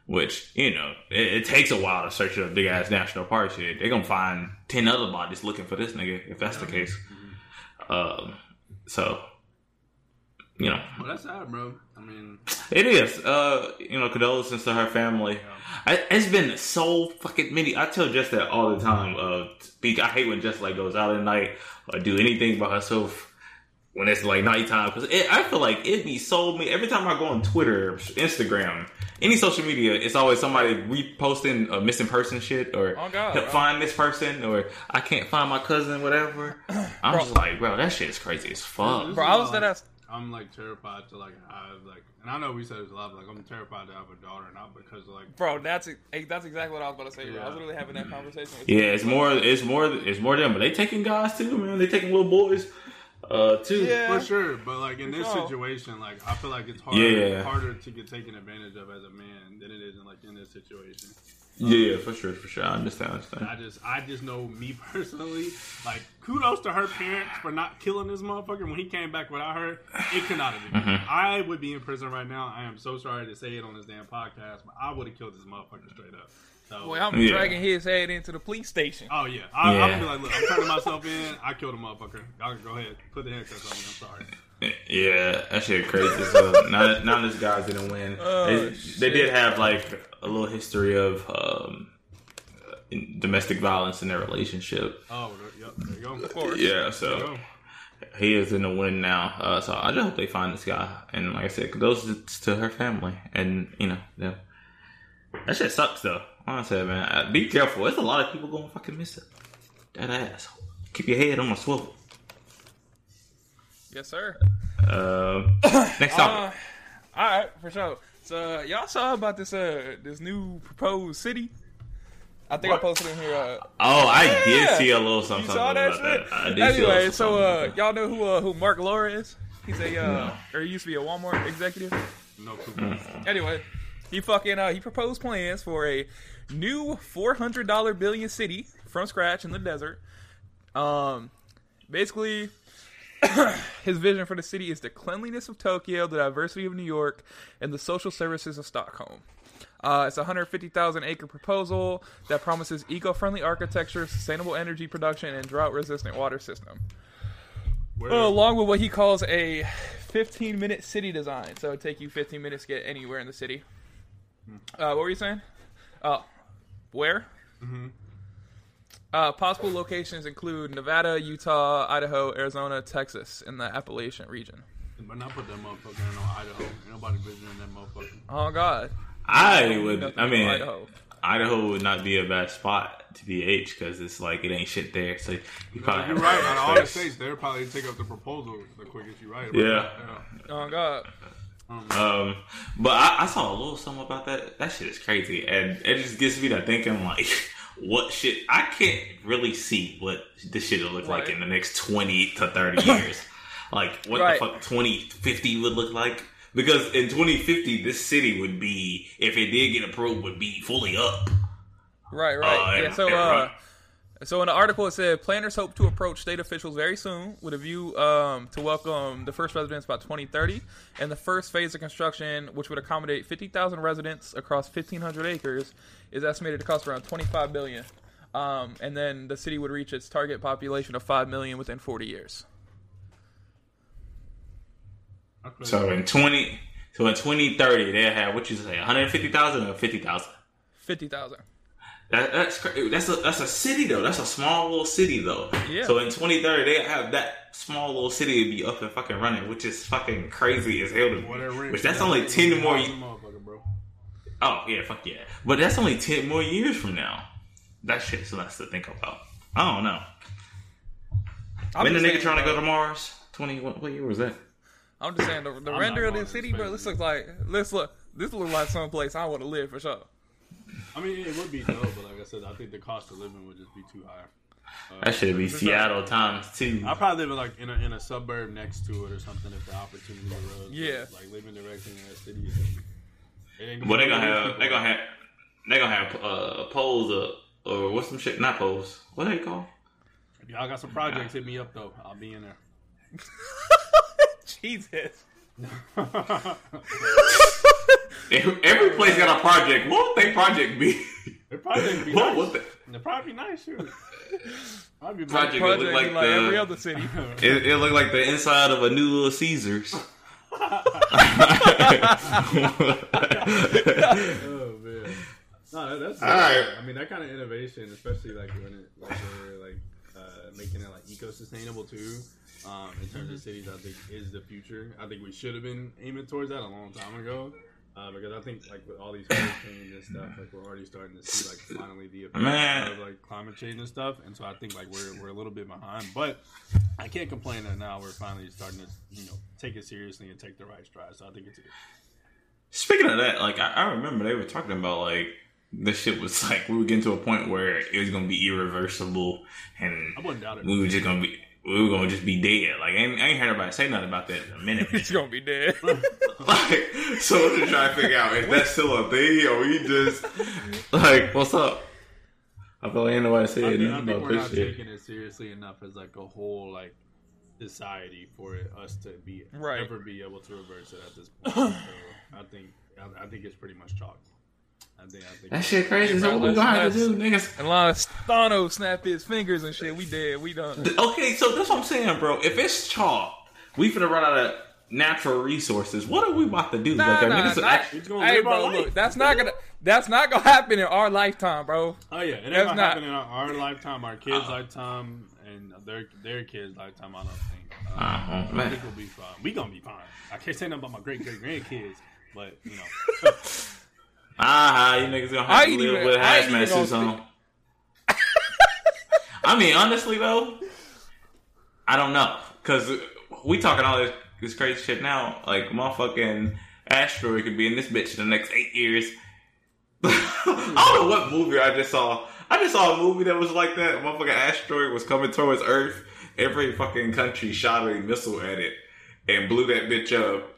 which you know it, it takes a while to search a big ass national park. Shit, they're gonna find ten other bodies looking for this nigga if that's the case. Um, so you know, Well, that's sad, bro. I mean, it is. Uh, you know, condolences to her family. I, it's been so fucking many. I tell Jess that all the time. Uh, speak. I hate when Jess like goes out at night or do anything by herself when it's like nighttime because I feel like it'd be so me Every time I go on Twitter, Instagram, any social media, it's always somebody reposting a missing person shit or Oh, God, help bro. find this person or I can't find my cousin, whatever. (clears throat) I'm Bro. just like, bro, that shit is crazy as fuck. this Bro, I was why, dead ass- I'm like terrified to like have like, and I know we said this a lot, but like I'm terrified to have a daughter, not because of like, Bro, that's hey, that's exactly what I was about to say. Bro. I was literally having that conversation. With Yeah, it's more. It's more. It's more them, but they taking guys too, man. They taking little boys, uh, too. for sure. But like in this sure. situation, like I feel like it's harder, Yeah. harder to get taken advantage of as a man than it is in like in this situation. Yeah, for sure, for sure. I understand. I understand. I just, I just know me (laughs) personally. Like, kudos to her parents for not killing this motherfucker when he came back without her. It could not have been. Mhm. I would be in prison right now. I am so sorry to say it on this damn podcast, but I would have killed this motherfucker straight up. So, Boy, I'm Yeah. dragging his head into the police station. Oh yeah, I, I'm gonna be like, look, I'm turning myself in. I killed a motherfucker. Y'all can go ahead, put the handcuffs on me. I'm sorry. Yeah, that shit crazy. So now, now this guys didn't win. Oh, they, they did have like a little history of um, domestic violence in their relationship. Oh, there- yep, there you go. Of course. Yeah, so he is in the win now. Uh, so I just hope they find this guy. And like I said, those to her family, and you know, them. that shit sucks though. Honestly, man, Uh, be careful. There's a lot of people going to fucking missing. That ass. Keep your head on a swivel. Yes, sir. Uh, next topic. Uh, all right, for sure. So uh, y'all saw about this uh this new proposed city. I think What? I posted in here. Uh, Oh, I did see a little something, You saw that about that. shit? I did anyway, little so uh, y'all know who uh, who Marc Lore is? He's a uh, No. or he used to be a Walmart executive. No clue. Mm. Anyway, he fucking uh, he proposed plans for a new four hundred dollar billion city from scratch in the desert. Um, basically, (coughs) his vision for the city is the cleanliness of Tokyo, the diversity of New York, and the social services of Stockholm. Uh, it's a 150,000 acre proposal that promises eco friendly architecture, sustainable energy production, and drought resistant water system. Uh, along with what he calls a 15 minute city design. So it'd take you 15 minutes to get anywhere in the city. Uh, what were you saying? Uh, where? Mm-hmm. Uh, possible locations include Nevada, Utah, Idaho, Arizona, Texas, in the Appalachian region. But not put that motherfucker in Idaho. Ain't nobody visiting that motherfucker. Oh God! I would. I mean, Idaho. Idaho. would not be a bad spot to be H because it's like it ain't shit there. So you probably You're have right. Out of all the states, they'll probably take up the proposal the quickest. You're right? about Yeah. that. Oh God! Um, but I, I saw a little something about that. That shit is crazy, and it just gets me to thinking like, (laughs) what shit? I can't really see what this shit will look like in the next twenty to thirty (laughs) years. like, what Right. the fuck twenty fifty would look like? Because in twenty fifty, this city would be, if it did get approved, would be fully up. Right, right. Uh, yeah. and- So, and uh, right. So in the article it said planners hope to approach state officials very soon with a view um, to welcome the first residents by 2030, and the first phase of construction, which would accommodate 50,000 residents across 1,500 acres, is estimated to cost around 25 billion. Um, and then the city would reach its target population of five million within 40 years. So in twenty, so in twenty thirty, they have what you say, one hundred fifty thousand or fifty thousand. 50,000. That, that's cra- that's a that's a city though. That's a small little city though. Yeah. So in 2030, they have that small little city to be up and fucking running, which is fucking crazy as hell to me. Which that's only ten more. ye- bro. Oh yeah, fuck yeah. But that's only ten more years from now. That shit's nuts to think about. I don't know. I'm when the nigga trying to go to Mars? Twenty. What, what year was that? I'm just saying the, the render of this city, bro. This looks like this look this look like some place I want to live for sure. I mean, it would be dope, but like I said, I think the cost of living would just be too high. Uh, That should be Seattle times two. I probably live in like in a, in a suburb next to it or something if the opportunity arose. Yeah. like living directly in that city. It Well, they be gonna have people. they gonna have they gonna have uh, polls or, or what's some shit? not polls. What they call? If y'all got some projects, hit me up though. I'll be in there. (laughs) Jesus. (laughs) Every (laughs) every place got a project. What would they project be? The project be (laughs) What nice. would they? The project be nice, shoot. I'd be Project Project would look like, like the, every other city. (laughs) It, it look like the inside of a new Little Caesars. oh man. No, that- that's All right. I mean, that kind of innovation, especially like when it like they're like uh, making it like eco sustainable too. Um, in terms of cities, I think is the future. I think we should have been aiming towards that a long time ago. Uh, because I think like with all these hurricanes and stuff, like we're already starting to see like finally the effects of like climate change and stuff, and so I think like we're we're a little bit behind, but I can't complain that now we're finally starting to you know take it seriously and take the right stride. So I think it's good. Speaking of that, like I, I remember they were talking about like this shit was like we were getting to a point where it was gonna be irreversible, and I wouldn't doubt it. we were just gonna be we were gonna just be dead. Like I ain't, I ain't heard nobody say nothing about that in a minute. (laughs) He's gonna be dead. (laughs) like so, we're just trying to figure out is that still a thing, or we just like what's up? I feel like ain't nobody I saying think, I nothing think about we're this not shit. taking it seriously enough as like a whole like society for it, us to be Right. ever be able to reverse it at this (coughs) point. so I think I, I think it's pretty much chalk. I think I think That shit crazy. So what we gonna have to do, niggas? Unless Thanos snap his fingers and shit, we dead. We done. Okay, so that's what I'm saying, bro. If it's chalk, we finna run out of natural resources. What are we about to do? Nah, like, are nah, niggas nah. actually Hey, bro, look, that's not gonna that's not gonna happen in our lifetime, bro. Oh yeah, it ain't That's gonna not- happen in our, our lifetime, our kids' lifetime, and their their kids' lifetime. I don't think. Uh, Uh-huh, I man. think we'll be fine. We gonna be fine. I can't say nothing about my great great grandkids, but you know. (laughs) Ah, you niggas gonna I have to live even- with I hazmat suits on. (laughs) I mean, honestly though, I don't know because we talking all this, this crazy shit now. Like motherfucking asteroid could be in this bitch in the next eight years. (laughs) I don't know what movie I just saw. I just saw a movie that was like that. A motherfucking asteroid was coming towards Earth. Every fucking country shot a missile at it and blew that bitch up.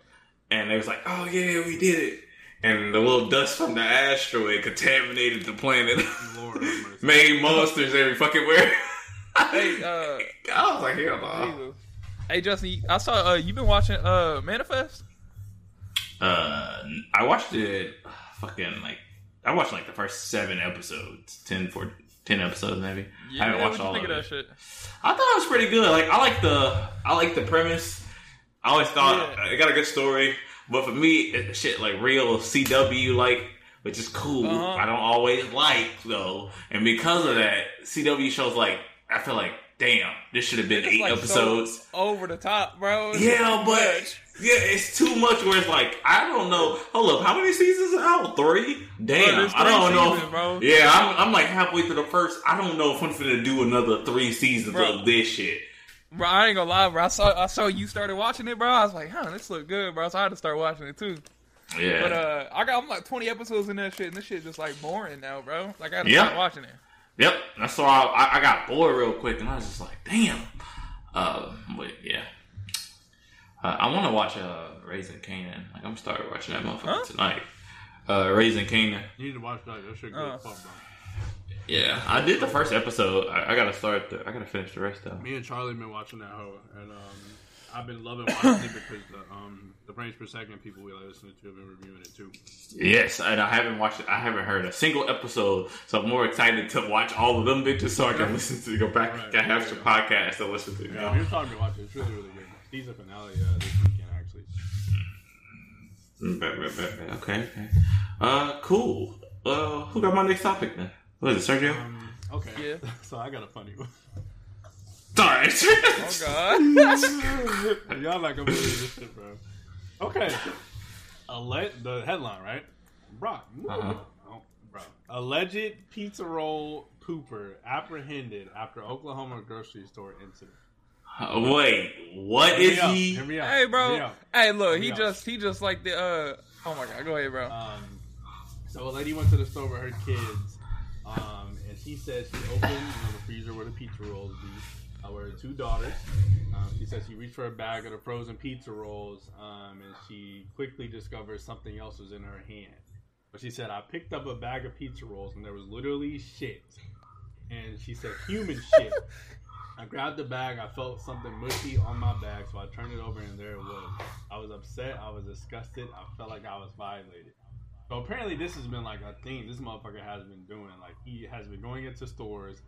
And they was like, "Oh yeah, we did it." And the little dust from the asteroid contaminated the planet, made monsters every fucking where. hey, (laughs) uh, I was like, hell no. Jesus. Hey, Justin, I saw uh, you been watching uh Manifest. Uh, I watched it. Fucking like, I watched like the first seven episodes, 10, for 10 episodes maybe. Yeah, I haven't watched all think of of it. that shit? I thought it was pretty good. Like I like the I like the premise. I always thought it got a good story, but for me, it, shit like real CW like, which is cool. Uh-huh. I don't always like though, and because of that, CW shows like I feel like damn, this should have been It's eight like so episodes. over the top, bro. It's Yeah, but much. yeah, it's too much. Where it's like I don't know. Hold up, how many seasons are out? Three. Damn, there's I don't know. seasons, bro. Yeah, I'm, I'm like halfway through the first. I don't know if I'm finna do another three seasons Bro. of this shit. Bro, I ain't gonna lie, bro. I saw I saw you started watching it, bro. I was like, huh, this look good, bro. So I had to start watching it too. Yeah. But uh, I got I'm like 20 episodes in that shit, and this shit just like boring now, bro. Like I had to Yeah. start watching it. Yep, that's why I, I, I got bored real quick, and I was just like, damn. Uh, but yeah, uh, I want to watch uh Raising Kanan. Like I'm started watching that motherfucker tonight. Uh, Raising Kanan. You need to watch that. That shit good Uh. as fuck, bro. Yeah, I did the first episode. I, I gotta start. The, I gotta finish the rest though. Me and Charlie been watching that hoe, and um, I've been loving watching it because the um the frames per second people we like listening to have been reviewing it too. Yes, and I haven't watched. it. I haven't heard a single episode, so I'm more excited to watch all of them bitches so I can listen to go back. Right, I have yeah. some podcasts to listen to. You. Yeah, were talking about it. It's really really good. Season finale uh, this weekend actually. Mm. Okay, okay. Uh, cool. Uh, who got my next topic then? What is it, Sergio? Um, okay. (laughs) so I got a funny one. (laughs) Sorry. oh God. (laughs) Y'all not gonna believe this shit, bro. Okay. Alle- the headline, right? Brock. Uh-huh. Oh, bro. Alleged pizza roll pooper apprehended after Oklahoma grocery store incident. Uh, wait, what Hear me is out. he? Hear me out. Hey, Hear me bro. out. Hey, look, Hear me he out. just he just like the uh. Oh my god, go ahead, bro. Um, so a lady went to the store with her kids, um, and she says she opened you know, the freezer where the pizza rolls be, uh, where her two daughters. Um, she says she reached for a bag of the frozen pizza rolls, um, and she quickly discovered something else was in her hand. But she said, I picked up a bag of pizza rolls, and there was literally shit. And she said, human (laughs) shit. I grabbed the bag. I felt something mushy on my bag, so I turned it over, and there it was. I was upset. I was disgusted. I felt like I was violated. So apparently, this has been like a thing. This motherfucker has been doing. Like he has been going into stores,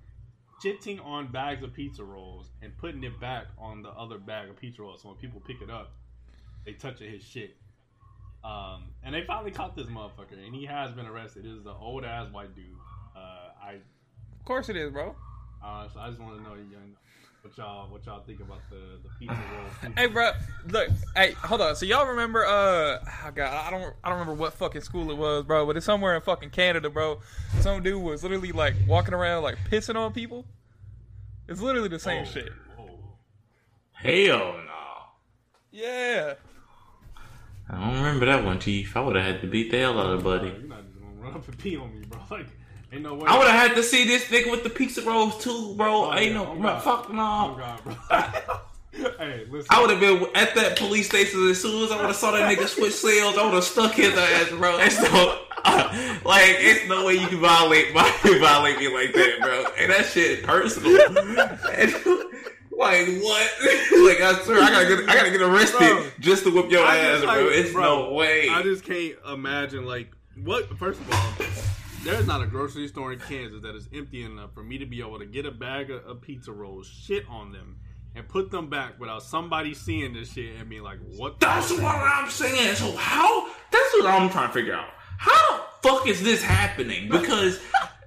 shitting on bags of pizza rolls and putting it back on the other bag of pizza rolls. So when people pick it up, they touching his shit. Um, and they finally caught this motherfucker, and he has been arrested. This is an old ass white dude. Uh, I, Of course it is, bro. uh, so I just want to know young, what y'all what y'all think about the the pizza (laughs) roll. Hey, bro, look, hey, hold on. So y'all remember? Uh, oh God, I don't, I don't remember what fucking school it was, bro. But it's somewhere in fucking Canada, bro. Some dude was literally like walking around like pissing on people. It's literally the same shit. Hell no. Yeah. I don't remember that one, Chief. I would have had to beat the hell out of buddy. You're not just gonna run up and pee on me, bro. (laughs) Like, ain't no way. I would have had to see this nigga with the pizza rolls too, bro. Oh, Ain't yeah. no Oh, bro, fuck no. Oh, God, bro. (laughs) hey, listen. I would have been at that police station as soon as I would have saw that nigga switch cells. I would have stuck his ass, bro. It's no, (laughs) like, it's no way you can violate my (laughs) violate me like that, bro. And that shit personal. And, like what? like I swear, I gotta get, I gotta get arrested Bro. just to whip your ass, just, bro. It's no way. I just can't imagine like what. First of all, there's not a grocery store in Kansas that is empty enough for me to be able to get a bag of, of pizza rolls, shit on them, and put them back without somebody seeing this shit and being like, "What?" the That's what I'm saying. So how? That's what I'm trying to figure out. How the fuck is this happening? Because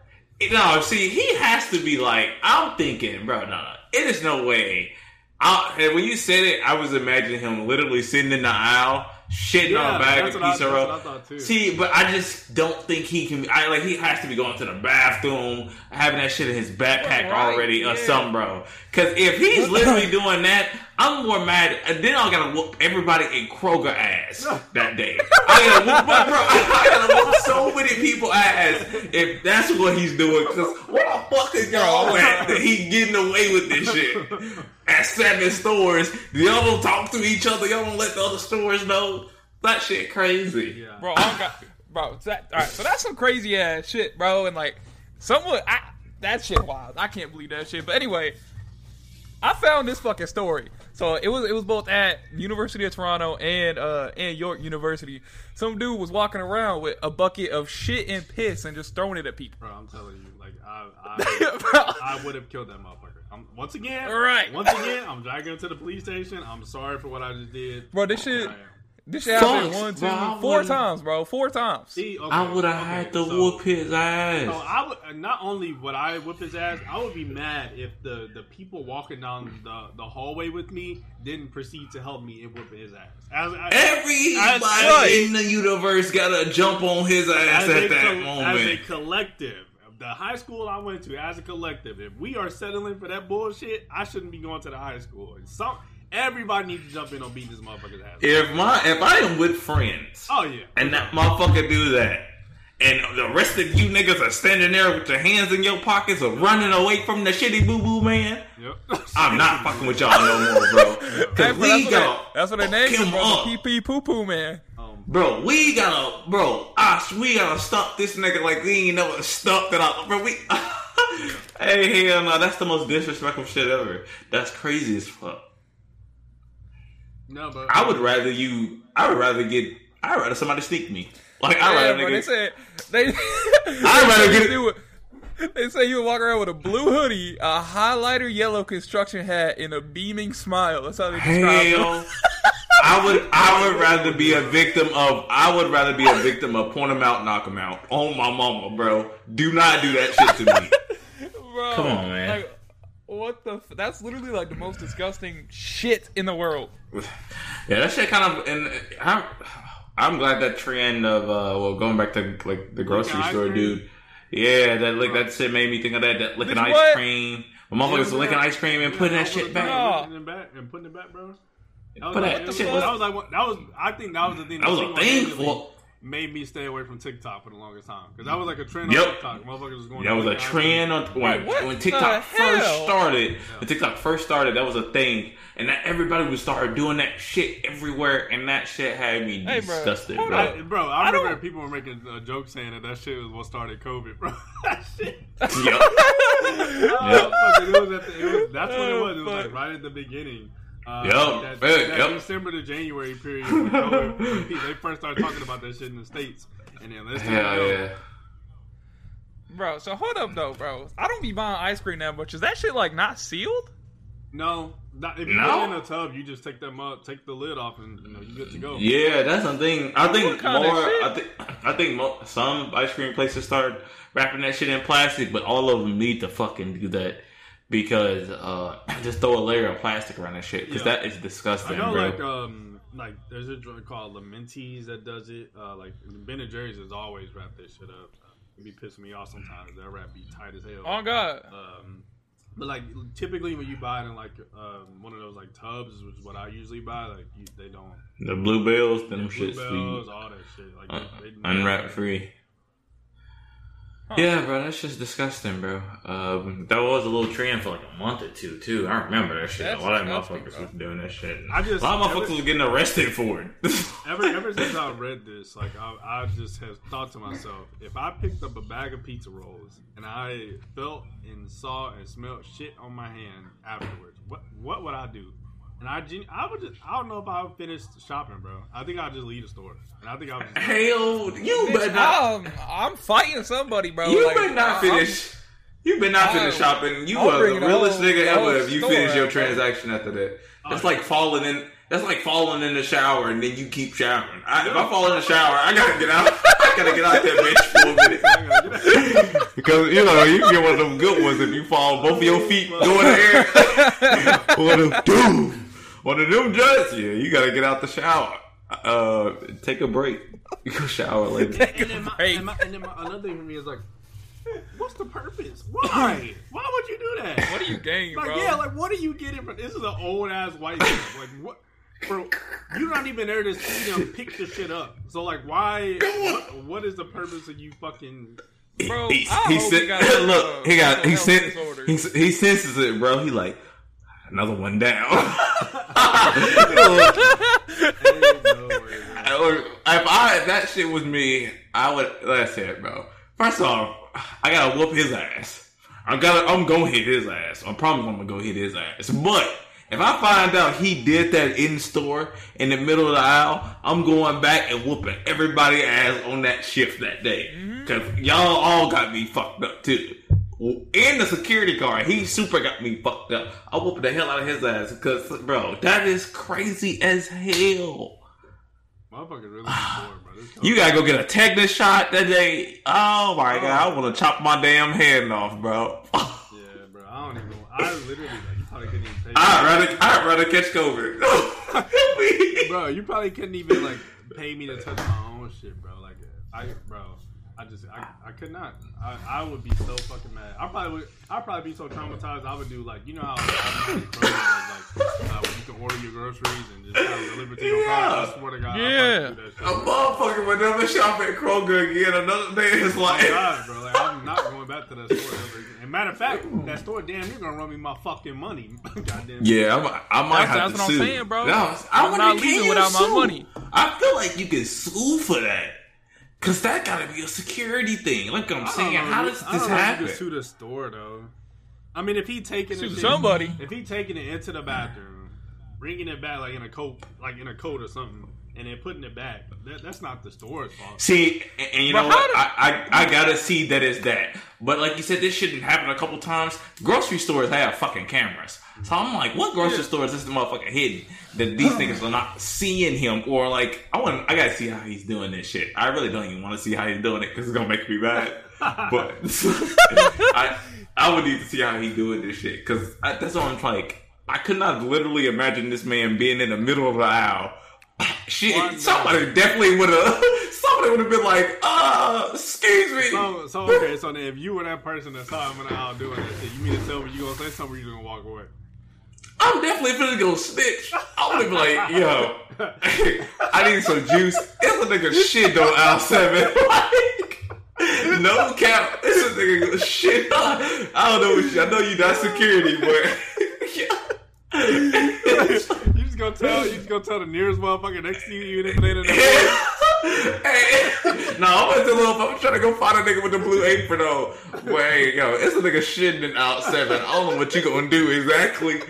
(laughs) no, see, he has to be like. I'm thinking, bro. No, no, it is no way. I, when you said it, I was imagining him literally sitting in the aisle, shitting Yeah, on a bag that's of what I- pizza that's roll. what I thought, too. See, but I just don't think he can. I like he has to be going to the bathroom, having that shit in his backpack Right, already or yeah. something, bro. Because if he's literally doing that, I'm more mad. And then I gotta whoop everybody in Kroger ass (laughs) that day. I gotta whoop, bro, bro, I gotta whoop so many people ass if that's what he's doing. Because what the fuck is y'all at that he getting away with this shit at seven stores? Y'all don't talk to each other. Y'all don't let the other stores know. That shit crazy. bro. I got, bro. That, all right, so that's some crazy ass shit, bro. And like, someone, I, that shit wild. I can't believe that shit. But anyway, I found this fucking story. So it was it was both at University of Toronto and uh and York University. Some dude was walking around with a bucket of shit and piss and just throwing it at people. Bro, I'm telling you, like I, I, (laughs) I would have killed that motherfucker. I'm, once again, Right. Once again, I'm dragging him to the police station. I'm sorry for what I just did. Bro, this shit. This shit happened Fuck, one, two, bro, four times, bro. Four times. See, okay, I would have okay, had to so- whoop his ass. So I would uh, not only would I whip his ass, I would be mad if the the people walking down the, the hallway with me didn't proceed to help me in whipping his ass. As, as, Everybody as- in the universe gotta jump on his ass at a that co- As a collective, the high school I went to, as a collective, if we are settling for that bullshit, I shouldn't be going to the high school. And Some everybody needs to jump in on beating this motherfucker's ass. If my if I am with friends Oh yeah. and that motherfucker do that, and the rest of you niggas are standing there with your hands in your pockets or running away from the shitty boo boo man, Yep. (laughs) I'm not fucking with y'all no more, bro. Hey, Cause bro, we that's, what got they, that's what they named fuck him, him bro. up. The PP poo poo man. Um, bro, we gotta, bro, us, we gotta stump this nigga like we ain't never stumped it out. Bro, we, (laughs) hey, hell no, that's the most disrespectful shit ever. That's crazy as fuck. No, but I would rather you, I would rather get, I'd rather somebody sneak me. Like, I'd Yeah, rather they said they. (laughs) I'd rather get it. you would- They say you would walk around with a blue hoodie, a highlighter yellow construction hat, and a beaming smile. That's how they describe Hell, it. I would, I would rather be a victim of, I would rather be a victim of point them out, knock them out. Oh my mama, bro. Do not do that shit to me. (laughs) Bro, Come on, man. Like, what the? F- that's literally like the most disgusting shit in the world. (sighs) Yeah, that shit kind of, and I'm, I'm glad that trend of, uh, well, going back to like the grocery ice store dude. Yeah, that like that shit made me think of that, that licking ice what? cream. My motherfuckers Yeah, licking ice cream and putting that shit was back. No. Putting back and putting it back, bro. That was, like, that was- shit that was- was like that was. I think that was the thing. That was a thing single-handedly for- Made me stay away from TikTok for the longest time because that was like a trend Yep. on TikTok. Motherfuckers was going. That was a trend on cream. when, what when TikTok the first hell? started. When TikTok first started, that was a thing, and that everybody would start doing that shit everywhere, and that shit had me Hey, disgusted, hold bro. I, bro, I I remember don't- people were making a joke saying that that shit was what started COVID, bro. (laughs) that shit. Yep. Oh, (laughs) fuck, it was at the, it was, that's what it was. It was like (laughs) right at the beginning. Uh, Yep. That, that yep. December to January period. when COVID, they first started talking about that shit in the states, and then let's Hell yeah. Bro, so hold up though, bro. I don't be buying ice cream that much. Is that shit like not sealed? No, Not, if you No. put it in a tub, you just take them up, take the lid off, and you know you good to go. Yeah, that's the thing. I think What kind of more. shit? I think I think mo- some ice cream places start wrapping that shit in plastic, but all of them need to fucking do that because uh, just throw a layer of plastic around that shit because Yeah. that is disgusting, I know, bro. like um, like there's a drug called Lamentes that does it. Uh, like Ben and Jerry's has always wrapped that shit up. It be pissing me off sometimes. That wrap be tight as hell. Oh, God. Um, but like typically when you buy it in like um, one of those like tubs, which is what I usually buy, like you, they don't the blue bells, them Yeah, shits, Bluebells, all that shit. Like uh, they, they unwrap free. Yeah, bro, that's just disgusting, bro. Um, that was a little trend for like a month or two, too. I remember that shit. That's a lot of motherfuckers bro. was doing that shit. I just- a lot of motherfuckers every- was getting arrested for it. (laughs) ever ever since I read this, like I, I just have thought to myself, if I picked up a bag of pizza rolls and I felt and saw and smelled shit on my hand afterwards, what what would I do? And I gen- I would just I don't know if I would finish shopping, bro. I think I'd just leave the store, and I think I would. Just Hell, you Bitch, better not. I'm, I'm fighting somebody, bro. you Like, better not I'm- finish. You better not finish I'm- shopping. You I'm are the bringing the realest whole- nigga the whole ever if you store finish your out, bro. transaction after that. Oh, that's like falling in. That's like falling in the shower and then you keep showering. I, if I fall in the shower, I gotta get out. (laughs) I gotta get out that bitch for a minute (laughs) because you know you get one of them good ones if you fall, both of your feet (laughs) go in the air. one of them, dude, one of them jets. Yeah, you gotta get out the shower. Uh, take a break. You (laughs) go shower later. and then, my, and, my, and then my, another thing for me is like, what's the purpose? (laughs) Why? Why would you do that? What are you gaining, like, bro? yeah, like what are you getting from this? Is an old ass white man. Like what? Bro, you're not even there to see them pick the shit up. So like, why? What, what is the purpose of you fucking? Bro, he, I he hope sen- he got (laughs) look, uh, he got he mental sent he, he senses it, bro. He like another one down. (laughs) if I if that shit was me, I would. That's it, bro. First off, I gotta whoop his ass. I gotta. I'm gonna hit his ass. I promise I'm gonna go hit his ass. But if I find out he did that in store in the middle of the aisle, I'm going back and whooping everybody ass on that shift that day. Cause y'all all got me fucked up too. And the security guard, he super got me fucked up. I whooped the hell out of his ass because, bro, that is crazy as hell. Motherfuckers really (sighs) bored, bro. You gotta go get a tetanus shot that day. Oh my oh. god, I want to chop my damn head off, bro. (laughs) yeah, bro. I don't even. I literally like you probably couldn't even pay. I'd rather, I'd rather catch COVID. (laughs) bro, you probably couldn't even like pay me to touch my own shit, bro. Like, I, bro, I just, I, I could not. I, I would be so fucking mad. I probably would. I'd probably be so traumatized. I would do like, you know how automatic groceries are, like, uh, you can order your groceries and just have it delivered to your car. I swear to God, I'd do that shit. A motherfucker would never shop at Kroger again. Another day is like, Oh God, bro, like I'm not going back to that store ever again. And matter of fact, that store, damn, you're gonna run me my fucking money. (laughs) Goddamn. Yeah, I'm, I might That's- have that's to what I'm sue. saying, bro. No, I I'm wouldn't leaving can without my money. I feel like you can sue for that. Cause that gotta be a security thing. Like I'm saying, know, how does this don't know if happen? To the store though. I mean, if he taking Sue it, somebody. if he taking it into the bathroom, bringing it back like in a coat, like in a coat or something, and then putting it back, that, that's not the store's fault. See, and, and you But know what? did- I, I I gotta see that it's that. But like you said, this shouldn't happen a couple times. Grocery stores have fucking cameras. So I'm like, what grocery store is this motherfucker hidden that these niggas are not seeing him? Or like, I want, I gotta see how he's doing this shit. I really don't even want to see how he's doing it because it's gonna make me mad. (laughs) But (laughs) I I would need to see how he doing this shit because that's what I'm trying. like. I could not literally imagine this man being in the middle of the aisle. (coughs) Shit, somebody definitely would have. (laughs) Somebody would have been like, "Uh, excuse me." So, so okay, so then if you were that person that saw him in the aisle doing that shit, you mean to tell me you gonna say something or you gonna walk away? I'm definitely finna go snitch. I would be like, "Yo, I need some juice." It's a nigga shit on aisle seven. (laughs) Like, no cap. It's a nigga shit. (laughs) I don't know. I know you not security, but (laughs) you just gonna tell you just gonna tell the nearest motherfucker next to you even if they didn't know. no, I'm at the little. I'm trying to go find a nigga with the blue apron on. Wait, yo, it's a nigga shitting in out seven. I don't know what you gonna do exactly.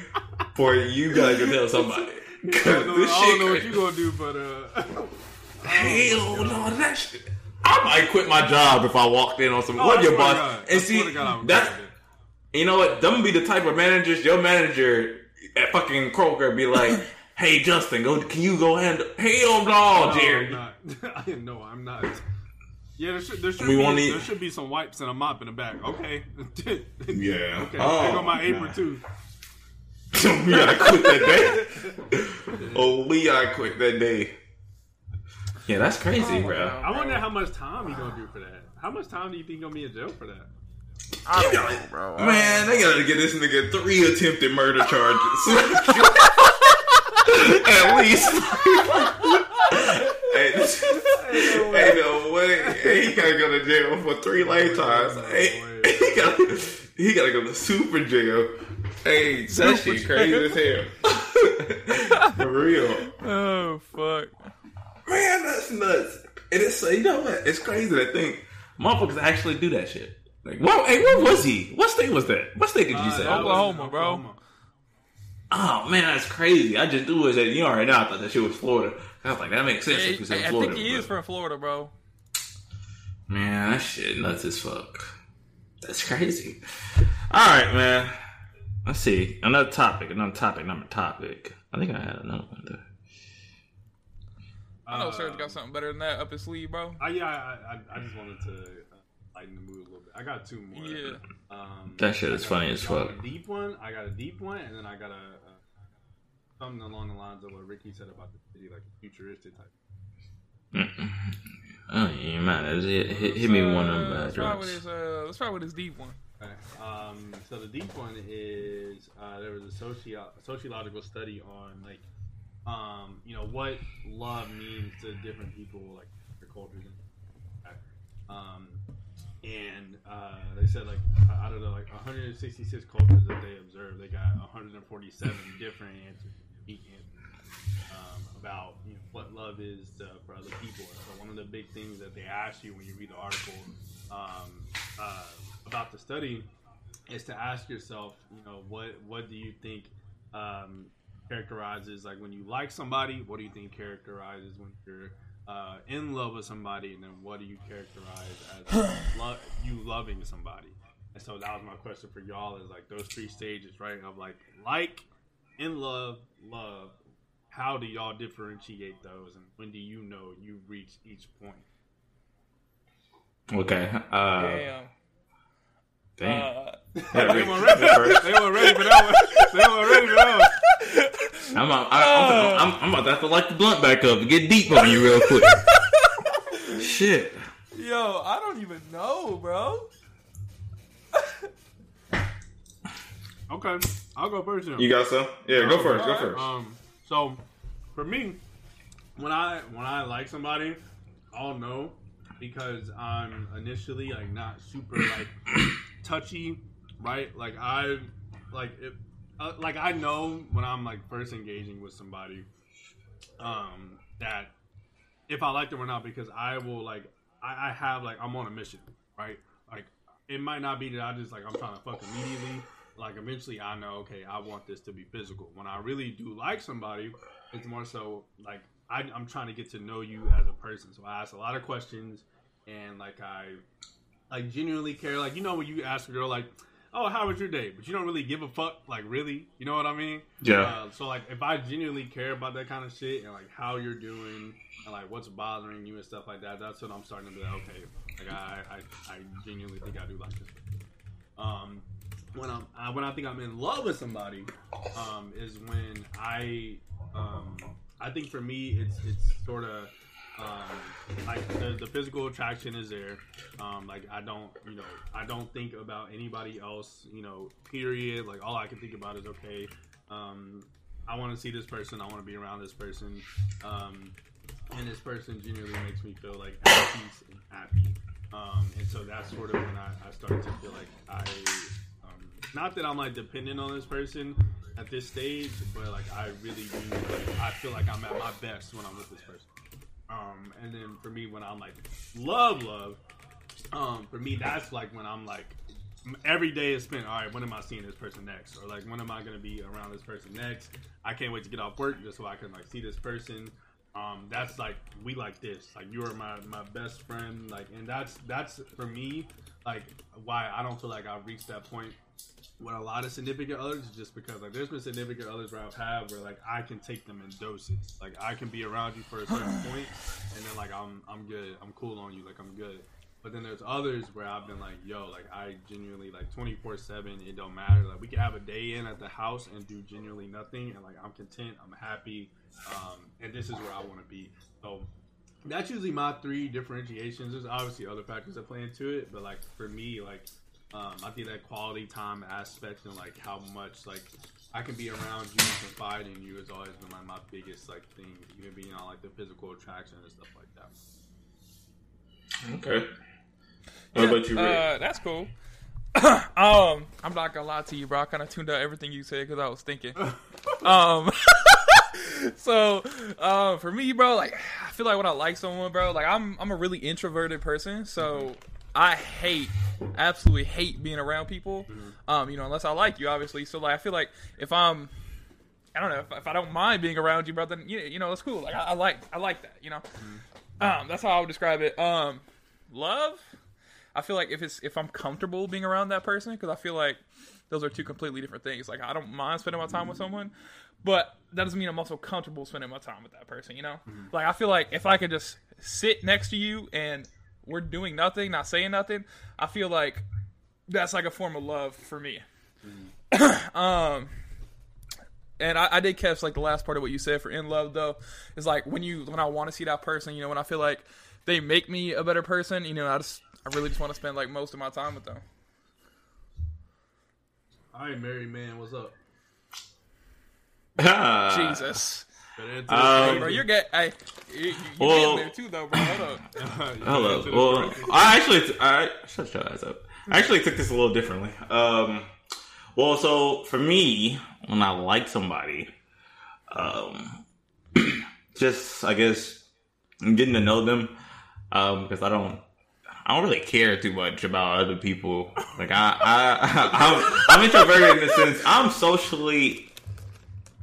For you gotta go tell somebody. I 'Cause (laughs) don't know, I don't know what you gonna do, but uh, Hell no, that shit. I might quit my job if I walked in on some. Oh, what I your boss? God. And swear see, God, I that's you know what? Them be the type of managers. Your manager at fucking Kroger be like, (laughs) "Hey Justin, go. Can you go handle? Hell no, Jerry. No, I'm not. no, I'm not. Yeah, there should there should We be won't eat- there should be some wipes and a mop in the back. Okay. (laughs) Yeah. Okay. Oh, there go my apron nah. too. (laughs) we gotta quit that day. (laughs) oh, we gotta quit that day. Yeah, that's crazy, oh, bro. I wonder how much time he gonna do for that. How much time do you think gonna be in jail for that? I don't know, bro. Man, they gotta get this nigga three attempted murder charges. At least. Hey, this- (laughs) ain't no way. Hey, he gotta go to jail for three lifetimes. Hey, (laughs) he gotta, he gotta go to super jail. Hey, that Super shit crazy as hell. (laughs) For real. Oh fuck. Man, that's nuts. And it's you know what? It's crazy to think motherfuckers actually do that shit. Like, well, hey, where was he? What state was that? What state did you say? Uh, Oklahoma, bro. Oh man, that's crazy. I just knew it that you know right now. I thought that shit was Florida. I was like, that makes sense Yeah, if it's in I, I Florida. think he but- is from Florida, bro. Man, that shit nuts as fuck. That's crazy. All right, man. Let's see. Another topic. Another topic. Another topic. I think I had another one though. I know Serge got something better than that up his sleeve, bro. Uh, yeah, I, I, I just wanted to uh, lighten the mood a little bit. I got two more. Yeah. Um, That shit is funny I as fuck. A deep one. I got a deep one, and then I got a, a something along the lines of what Ricky said about the city, like a futuristic type. Mm-mm. Oh, you man. Hit, hit, hit me with one of them Uh, bad let's try with drugs. his. Uh, let's try with his deep one. Okay. Um, so the deep one is uh, there was a socio- sociological study on like um, you know what love means to different people like their cultures and um, and uh, they said like out of the like 166 cultures that they observed, they got 147 different answers, um, about you know, what love is to, for other people. So one of the big things that they ask you when you read the article um, uh, about the study is to ask yourself, you know, what what do you think um, characterizes like when you like somebody? What do you think characterizes when you're uh, in love with somebody? And then what do you characterize as (coughs) lo- you loving somebody? And so that was my question for y'all is like those three stages, right? Of like like, in love, love. How do y'all differentiate those, and when do you know you reach each point? Okay. Uh, Damn. Damn. Uh, (laughs) Yeah, they weren't ready. you first. They weren't ready for that one. They weren't ready for that one. (laughs) I'm, about- I, I'm, I'm, I'm about to have to light the blunt back up and get deep on you real quick. (laughs) Shit. Yo, I don't even know, bro. Okay, I'll go first. Then. You got some? Yeah, go first. Go first. Um, so for me, when I when I like somebody, I'll know because I'm initially like not super like touchy, right? Like I like if uh, like I know when I'm like first engaging with somebody, um, that if I like them or not because I will like I, I have like I'm on a mission, right? Like it might not be that I just like I'm trying to fuck immediately. Like eventually I know okay I want this to be physical. When I really do like somebody, it's more so like I, I'm trying to get to know you as a person. So I ask a lot of questions and like I like genuinely care. Like you know when you ask a girl like, "Oh, how was your day?" But you don't really give a fuck. Like really, you know what I mean? Yeah. Uh, so like if I genuinely care about that kind of shit and like how you're doing and like what's bothering you and stuff like that, that's when I'm starting to be like, okay, like I I, I genuinely think I do like this. Um, when I'm I, when I think I'm in love with somebody, um, is when I um, I think for me it's it's sort of um, like the, the physical attraction is there. Um, like I don't, you know, I don't think about anybody else. You know, period. Like all I can think about is okay. Um, I want to see this person. I want to be around this person. Um, and this person genuinely makes me feel like at peace and happy. And so that's sort of when I, I started to feel like I, not that I'm like dependent on this person at this stage, but like I really do. I feel like I'm at my best when I'm with this person. Um, and then for me, when I'm like love, love, um, for me that's like when I'm like every day is spent. All right, when am I seeing this person next? Or like when am I gonna be around this person next? I can't wait to get off work just so I can like see this person. Um, that's like we like this. Like you are my my best friend. Like and that's that's for me like why I don't feel like I've reached that point with a lot of significant others just because like there's been significant others where I've had where like I can take them in doses. Like I can be around you for a certain (sighs) point, and then like I'm I'm good, I'm cool on you, like I'm good. But then there's others where I've been like, yo, like I genuinely like 24 seven. It don't matter. Like we can have a day in at the house and do genuinely nothing, and like I'm content, I'm happy, um, and this is where I want to be. So that's usually my three differentiations. There's obviously other factors that play into it, but like for me, like um, I think that quality time aspect and like how much like I can be around you and confide in you has always been like my biggest like thing. Even being on like the physical attraction and stuff like that. Okay. What about you, Rick? Uh, that's cool. (coughs) um, I'm not gonna lie to you, bro. I kind of tuned out everything you said because I was thinking. (laughs) um, (laughs) so, uh, for me, bro, like I feel like when I like someone, bro, like I'm I'm a really introverted person, so I hate, absolutely hate being around people. Um, you know, unless I like you, obviously. So like, I feel like if I'm I don't know if, if I don't mind being around you, bro. Then you, you know it's cool. Like I, I like I like that. You know, um, that's how I would describe it. Um, love. I feel like if it's if I'm comfortable being around that person, because I feel like those are two completely different things. Like I don't mind spending my time with someone, but that doesn't mean I'm also comfortable spending my time with that person. You know, like I feel like if I could just sit next to you and we're doing nothing, not saying nothing, I feel like that's like a form of love for me. (clears throat) um, and I, I did catch like the last part of what you said for in love though is like when you when I want to see that person, you know, when I feel like they make me a better person, you know, I just I really just want to spend like most of my time with them. All right, married man, what's up? (laughs) Jesus. Um, bro, you're get hey, you, you, you well- getting there too though, bro. Hold up. (laughs) Hello. Well, I actually, I shut your ass up. I actually took this a little differently. Um, well, so for me, when I like somebody, um, (clears throat) just I guess I'm getting to know them, um, because I don't, I don't really care too much about other people. Like I, I, (laughs) I'm, I'm introverted in the sense I'm socially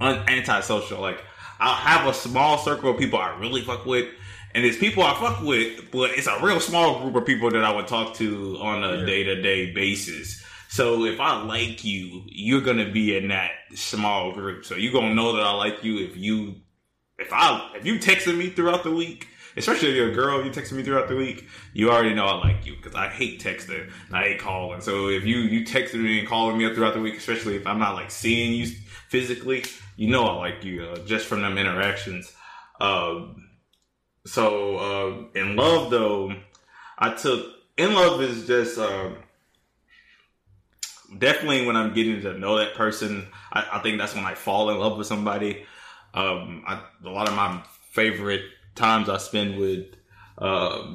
un- antisocial. Like I'll have a small circle of people I really fuck with, and it's people I fuck with, but it's a real small group of people that I would talk to on a day to day basis. So if I like you, you're gonna be in that small group. So you're gonna know that I like you if you if I if you texted me throughout the week, especially if you're a girl, you texted me throughout the week, you already know I like you because I hate texting and I hate calling. So if you you texted me and calling me up throughout the week, especially if I'm not like seeing you physically, you know I like you uh, just from them interactions. Um, so uh, in love though, I took in love is just. Uh, definitely when I'm getting to know that person, I, I think that's when I fall in love with somebody. Um, I, a lot of my favorite times I spend with uh,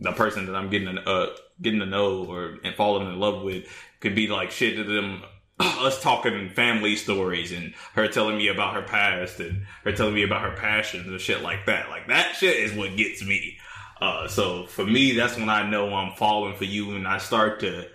the person that I'm getting to, uh, getting to know or and falling in love with could be like shit to them. Us talking family stories and her telling me about her past and her telling me about her passions and shit like that. Like that shit is what gets me. Uh, so for me, that's when I know I'm falling for you and I start to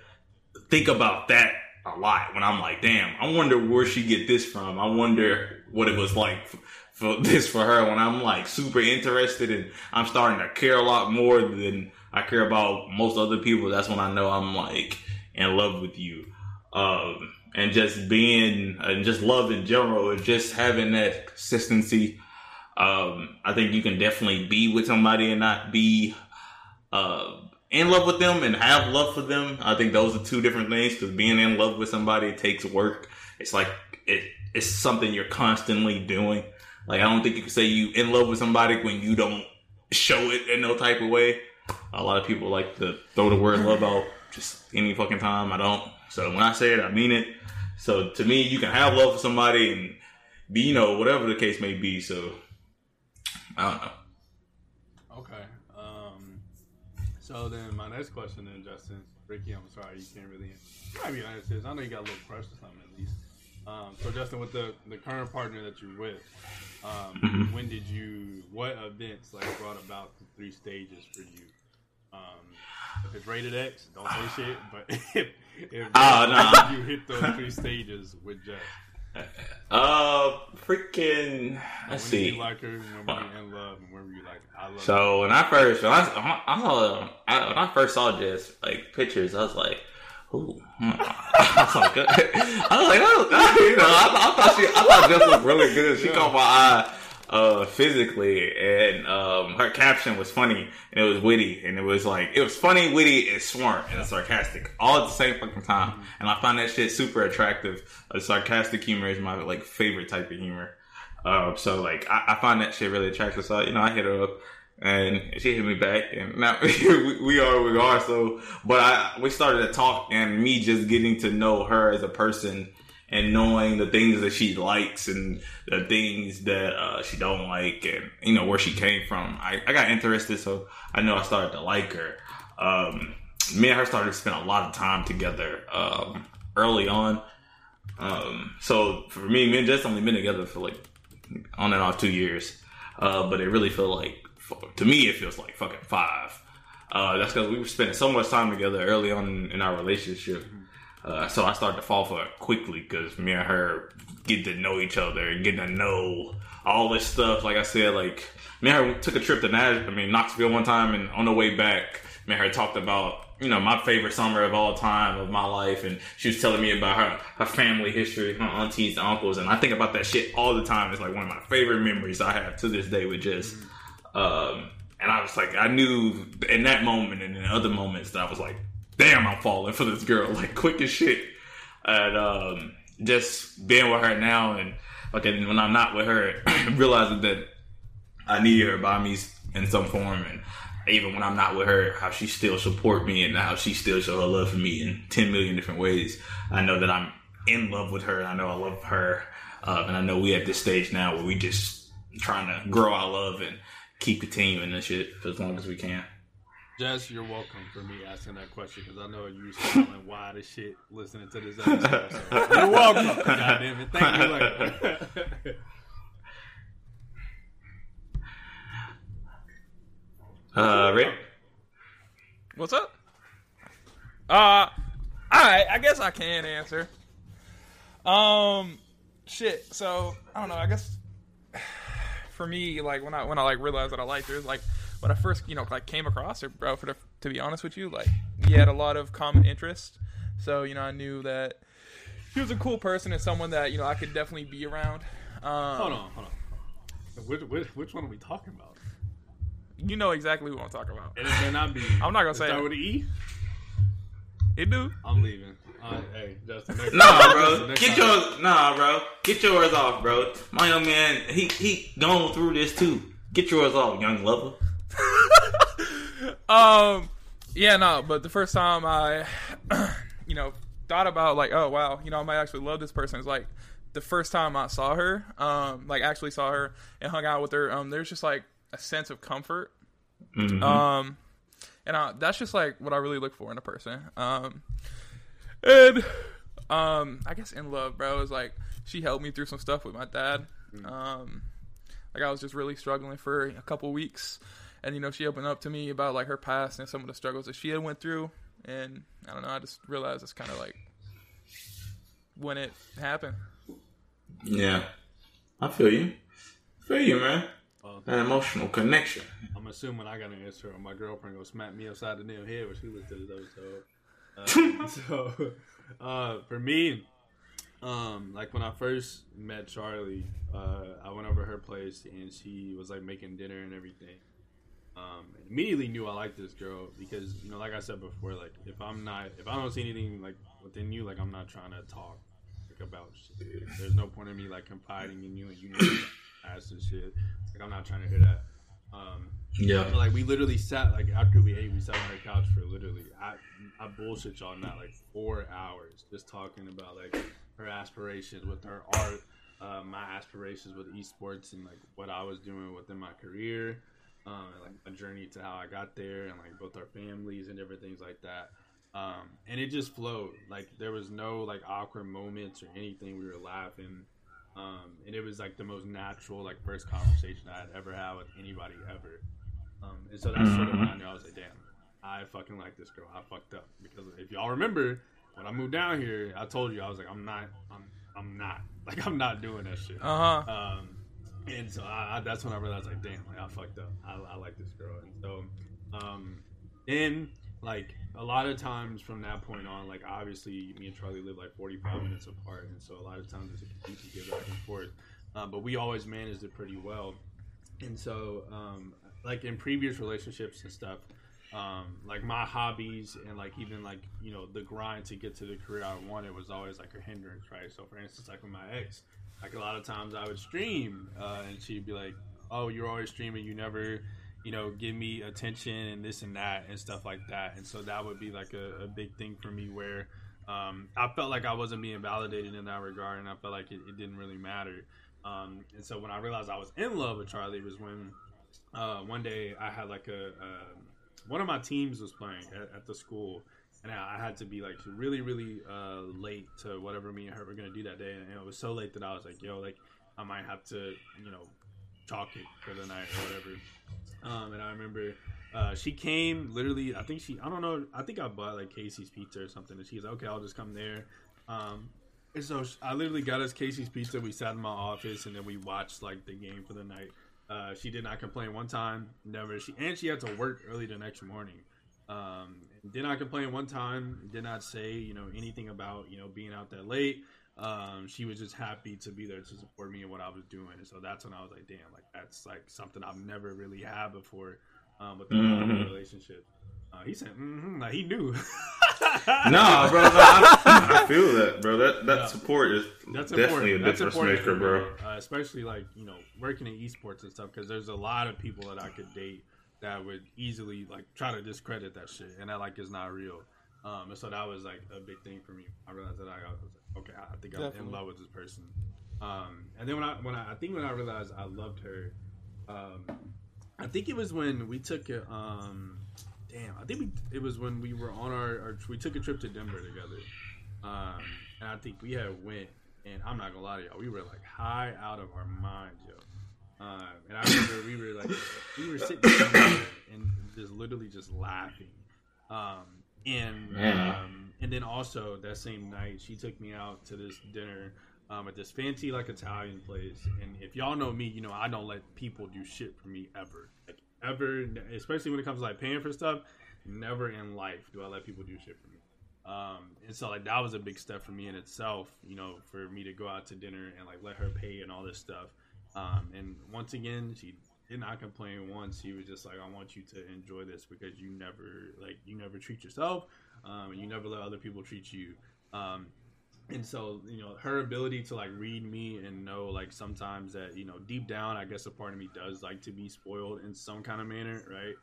think about that a lot when I'm like, damn, I wonder where she get this from. I wonder what it was like f- for (laughs) this for her when I'm like super interested and I'm starting to care a lot more than I care about most other people. That's when I know I'm like in love with you. Um, and just being and just love in general and just having that consistency. Um, I think you can definitely be with somebody and not be, uh, in love with them and have love for them. I think those are two different things because being in love with somebody takes work. It's like it, it's something you're constantly doing. Like I don't think you can say you in love with somebody when you don't show it in no type of way. A lot of people like to throw the word love out just any fucking time. I don't. So when I say it, I mean it. So to me, you can have love for somebody and be, you know, whatever the case may be. So I don't know. Okay. Um, so then my next question then, Justin, Ricky, I'm sorry you can't really. You might be honest. This. I know you got a little crush or something at least. Um, so Justin, with the the current partner that you're with, um, Mhm. when did you? What events like brought about the three stages for you? Um, if it's rated X, don't say shit. But if (laughs) if Oh, nah. you hit those three stages with Jess, Uh, freaking. Let's when did see. you like her? When were you in love? And when were you like, I love? So when I first when I, I saw I, when I first saw Jess like pictures, I was like, Ooh. (laughs) I was like, (laughs) I was like, oh, you know, I, I thought she, I thought Jess was really good. She caught my eye uh, physically, and um, her caption was funny and it was witty, and it was like it was funny, witty, and smart and sarcastic all at the same fucking time. And I find that shit super attractive. Uh, sarcastic humor is my like favorite type of humor. Uh, so like I, I find that shit really attractive. So you know, I hit her up and she hit me back, and now (laughs) we, we are we are. So, but I we started to talk, and me just getting to know her as a person, and knowing the things that she likes and the things that uh, she don't like, and you know where she came from. I, I got interested, so I know I started to like her. Um, me and her started to spend a lot of time together um, early on. Um, so for me, me and Jess only been together for like on and off two years, uh, but it really felt like to me, it feels like fucking five. Uh, that's because we were spending so much time together early on in our relationship. Uh, so I started to fall for it quickly because me and her get to know each other and getting to know all this stuff. Like I said, like me and her took a trip to Nash, I mean Knoxville one time, and on the way back, me and her talked about you know my favorite summer of all time of my life, and she was telling me about her her family history, her aunties, and uncles, and I think about that shit all the time. It's like one of my favorite memories I have to this day with just. Um, and I was like, I knew in that moment and in other moments that I was like, damn, I'm falling for this girl, (laughs) like quick as shit. And um, just being with her now, and okay, when I'm not with her, (clears throat) realizing that I need her by me in some form, and even when I'm not with her, how she still support me and how she still show her love for me in 10 million different ways. I know that I'm in love with her. I know I love her. Uh, and I know we at this stage now where we just trying to grow our love and keep continuing this shit for as long as we can. Jess, you're welcome for me asking that question because I know you're smiling wide as shit listening to this episode. So you're welcome. (laughs) God damn it. Thank you. Later. Uh, Rick? What's up? Uh, all right. I guess I can answer. Um, shit. So I don't know. I guess (sighs) for me, like when I when I like realized that I liked her, it was like when I first you know like came across her, bro. For the, to be honest with you, like we had a lot of common interests. So you know, I knew that he was a cool person and someone that you know I could definitely be around. Um, hold on, hold on. Which, which, which one are we talking about? You know exactly what I'm talking about. It may not be. I'm not gonna say start it. with an E. It do. I'm leaving. Uh, hey, Justin. next- Nah, bro. next Get time. yours. Nah, bro. Get yours off, bro. My young man, he he going through this too. Get yours off, young lover. (laughs) Um, yeah, no, but the first time I, (clears throat) you know, thought about like, oh wow, you know, I might actually love this person is like the first time I saw her, um, like actually saw her and hung out with her. Um, there's just like a sense of comfort. Mhm. Um, and I, that's just like what I really look for in a person. Um, and um, I guess in love, bro, is like she helped me through some stuff with my dad. Um, like I was just really struggling for a couple weeks, and you know she opened up to me about like her past and some of the struggles that she had went through, and I don't know, I just realized it's kind of like when it happened. Yeah, I feel you. feel you, man. That emotional connection. I'm assuming I got an answer, or my girlfriend gonna smack me upside the damn head when she listens to this episode. Uh, (laughs) so, uh, for me, um, like when I first met Charlie, uh, I went over her place and she was like making dinner and everything. Um, immediately knew I liked this girl because you know, like I said before, like if I'm not, if I don't see anything like within you, like I'm not trying to talk like about shit. There's no point in me like confiding in you and you know (coughs) ass and shit. Like I'm not trying to hear that. Um, Yeah. but, like we literally sat like after we ate, we sat on her couch for literally I I bullshit y'all not like four hours just talking about like her aspirations with her art, uh, my aspirations with esports and like what I was doing within my career, um, like a journey to how I got there and like both our families and different things like that. Um, and it just flowed. Like there was no like awkward moments or anything. We were laughing. Um, and it was like the most natural, like first conversation I had ever had with anybody ever. Um, and so that's sort of when I knew I was like, damn, I fucking like this girl. I fucked up because if y'all remember when I moved down here, I told you I was like, I'm not, I'm, I'm not, (laughs) like I'm not doing that shit. Uh-huh. Um, and so I, I, that's when I realized like, damn, like I fucked up. I, I like this girl, and so, um, then like a lot of times from that point on, like obviously me and Charlie live like 45 minutes apart, and so a lot of times it's a complete get back and forth. Um, but we always managed it pretty well, and so um, like in previous relationships and stuff, um, like my hobbies and like even like you know the grind to get to the career I wanted was always like a hindrance, right? So for instance, like with my ex, like a lot of times I would stream, uh, and she'd be like, "Oh, you're always streaming. You never." you know, give me attention and this and that and stuff like that. And so that would be like a, a big thing for me where um, I felt like I wasn't being validated in that regard, and I felt like it, it didn't really matter. Um, and so when I realized I was in love with Charlie was when uh, one day I had like a, a one of my teams was playing at, at the school, and I, had to be like really really uh, late to whatever me and her were gonna do that day, and it was so late that I was like, yo, like I might have to, you know, chalk it for the night or whatever. Um, and I remember uh, she came literally. I think she. I don't know. I think I bought like Casey's Pizza or something, and she's like, okay, I'll just come there. Um, and so I literally got us Casey's Pizza. We sat in my office, and then we watched like the game for the night. Uh, she did not complain one time. Never. She and she had to work early the next morning. Um, did not complain one time. Did not say you know anything about you know being out that late. Um, she was just happy to be there to support me and what I was doing. And so that's when I was like, damn, like that's like something I've never really had before um, with a Mhm. relationship. Uh, he said, mm-hmm, like he knew. (laughs) no, bro, I, I feel that, bro. That that Yeah. support is That's definitely important. a That's difference maker, bro. Uh, especially like you know working in esports and stuff because there's a lot of people that I could date that would easily like try to discredit that shit and that like is not real. Um, and so that was like a big thing for me. I realized that I was like, okay, I think I'm in love with this person. Um, and then when I when I, I think when I realized I loved her, um, I think it was when we took a um, damn, I think we it was when we were on our, our we took a trip to Denver together. Um, and I think we had went, and I'm not gonna lie to y'all, we were like high out of our minds, yo. Um, and I remember we were like, we were sitting somewhere and just literally just laughing. Um, and um, and then also that same night, she took me out to this dinner um, at this fancy like Italian place. And if y'all know me, you know I don't let people do shit for me ever, like ever, especially when it comes to like paying for stuff. Never in life do I let people do shit for me. Um, and so like that was a big step for me in itself, you know, for me to go out to dinner and like let her pay and all this stuff. Um, and once again, she did not complain once. She was just like, "I want you to enjoy this because you never like you never treat yourself, um, and you never let other people treat you." Um, and so you know her ability to like read me and know like sometimes that you know deep down, I guess a part of me does like to be spoiled in some kind of manner, right?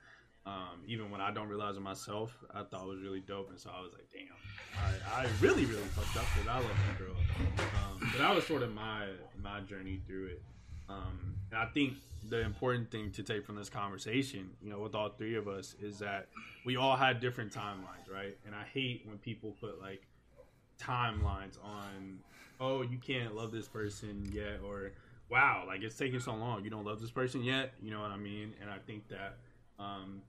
Um, even when I don't realize it myself, I thought it was really dope, and so I was like, "Damn, I, I really, really fucked up because I love that girl." Um, but that was sort of my my journey through it. Um, and I think the important thing to take from this conversation, you know, with all three of us, is that we all had different timelines, right? And I hate when people put like timelines on, oh, you can't love this person yet, or wow, like it's taking so long, you don't love this person yet. You know what I mean? And I think that um,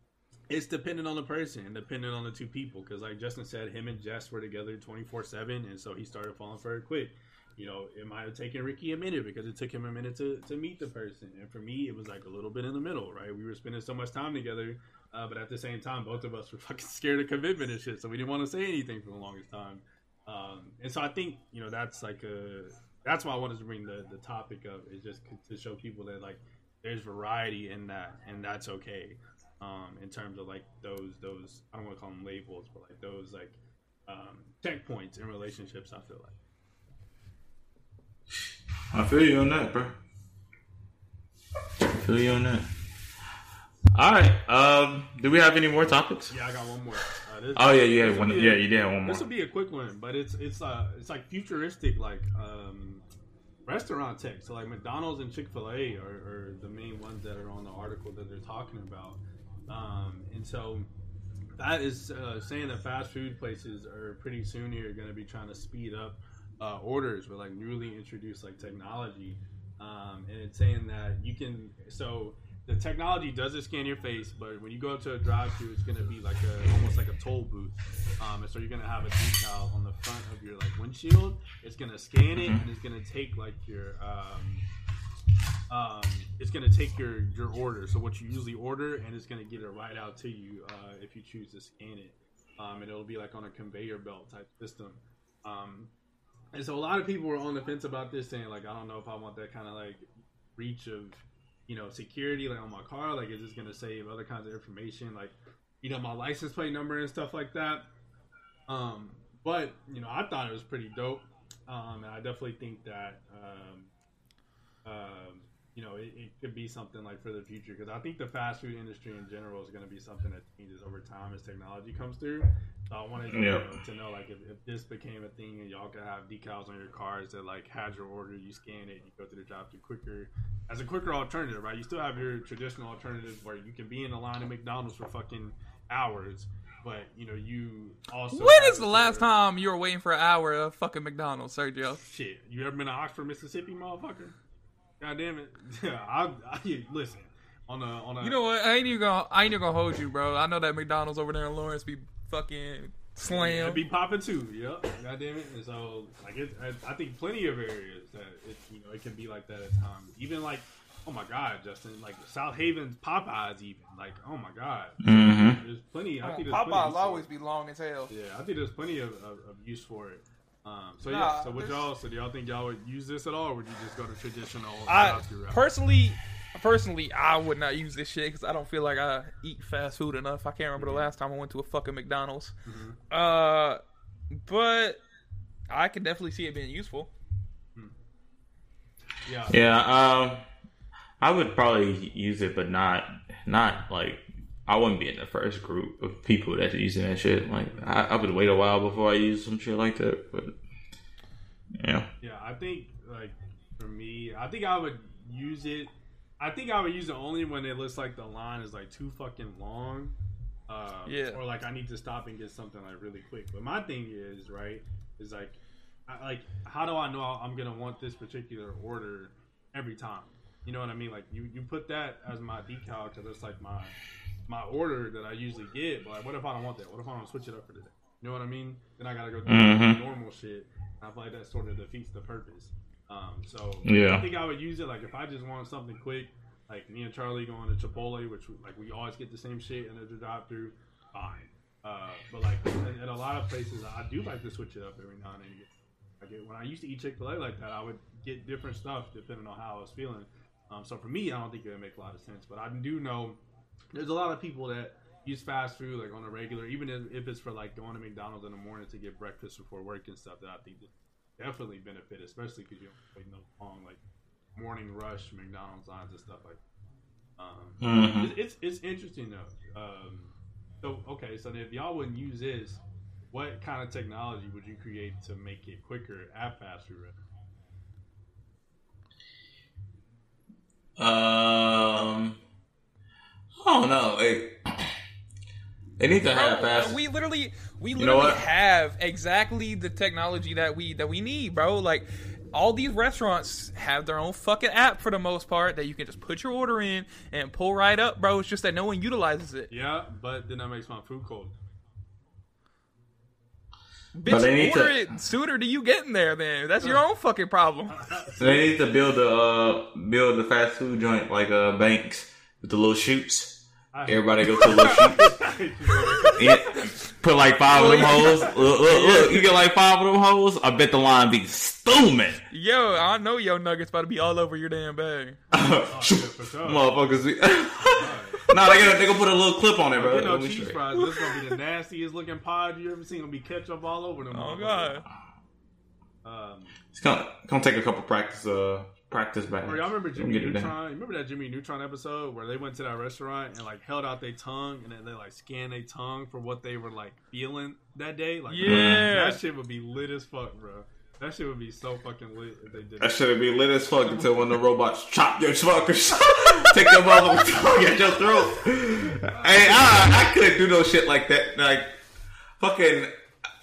it's dependent on the person and dependent on the two people. Because like Justin said, him and Jess were together twenty four seven, and so he started falling for her quick. You know, it might have taken Ricky a minute because it took him a minute to, to meet the person. And for me, it was like a little bit in the middle, right? We were spending so much time together, uh, but at the same time, both of us were (laughs) fucking scared of commitment and shit. So we didn't want to say anything for the longest time. Um, and so I think, you know, that's like a, that's why I wanted to bring the, the topic up is just to show people that like there's variety in that and that's okay. Um, in terms of like those, those, I don't want to call them labels, but like those like, um, checkpoints in relationships, I feel like. I feel you on that, bro. I feel you on that. All right. Um, do we have any more topics? Yeah, I got one more. Uh, this- Oh, yeah, you had this will one- yeah, you did have one more. This will be a quick one, but it's it's uh it's like futuristic like um restaurant tech. So like McDonald's and Chick Fil A are, are the main ones that are on the article that they're talking about. Um, and so that is uh, saying that fast food places are pretty soon here going to be trying to speed up uh, orders with like newly introduced like technology. Um, and it's saying that you can so the technology doesn't scan your face, but when you go to a drive-through, it's to be like a almost like a toll booth. Um, and so you're to have a decal on the front of your like windshield. It's to scan it, and it's to take like your um, um, it's gonna take your your order. So what you usually order, and it's gonna get it right out to you uh, if you choose to scan it. Um, and it'll be like on a conveyor belt type system. And so a lot of people were on the fence about this, saying like, I don't know if I want that kind of like reach of you know security like on my car. Like, is this gonna save other kinds of information, like you know my license plate number and stuff like that. Um, but you know, I thought it was pretty dope, um, and I definitely think that um, um, you know it, it could be something like for the future because I think the fast food industry in general is going to be something that changes over time as technology comes through. So I wanted you Yeah. know, to know like if, if this became a thing and y'all could have decals on your cars that like had your order, you scan it, you go through the drive through quicker as a quicker alternative, right? You still have your traditional alternative where you can be in the line at McDonald's for fucking hours, but you know you also When is the last where- time you were waiting for an hour at fucking McDonald's, Sergio? Shit, you ever been to Oxford, Mississippi, motherfucker? God damn it! (laughs) Yeah, I, I listen on a on a. You know what? I ain't even gonna I ain't even gonna hold you, bro. I know that McDonald's over there in Lawrence be fucking slam. It'd be popping too. Yep. God damn it. And so, like, it, I, I think plenty of areas that it, you know, it can be like that at times. Even like, oh my God, Justin, like South Haven's Popeyes, even like, oh my God, mm-hmm. there's plenty. I Man, think there's plenty Popeyes use always be long as hell. Yeah, I think there's plenty of, of, of use for it. Um, so Nah, yeah, so what y'all? So do y'all think y'all would use this at all, or would you just go to traditional? I personally, personally, I would not use this shit because I don't feel like I eat fast food enough. I can't remember the last time I went to a fucking McDonald's. Uh, but I can definitely see it being useful. Yeah. Yeah, um, I would probably use it, but not not like I wouldn't be in the first group of people that's using that shit. Like I, I would wait a while before I use some shit like that. But yeah, Yeah, I think like for me, I think I would use it. I think I would use it only when it looks like the line is like too fucking long. Um, Yeah. Or like I need to stop and get something like really quick. But my thing is right is like, I, like how do I know I'm gonna want this particular order every time? You know what I mean? Like you you put that as my decal because it's like my my order that I usually get. But like, what if I don't want that? What if I don't switch it up for today? You know what I mean? Then I gotta go do Mhm. normal shit. I feel like that sort of defeats the purpose. Um, so Yeah. I think I would use it like if I just want something quick, like me and Charlie going to Chipotle, which like we always get the same shit in the drive-through. Fine, uh, but like at, at a lot of places, I do like to switch it up every now and then. Like it- when I used to eat Chick Fil A like that, I would get different stuff depending on how I was feeling. Um, so for me, I don't think it would make a lot of sense. But I do know there's a lot of people that use fast food like on a regular, even if, if it's for like going to McDonald's in the morning to get breakfast before work and stuff. That I think definitely benefit, especially because you don't wait no long like morning rush McDonald's lines and stuff like. Um, Mhm. it's, it's it's interesting though. Um, so okay, so if y'all wouldn't use this, what kind of technology would you create to make it quicker at fast food? restaurants? They need to have Bro, fast. We literally, we know literally have exactly the technology that we that we need, bro. Like all these restaurants have their own fucking app for the most part that you can just put your order in and pull right up, bro. It's just that no one utilizes it. Yeah, but then that makes my food cold. Bitch, they need order to- it sooner than you getting there. Then that's your own fucking problem. So (laughs) they need to build a uh, build a fast food joint like uh, Banks with the little chutes. Everybody go to the little chutes. (laughs) Yeah, put like five of them hoes. Look, look, look, you get like five of them hoes. I bet the line be stooming. Yo, I know yo nuggets about to be all over your damn bag. (laughs) Motherfuckers. Be- (laughs) nah, they gonna they gonna put a little clip on it, bro. You know, cheese straight. fries. This gonna be the nastiest looking pod you ever seen. Gonna be ketchup all over them. Oh, God. Um, It's gonna gonna take a couple practice uh practice back. Or y'all remember Jimmy get it down. Neutron? You remember that Jimmy Neutron episode where they went to that restaurant and like held out their tongue and then they like scanned their tongue for what they were like feeling that day? Like, Yeah. that shit would be lit as fuck, bro. That shit would be so fucking lit if they did That should be lit as fuck until when the robots chop your fuckers, (laughs) take your motherfucking tongue at your throat. Hey, I, I couldn't do no shit like that. Like, fucking,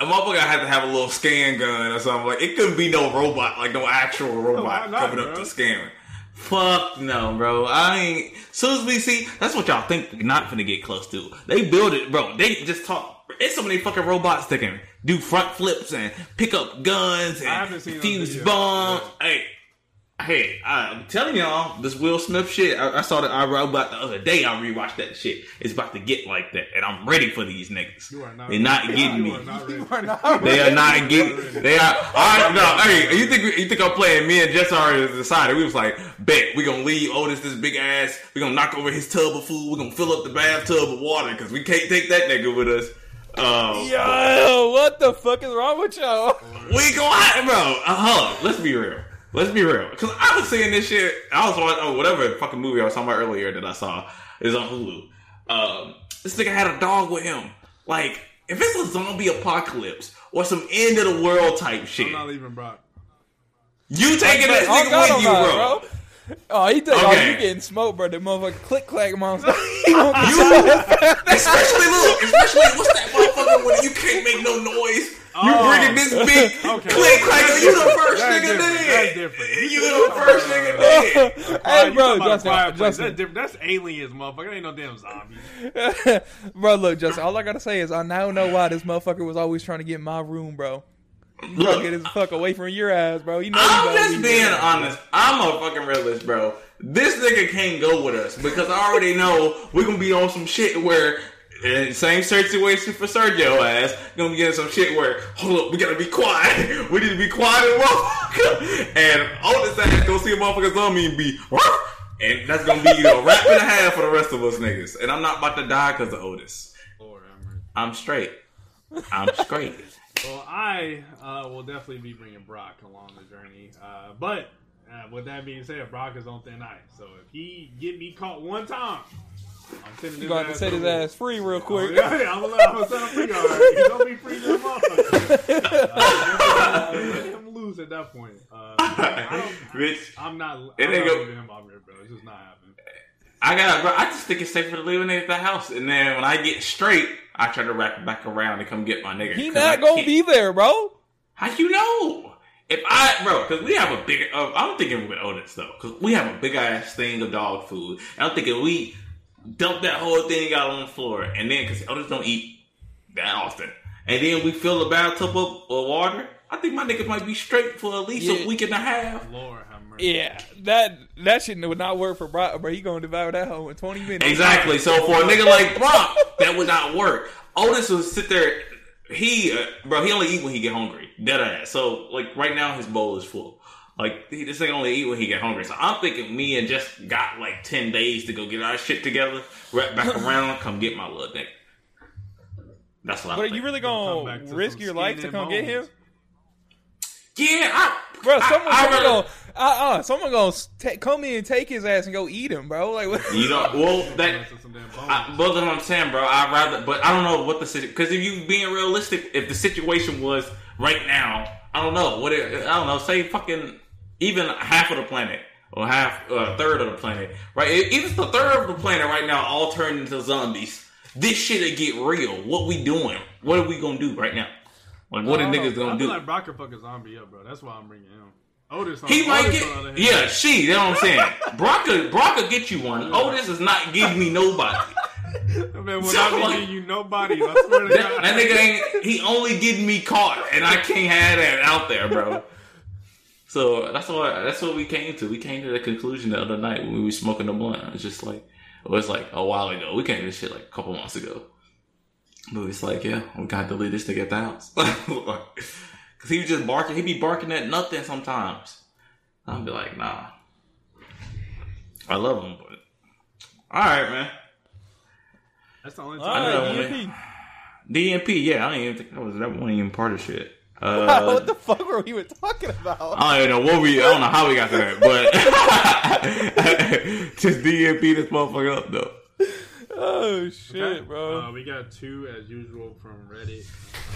a motherfucker had to have a little scan gun or something. Like, it couldn't be no robot, like no actual robot not, coming up bro? to scan. Fuck no, bro. I ain't. Soon as we see, that's what y'all think we're not finna get close to. They build it, bro. They just talk. It's so many fucking robots that can do front flips and pick up guns and fuse bombs. Hey, Hey, I'm telling y'all, this Will Smith shit. I, I saw that I wrote about the other day. I rewatched that shit. It's about to get like that, and I'm ready for these niggas. You are not They're not ready. getting You me. are not ready. (laughs) You are not They are not getting. They are. I no. Hey, you think you think I'm playing? Me and Jess already decided. We was like, bet we gonna leave Otis this big ass. We gonna knock over his tub of food. We gonna fill up the bathtub with water because we can't take that nigga with us. Um, Yo, what the fuck is wrong with y'all? we go out, bro. Uh, hold on. Let's be real. Let's be real. Because I was seeing this shit. I was watching oh, whatever fucking movie I was talking about earlier that I saw is on Hulu. Um, this nigga had a dog with him. Like, if it's a zombie apocalypse or some end of the world type shit, I'm not leaving Brock. you taking this Oh, nigga with you, oh, bro. God, Oh, he think, oh, Okay. you getting smoked, bro. The motherfucker click clack monster. (laughs) He gonna You, especially look, especially what's that motherfucker when you can't make no noise? You Oh. bringing this (laughs) big Okay. click clack? You the first That's nigga different. dead. That's different. You the first nigga dead. (laughs) Hey, you bro, talking Justin. Justin. That's different. That's aliens, motherfucker. That ain't no damn zombies. bro, look, Justin. All I gotta say is I now know why this motherfucker was always trying to get in my room, bro. Look. get his fuck away from your ass, bro. You know I'm you better just be being there. honest. I'm a fucking realist, bro. This nigga can't go with us because I already know we're gonna be on some shit where. eh, same situation for Sergio ass. Gonna be in some shit where hold up, we gotta be quiet. (laughs) We need to be quiet and motherfucker. And Otis ass go see a motherfucker zombie and be "Ruff." and that's gonna be a rap and a half for the rest of us niggas. And I'm not about to die because of Otis. I'm straight. I'm straight. Well, I uh, will definitely be bringing Brock along the journey. Uh, but uh, with that being said, Brock is on thin ice. So if he get me caught one time, I'm sending You his gonna have set his ass free real Oh, quick. yeah, yeah, I'm gonna I'm gonna set him free. All right, he's gonna be free, little motherfucker. Uh, let him lose at that point. Uh, I don't, (laughs) Bitch. I'm not. It I'm ain't not go- leaving him out here, bro. It's just not happening. I got, bro. I just think it's safer to leave a nigga at the house, and then when I get straight, I try to wrap back around and come get my nigga. He 'Cause I not gonna can't- be there, bro. How you know? If I, bro, because we have a big, uh, I'm thinking with Otis though, because we have a big ass thing of dog food. And I'm thinking we dump that whole thing out on the floor, and then because Otis don't eat that often, and then we fill the bathtub up with water. I think my nigga might be straight for at least Yeah. a week and a half. Lord have mercy. Yeah, that that shit would not work for Brock, bro. He gonna devour that hoe in 20 minutes. Exactly. So for a nigga like Brock, that would not work. Otis would sit there. He, uh, bro, he only eat when he get hungry. Dead ass. So like right now, his bowl is full. Like he, this nigga only eat when he get hungry. So I'm thinking me and just got like ten days to go get our shit together, wrap back (laughs) around, come get my little nigga. That's what But I are think. you really gonna risk your life to and come get him? Bones. Yeah, Bro, someone, I someone rather- gonna, uh, uh, someone gonna ta- come in and take his ass and go eat him, bro. Like, what? You know, (laughs) well, that, I, but that's what I'm saying, bro. I'd rather, but I don't know what the situation, because if you being realistic, if the situation was right now, I don't know, what it, I don't know, say fucking, even half of the planet, or half, uh, a third of the planet, right? If it's the third of the planet right now all turned into zombies, this shit'll get real. What we doing? What are we gonna do right now? Like, what are don't niggas know. I gonna feel do? like Brock could fuck a zombie up, bro. That's why I'm bringing him. Otis, on, He might Otis get, yeah, she. You know what I'm saying? (laughs) Brock could, Brock could get you one. Otis is not giving me nobody. (laughs) Man, when So, I be you nobody, I swear to That, God. that nigga ain't. He only getting me caught, and I can't have that out there, bro. So that's what that's what we came to. We came to the conclusion the other night when we were smoking the blunt. It's just like it was like a while ago. We came to this shit like a couple months ago. But it's like, yeah, we got to leave this nigga at the house. Cause he was just barking. He'd be barking at nothing sometimes. I'll be like, nah. I love him, but all right, man. That's the only All time. I know, right, man. DMP. DMP, yeah, I didn't even think that was that wasn't even part of shit. (laughs) Wow, Uh, what the fuck were we even talking about? I don't even know what we. I don't know how we got there, but (laughs) just DMP this motherfucker up though. Oh shit, Okay. bro. Uh, we got two as usual from Reddit.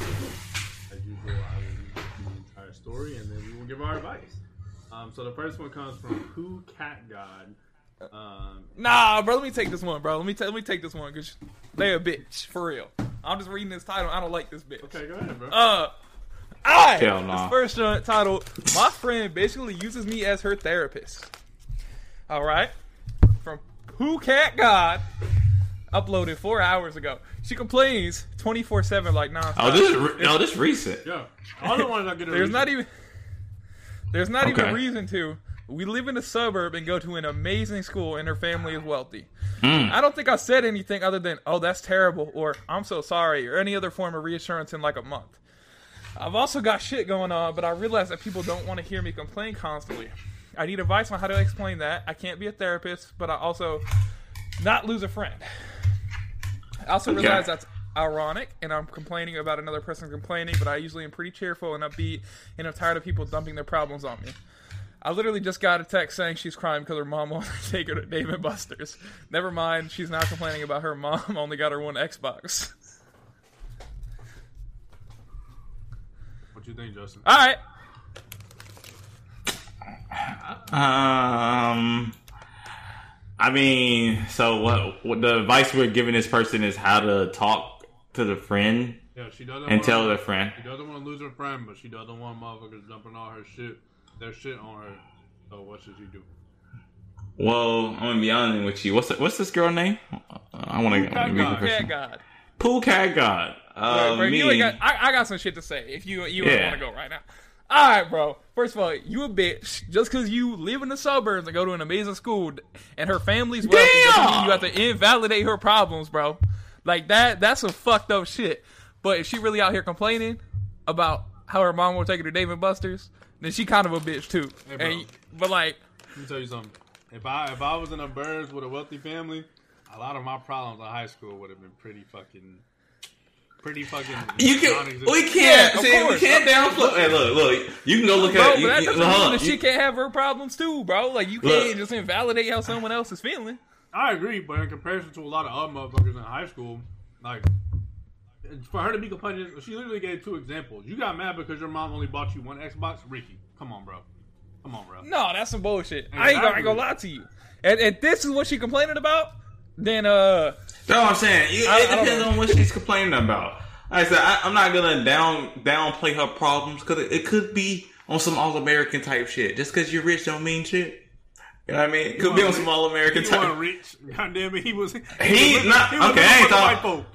Uh, as usual, I will read the entire story and then we will give our advice. Um, so the first one comes from Who Cat God. Um, Nah, bro. Let me take this one, bro. Let me ta- let me take this one because they a bitch for real. I'm just reading this title. I don't like this bitch. okay, go ahead, bro. Uh, I Hell nah. this first uh, title. My friend basically uses me as her therapist. All right, from Who Cat God, uploaded four hours ago. She complains twenty four seven like nonstop. Oh, this is re- no, this recent. yeah, all the ones I get. are There's not even there's not even Okay. a reason to. We live in a suburb and go to an amazing school, and her family is wealthy. Mm. I don't think I said anything other than, oh, that's terrible, or I'm so sorry, or any other form of reassurance in like a month. I've also got shit going on, but I realize that people don't want to hear me complain constantly. I need advice on how to explain that. I can't be a therapist, but I also not lose a friend. I also Okay. realize that's ironic, and I'm complaining about another person complaining, but I usually am pretty cheerful and upbeat, and I'm tired of people dumping their problems on me. I literally just got a text saying she's crying because her mom (laughs) won't take her to Dave and Buster's. Never mind, she's not complaining about her mom (laughs) only got her one Xbox. What you think, Justin? All right. Um, I mean, so what? What the advice we're giving this person is how to talk to the friend Yeah, she doesn't and wanna- tell the friend. She doesn't want to lose her friend, but she doesn't want motherfuckers dumping all her shit, their shit on her. So what should she do? Well, I'm gonna be honest with you. What's what's this girl name? I want to Cat be God. Cat. God. Pool cat god. Uh, Bro, bro, me. you got, I, I got some shit to say. If you you Yeah. want to go right now. All right, bro. First of all, you a bitch. Just because you live in the suburbs and go to an amazing school, and her family's wealthy, doesn't mean you have to invalidate her problems, bro. Like that. That's some fucked up shit. But if she really out here complaining about how her mom won't take her to Dave and Buster's, then she kind of a bitch too. Hey, bro. and, but like, Let me tell you something. If I if I was in a burbs with a wealthy family, a lot of my problems in high school would have been pretty fucking, pretty fucking. You can. non-existent. We can't. Yeah, of see, we can't downplay. Hey, look, look. You can go look bro, at. but You, that you, doesn't hold mean that she can't have her problems too, bro. Like you can't just invalidate how someone else is feeling. I agree, but in comparison to a lot of other motherfuckers in high school, like for her to be complaining, she literally gave two examples. You got mad because your mom only bought you one Xbox. Ricky, come on, bro. Come on, bro. No, that's some bullshit. I ain't gonna, I ain't gonna lie to you. And, and this is what she complaining about, then uh, That's what I'm saying. You, I- it depends on what she's complaining about. Like I said I, I'm not gonna down downplay her problems because it, it could be on some all American type shit. Just because you're rich don't mean shit. You know what I mean? It could be on some all American He type. wasn't rich. (laughs) God damn it, he was. He, He was not he was okay. I ain't living with white talking. folk.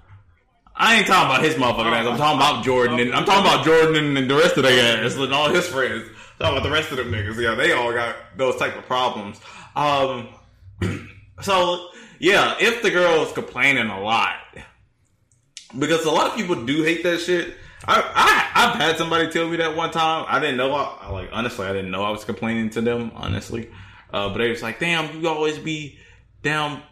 I ain't talking about his motherfucking ass. I'm talking about Jordan. And, I'm talking about Jordan and, and the rest of their ass and all his friends. talking about the rest of them niggas. Yeah, they all got those type of problems. Um, (clears throat) so yeah, if the girl is complaining a lot, because a lot of people do hate that shit. I, I I've had somebody tell me that one time. I didn't know. I, like honestly, I didn't know I was complaining to them. Honestly, uh, but they was like, "Damn, you always be down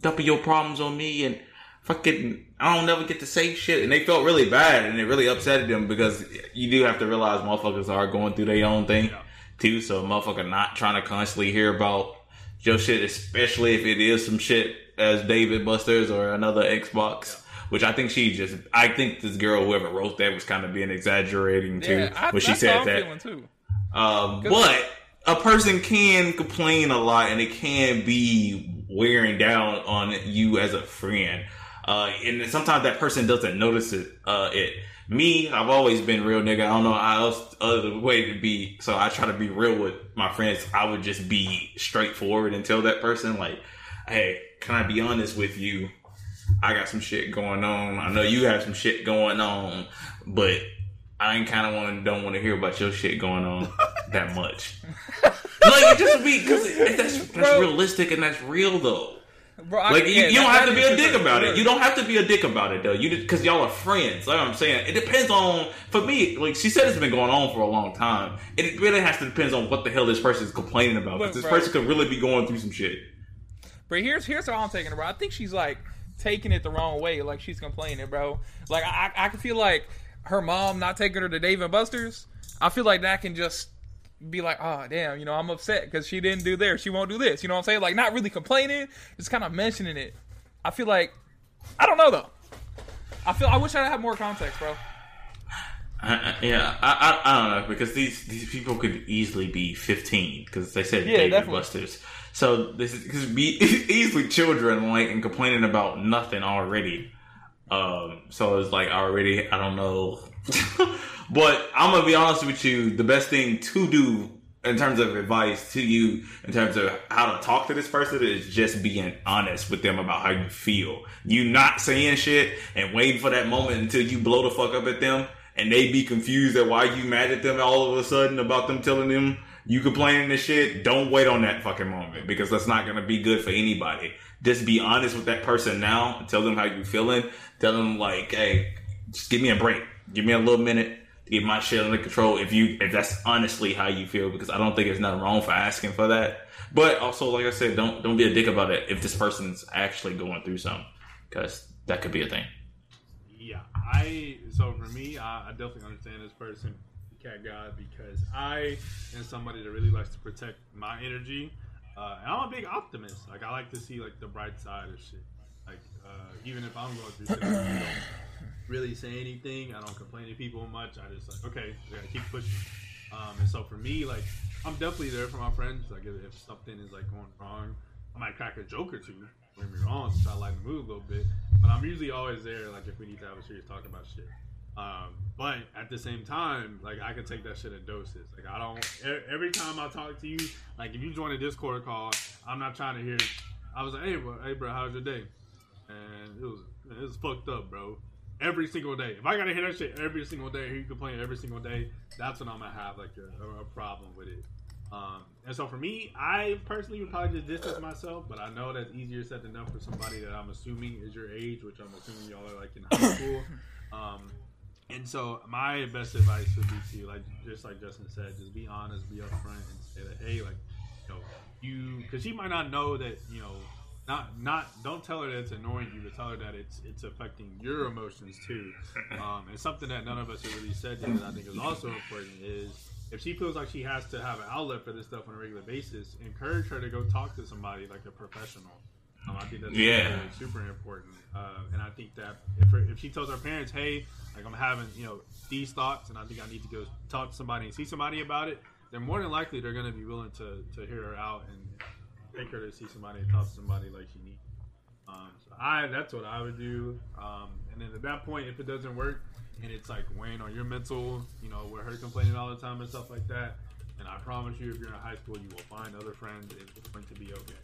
dumping your problems on me and fucking I don't never get to say shit. And they felt really bad and it really upset them because you do have to realize motherfuckers are going through their own thing too. So motherfucker not trying to constantly hear about your shit, especially if it is some shit as Dave and Buster's or another Xbox. Which I think she just, I think this girl, whoever wrote that, was kind of being exaggerating too yeah, I, when she said that. too. Um, but a person can complain a lot and it can be wearing down on you as a friend. Uh, and sometimes that person doesn't notice it. Uh, it. Me, I've always been real nigga. I don't know how else other way to be. So I try to be real with my friends. I would just be straightforward and tell that person like, "Hey, can I be honest with you? I got some shit going on. I know you have some shit going on, but I ain't kind of want don't want to hear about your shit going on (laughs) that much. like just be because that's that's Bro. realistic and that's real though. Bro, I- Like you, yeah, you don't have to be a dick about it. You don't have to be a dick about it though. You because y'all are friends. Like I'm saying, it depends on. For me, like she said, it's been going on for a long time. It really has to depend on what the hell this person is complaining about. Because this bro- person could really be going through some shit. But here's here's how I'm taking it, bro. I think she's like taking it the wrong way, like she's complaining, bro. Like I I can feel like her mom not taking her to Dave and Buster's. I feel like that can just be like, oh damn, you know, I'm upset because she didn't do there, she won't do this. You know what I'm saying? Like not really complaining, just kind of mentioning it. I feel like I don't know though. I feel I wish I had more context, bro. I, I- yeah, I, I I don't know because these these people could easily be 15 because they said Yeah, David. Busters. So this is could be (laughs) easily children like and complaining about nothing already. Um, so it's like already I don't know, (laughs) but I'm gonna be honest with you. The best thing to do in terms of advice to you in terms of how to talk to this person is just being honest with them about how you feel. You not saying shit and waiting for that moment until you blow the fuck up at them and they be confused at why you mad at them all of a sudden about them telling them You complaining this shit, don't wait on that fucking moment because that's not gonna be good for anybody. Just be honest with that person now. Tell them how you feeling. Tell them like, hey, just give me a break. Give me a little minute to get my shit under control. If you if that's honestly how you feel, because I don't think there's nothing wrong for asking for that. But also, like I said, don't don't be a dick about it if this person's actually going through something, because that could be a thing. Yeah, I so for me, I, I definitely understand this person, cat guy, because I am somebody that really likes to protect my energy. Uh, and I'm a big optimist. Like I like to see like the bright side of shit. Like uh, even if I'm going through really say anything. I don't complain to people much. I just like okay, we gotta keep pushing. Um, and so for me, like I'm definitely there for my friends. Like if, if something is like going wrong, I might crack a joke or two. Don't get me wrong, try to lighten the mood a little bit. But I'm usually always there, like if we need to have a serious talk about shit. Um, but at the same time, like I can take that shit in doses. Like I don't. Every time I talk to you, like if you join a Discord call, I'm not trying to hear. I was like, hey, bro, hey, bro, how's your day? And it was it was fucked up, bro. Every single day. If I gotta hear that shit every single day, hear you complain every single day, that's when I'm gonna have like a, a, a problem with it. Um, and so for me, I personally would probably just distance myself, but I know that's easier said than done for somebody that I'm assuming is your age, which I'm assuming y'all are like in high school. (laughs) Um, and so my best advice would be to like just like Justin said, just be honest, be upfront, and say that hey, like you know, you because she might not know that you know, not not don't tell her that it's annoying you, but tell her that it's it's affecting your emotions too. (laughs) Um, and something that none of us have really said yet that I think is also important is if she feels like she has to have an outlet for this stuff on a regular basis, encourage her to go talk to somebody like a professional. Um, I think that's Yeah. really super important. Uh, and I think that if, her, if she tells her parents, hey, like I'm having, you know, these thoughts and I think I need to go talk to somebody and see somebody about it, then more than likely they're going to be willing to, to hear her out and take her to see somebody and talk to somebody like she needs. Um, so I, that's what I would do. Um, and then at that point, if it doesn't work and it's like weighing on your mental, you know, with her complaining all the time and stuff like that, and I promise you, if you're in high school, you will find other friends. And it's going to be okay.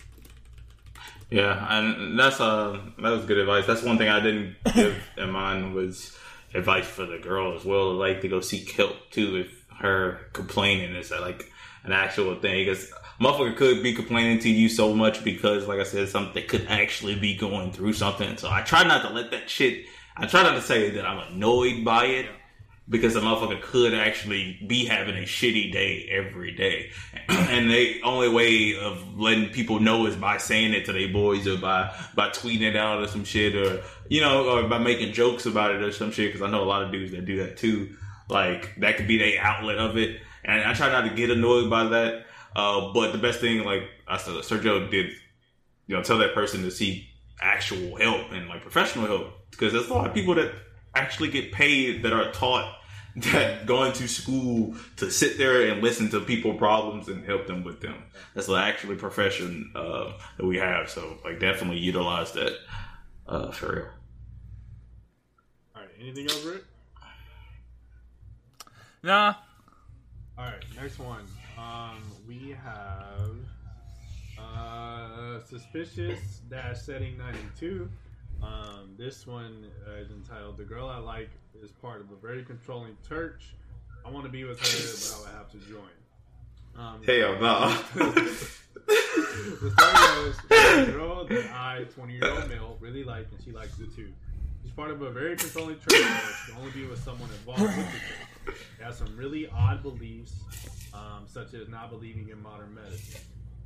Yeah, and that's uh that was good advice. That's one thing I didn't (laughs) give in mind was advice for the girl as well. Like to go seek help too if her complaining is like an actual thing. Because motherfucker could be complaining to you so much because, like I said, something could actually be going through something. So I try not to let that shit. I try not to say that I'm annoyed by it. Because the motherfucker could actually be having a shitty day every day. (clears throat) and the only way of letting people know is by saying it to their boys or by, by tweeting it out or some shit or, you know, or by making jokes about it or some shit. Cause I know a lot of dudes that do that too. Like that could be their outlet of it. And I try not to get annoyed by that. Uh, but the best thing, like I said, Sergio did, you know, tell that person to seek actual help and like professional help. Because there's a lot of people that actually get paid that are taught (laughs) that going to school to sit there and listen to people problems and help them with them. That's the actually profession uh, that we have. So like definitely utilize that uh, for real. All right, anything over it? Nah. All right, next one. Um, we have uh, suspicious dash setting ninety two. Um, this one is entitled "The Girl I Like is Part of a Very Controlling Church. I want to be with her, but I would have to join." Um, Hell no. (laughs) the story goes, a girl that I, 20 year old male, really like, and she likes it too. She's part of a very controlling church that can only be with someone involved with the church. She has some really odd beliefs, um, such as not believing in modern medicine.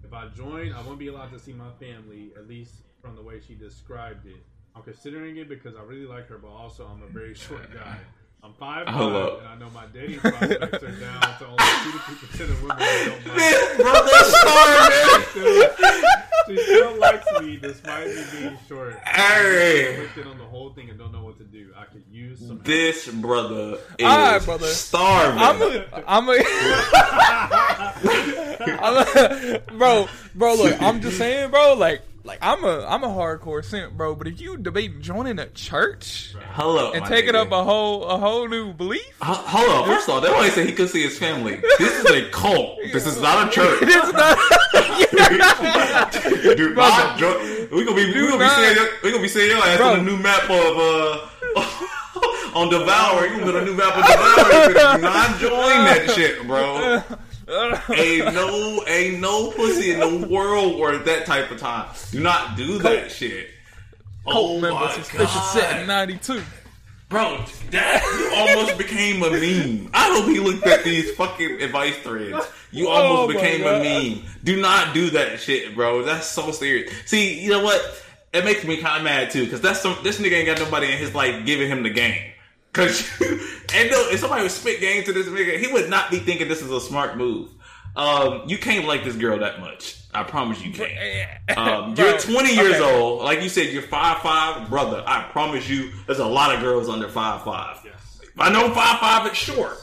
If I join, I won't be allowed to see my family, at least from the way she described it. I'm considering it because I really like her, but also I'm a very short guy. I'm five Hold five, and I know my dating prospects are down to only two to three percent of women that don't (laughs) mind. This brother's She still- She still likes me despite me being short. Hey. I'm conflicted on the whole thing and don't know what to do. I could use some. help. This brother is All right, brother. starving. I'm a, I'm a, (laughs) I'm a, bro, bro. Look, I'm just saying, bro. Like, like I'm a, I'm a hardcore simp, bro. But if you debating joining a church, Hello, and taking nigga. up a whole, a whole new belief, H- Hold on. First of all, they always say he could see his family. This is a cult. This is not a (laughs) church. this is not. Do not join. We gonna be we gonna be seeing we gonna be seeing your ass Bro. on a new map of uh (laughs) on Devour. You gonna get a new map of Devour. Do not join that shit, bro. (laughs) ain't (laughs) no, ain't no pussy in the world worth that type of time. Do not do that shit. Colt oh member suspicious set in '92. bro, that you almost became a meme. I hope he looked at these fucking advice threads. You oh almost Oh became God. a meme. Do not do that shit, bro. That's so serious. See, you know what? It makes me kind of mad too, because that's some this nigga ain't got nobody in his life giving him the game. Cause (laughs) and no, if somebody would spit game to this nigga, he would not be thinking this is a smart move. Um, you can't like this girl that much. I promise you can't. Um, (laughs) Bro, you're 20 years okay. old. Like you said, you're five five, brother. I promise you, there's a lot of girls under five five. I know five five is short.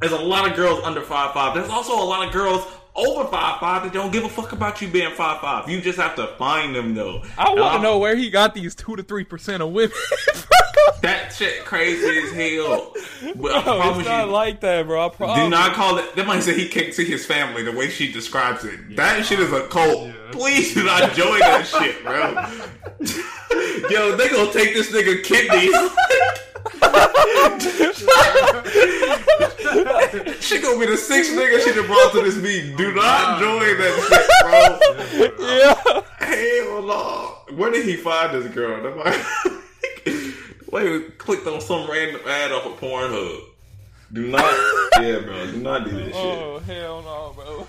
There's a lot of girls under five five. There's also a lot of girls over five five that don't give a fuck about you being five five. You just have to find them though. I want to I'm- know where he got these two to three percent of women. (laughs) that shit crazy as hell. But I Bro, promise it's not you, like that, bro. I promise. Do not call it. That might say he can't see his family the way she describes it. That shit is a cult. Please do not join that shit, bro. (laughs) Yo, they gonna take this nigga kidneys. (laughs) she gonna be the sixth nigga she done brought to this meeting. Do not join that shit, bro. Yeah. Hell no. Where did he find this girl? Nobody- (laughs) Wait, clicked on some random ad off of Pornhub. Do not, yeah, bro. Do not do this oh, shit. Oh hell no, bro.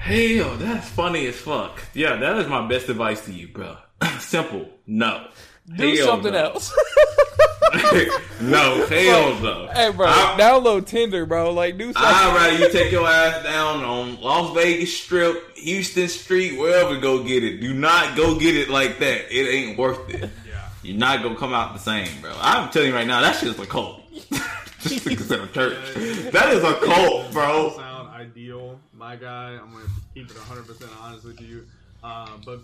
Hell, that's funny as fuck. Yeah, that is my best advice to you, bro. (clears throat) Simple. No. Do Hell something no. else. (laughs) no, (laughs) hell no. Hey, bro, I- download Tinder, bro. Like, do something. I'd rather you take your ass down on Las Vegas Strip, Houston Street, wherever, go get it. Do not go get it like that. It ain't worth it. Yeah. You're not gonna come out the same, bro. I'm telling you right now, that shit's a cult. (laughs) Just because of a church. That is a cult, bro. Ideal, my guy. I'm gonna keep it 100 percent honest with you. Um, but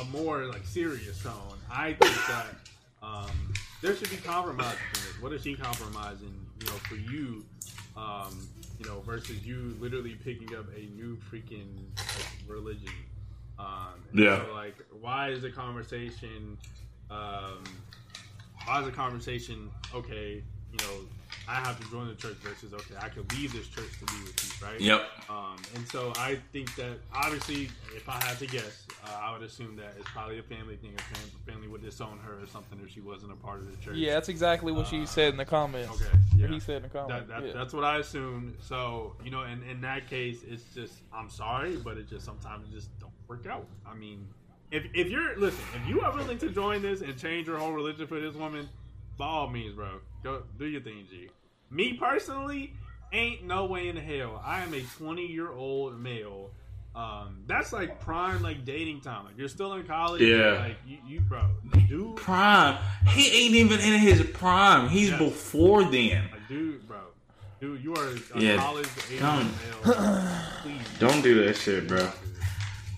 a more like serious tone. I think that um, there should be compromise. What is she compromising? You know, for you, um, you know, versus you literally picking up a new freaking like, religion. Um, Yeah. So, like, why is the conversation? Um, why is the conversation okay? You know, I have to join the church versus okay, I could leave this church to be with you, right? Yep. Um, and so I think that obviously, if I had to guess, uh, I would assume that it's probably a family thing. Her fam- family would disown her or something if she wasn't a part of the church. Yeah, that's exactly what she said in the comments. Okay, yeah. he said in the comments. That, that, yeah. That's what I assumed. So you know, in, in that case, it's just I'm sorry, but it just sometimes it just don't work out. I mean, if if you're listen, if you are willing to join this and change your whole religion for this woman, by all means, bro, go do your thing, G. Me personally, ain't no way in hell. I am a 20 year old male. Um, that's like prime like dating time. Like you're still in college. Yeah. Like you, you bro, dude. Prime. He ain't even in his prime. He's Yeah. before then. Like, dude, bro, dude, you are a Yeah, college age don't. male. Please. Don't do that shit, bro.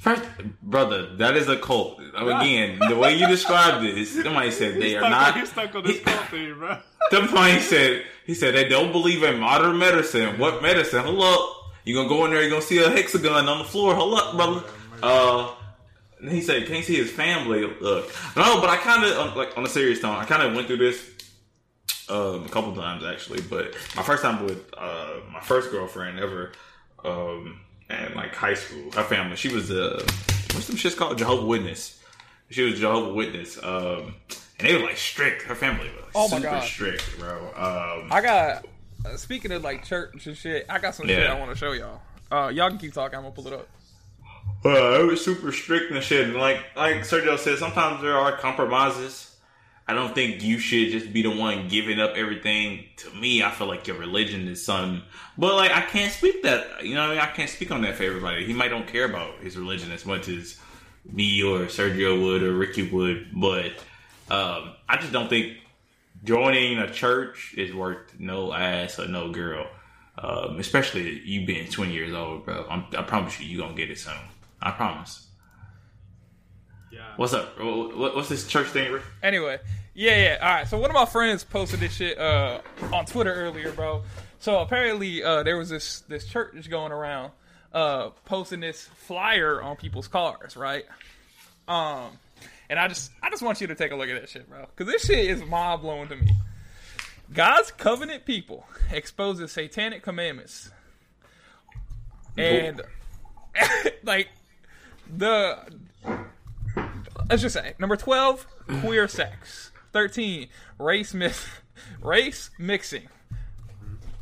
First, brother, that is a cult. Again, the way you described this, (laughs) somebody said they He's are not. He's stuck on this cult thing, bro. (laughs) Somebody said he said they don't believe in modern medicine. What medicine? Hold up, you gonna go in there? You gonna see a hexagon on the floor? Hold up, brother. Uh, he said can't see his family. Look, no, but I kind of like on a serious tone. I kind of went through this um, a couple times actually, but my first time with uh, my first girlfriend ever, um, and like high school, her family. She was uh, what's some shit's called Jehovah Witness. She was Jehovah Witness, um, and they were like strict. Her family was Oh my super God. strict, bro. Um, I got. Uh, speaking of like church and shit, I got some shit I want to show y'all. Uh, y'all can keep talking. I'm gonna pull it up. Uh, it was super strict and shit. And like like Sergio said, sometimes there are compromises. I don't think you should just be the one giving up everything. To me, I feel like your religion is something. But like, I can't speak that. You know, I mean, I can't speak on that for everybody. He might don't care about his religion as much as me or Sergio would or Ricky would. But um, I just don't think joining a church is worth no ass or no girl. Um, especially you being 20 years old, bro. I'm, I promise you, you gonna get it soon. I promise. What's up? What's this church thing? Anyway, yeah, yeah. All right. So one of my friends posted this shit uh, on Twitter earlier, bro. So apparently uh, there was this this church going around uh, posting this flyer on people's cars, right? Um, and I just I just want you to take a look at that shit, bro, because this shit is mind blowing to me. God's covenant people exposes satanic commandments. and (laughs) like the let's just say number twelve, queer sex. Thirteen, race mix, (laughs) race mixing,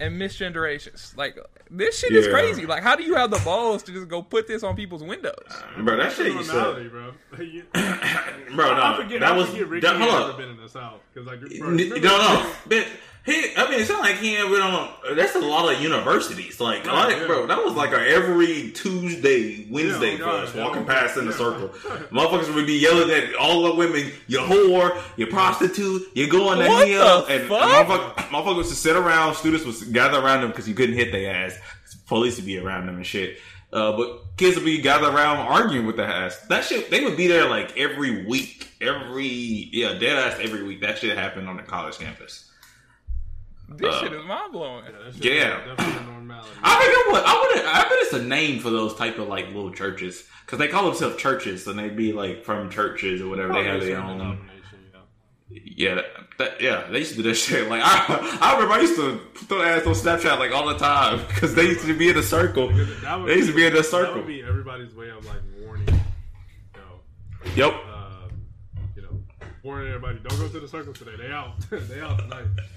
and misgenderations. Like this shit is Yeah. crazy. Like, how do you have the balls to just go put this on people's windows? Bro, that shit (laughs) you normality, said. bro. You- Bro, I- I forget, that I was- forget Ricky that- hold had up. never been in the South because like, bro, N- remember- No, no, but he. I mean, it sounds like he ain't been on. That's a lot of universities. Like, Right, like yeah. bro, that was like a every Tuesday, Wednesday Yeah, for oh, us walking yeah. past in the (laughs) circle. Motherfuckers would be yelling at all the women, "You whore, you prostitute, you going to What hell," the and, and motherfuckers, motherfuckers would sit around. Students would gather around them because you couldn't hit their ass. Police would be around them and shit. Uh, but kids would be gathered around arguing with the ass. That shit, they would be there like every week, every yeah, dead ass every week. That shit happened on the college campus. This Uh, shit is mind blowing. Yeah. definitely normality. I forget what I would. I bet it's a name for those type of like little churches because they call themselves churches and they be like from churches or whatever. They have their own. Yeah, that, that- yeah, they used to do that shit. (laughs) Like I, I remember I used to put their ass on Snapchat like all the time because they used to be in a circle. Would They used to be in a That circle. would be everybody's way of like warning. You know, Yep. uh, you know, warning everybody, don't go to the circle today. They out. (laughs) they out tonight. (laughs)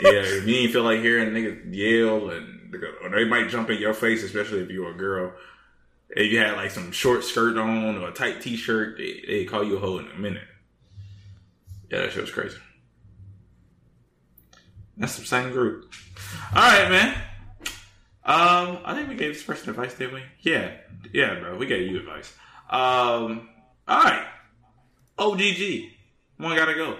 yeah, if you ain't feel like hearing niggas yell and or they might jump in your face, especially if you're a girl. If you had like some short skirt on or a tight t shirt, they they call you a hoe in a minute. Yeah, that shit was crazy. That's the same group. All right, man. Um, I think we gave this person advice, didn't we? Yeah, yeah, bro. We gave you advice. Um, all right. OGG, one gotta go.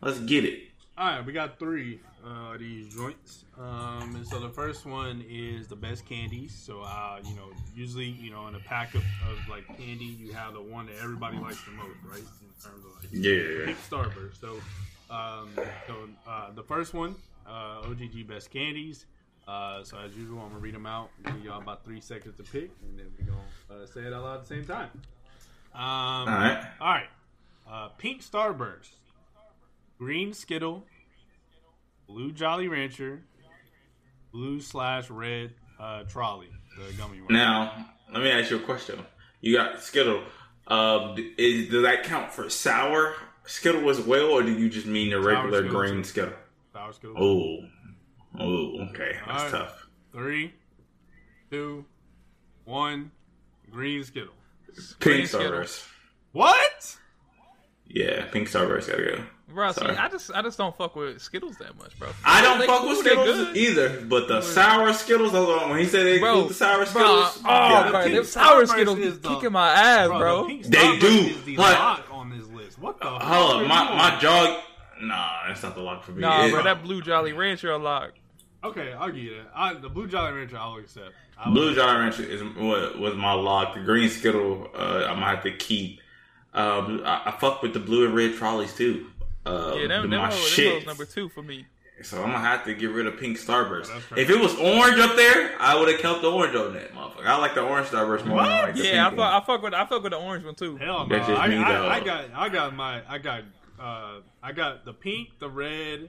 Let's get it. All right, we got three uh, of these joints. Um, and so the first one is the best candies. So, uh, you know, usually, you know, in a pack of, of like candy, you have the one that everybody likes the most, right? In terms of like Yeah. Starburst. So, um, so uh, the first one, uh, OGG best candies. Uh, so as usual, I'm gonna read them out. Give y'all about three seconds to pick, and then we gonna uh, say it out loud at the same time. Um, all right. All right. Uh, pink Starburst, green Skittle, blue Jolly Rancher, blue slash red uh, Trolli, the gummy one. Now, let me ask you a question. You got Skittle. Um, is, does that count for sour Skittle as well, or do you just mean the regular Skittle, green. Skittle? Sour Skittle. Oh, oh, okay, that's right. tough. Three, two, one. Green Skittle. Pink Starburst. What? Yeah, pink Starburst gotta go. Bro, see, I just I just don't fuck with Skittles that much, bro. I don't They fuck cool, with Skittles either, but the sour Skittles, when he said they Bro, the sour bro, Skittles, oh, yeah, bro, pink. them sour Skittles is be the- kicking my ass, Bro, bro. the They do, Is the but- lock on this list. What the? Hold fuck up, my, you my on? jaw. Nah, that's not the lock for me. Nah, It- bro, that blue Jolly Rancher a lock. Okay, I'll give you that. I, the blue Jolly Rancher, I'll accept. I Blue Jolly Rancher is what was my lock. The green Skittle, uh, I'm gonna have to keep. Um, I, I fuck with the blue and red Trollis too. Uh, yeah, them, them them, my hoes- them shit. hoes number two for me. So I'm gonna have to get rid of pink Starburst. If it was orange up there, I would have kept the orange on that motherfucker. I like the orange Starburst more than I like the yeah, I fuck, one. I fuck with I fuck with the orange one too. Hell no. That's just I, me, I. I got, I got my, I got, uh, I got the pink, the red,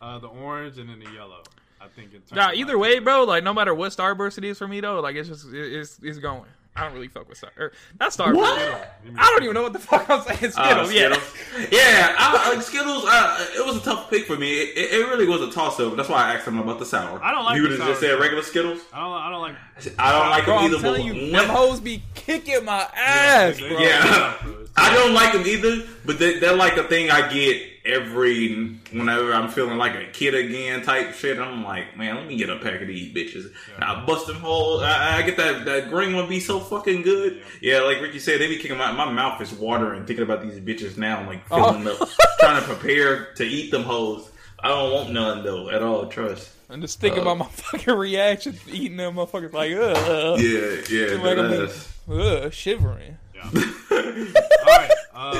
uh, the orange, and then the yellow. I think in terms Nah, either way, bro. Like no matter what Starburst it is for me though, like it's just it- it's it's going. I don't really fuck with Star. Or, not Starburst. What? I don't even know what the fuck I'm saying. Skittles, Uh, yeah. Skittles. yeah. I, like Skittles, uh, it was a tough pick for me. It, it, it really was a toss up. That's why I asked him about the sour. I don't like You would have just said regular Skittles. I don't, I don't like. I don't like Bro, them I'm telling but you, them hoes be kicking my ass, bro. Yeah, (laughs) I don't like them either, but they, they're like a thing I get every whenever I'm feeling like a kid again type shit. I'm like, man, let me get a pack of these bitches. And I bust them whole. I, I get that that green one be so fucking good. Yeah, like Ricky said, they be kicking my my mouth is watering thinking about these bitches now. I'm like filling up, (laughs) trying to prepare to eat them hoes. I don't want none though at all. Trust. I'm just thinking Uh, about my fucking reaction eating them motherfuckers like, ugh. Yeah, yeah, Like I'm that's- ugh, shivering. (laughs) All right. Um,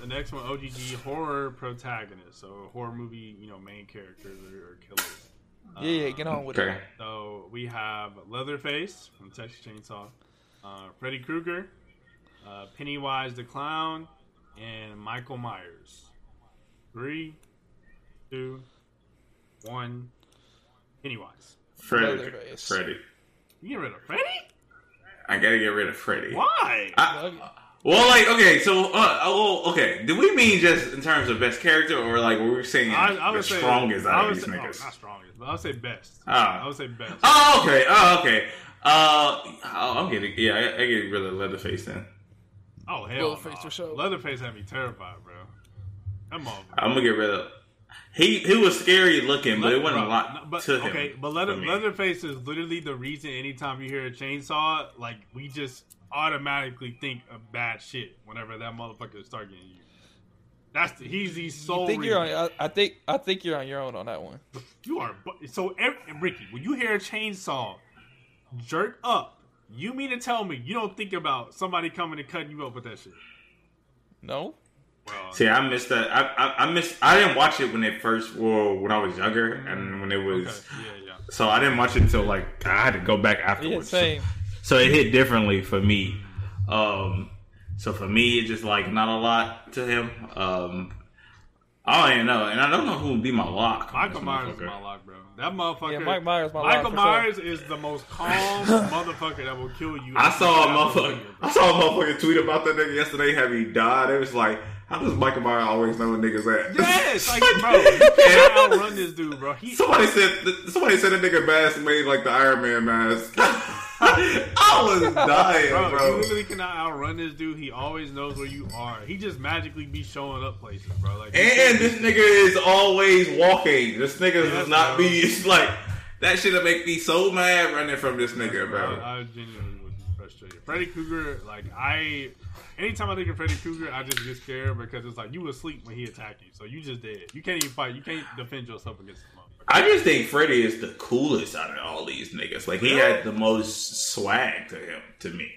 the next one, OGG horror protagonist. So horror movie, you know, main characters or, or killers. Yeah, yeah, get on with Okay. it. So we have Leatherface from Texas Chainsaw, uh, Freddy Krueger, uh, Pennywise the Clown, and Michael Myers. Three, two, one. Pennywise. Freddy. Leatherface. Freddy. You get rid of Freddy? I gotta get rid of Freddy. Why? Well, like, okay, so, uh, oh, okay. Do we mean just in terms of best character, or like were we saying I, I the say strongest I out would of these say, niggas? Oh, not strongest, but I would say best. Ah. I would say best. Oh, okay. Oh, okay. Uh, oh, I'm getting yeah. I, I get rid of Leatherface then. Oh hell, Leatherface no. for sure. Leatherface had me terrified, bro. That motherfucker. I'm gonna get rid of. He he was scary looking, but it wasn't a lot but, to him. Okay, but Leather. Leatherface is literally the reason. Anytime you hear a chainsaw, like we just automatically think of bad shit whenever that motherfucker start getting you. That's the, he's the sole. I think you're on. I, I think I think you're on your own on that one. (laughs) You are bu- so every, Ricky. When you hear a chainsaw jerk up, you mean to tell me you don't think about somebody coming and cutting you up with that shit? No. See, I missed that. I, I I missed. I didn't watch it when it first. Well, when I was younger, and when it was. Yeah, yeah. So I didn't watch it until like I had to go back afterwards. Yeah, same. So, (laughs) so it hit differently for me. Um, so for me, it's just like not a lot to him. Um, I don't even know, and I don't know who would be my lock. Michael Myers is my lock, bro. That motherfucker. Yeah, Mike Myers my Michael lock for sure. Myers is the most calm (laughs) motherfucker that will kill you. I saw a That's motherfucker. I saw a motherfucker tweet about that nigga yesterday. Have he died? It was like, how does Michael Myers always know where niggas at? Yes, like (laughs) bro, you can't outrun this dude, bro. He, Somebody said somebody said a nigga mask made like the Iron Man mask. (laughs) (laughs) I was dying, bro, bro. You literally cannot outrun this dude. He always knows where you are. He just magically be showing up places, bro. Like And this nigga is always walking. This nigga Yes, does not bro. be. (laughs) It's like that shit make me so mad running from this nigga, bro. I, I genuinely was frustrated. Freddy Krueger, like I, anytime I think of Freddy Krueger, I just get scared because it's like you asleep when he attacked you, so you just dead. You can't even fight. You can't defend yourself against him. I just think Freddy is the coolest out of all these niggas. Like he had the most swag to him, to me.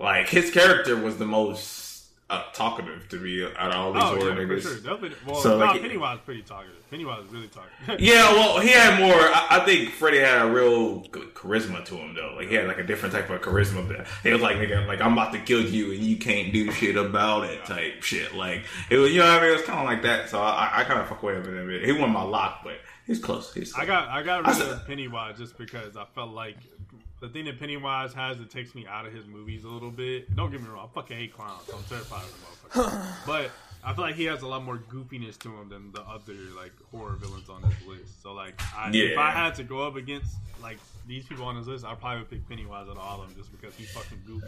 Like his character was the most uh, talkative to me out of all these Oh horror yeah, for niggas. sure. Definitely. Well, So, nah, like, Pennywise pretty talkative. Pennywise is really talkative. (laughs) Yeah, well, he had more. I, I think Freddy had a real charisma to him, though. Like he had like a different type of charisma. That he was like, "Nigga, like I'm about to kill you, and you can't do shit about it." Type shit. Like it was, you know what I mean? It was kind of like that. So I, I kind of fuck with him a bit. He wasn't my lock, but he's close. He's I got I got rid (laughs) of Pennywise just because I felt like the thing that Pennywise has that takes me out of his movies a little bit. Don't get me wrong, I fucking hate clowns, so I'm terrified of the motherfucker. (sighs) but I feel like he has a lot more goofiness to him than the other like horror villains on this list. So like, I, if I had to go up against like these people on this list, I probably would pick Pennywise out of all of them just because he's fucking goofy.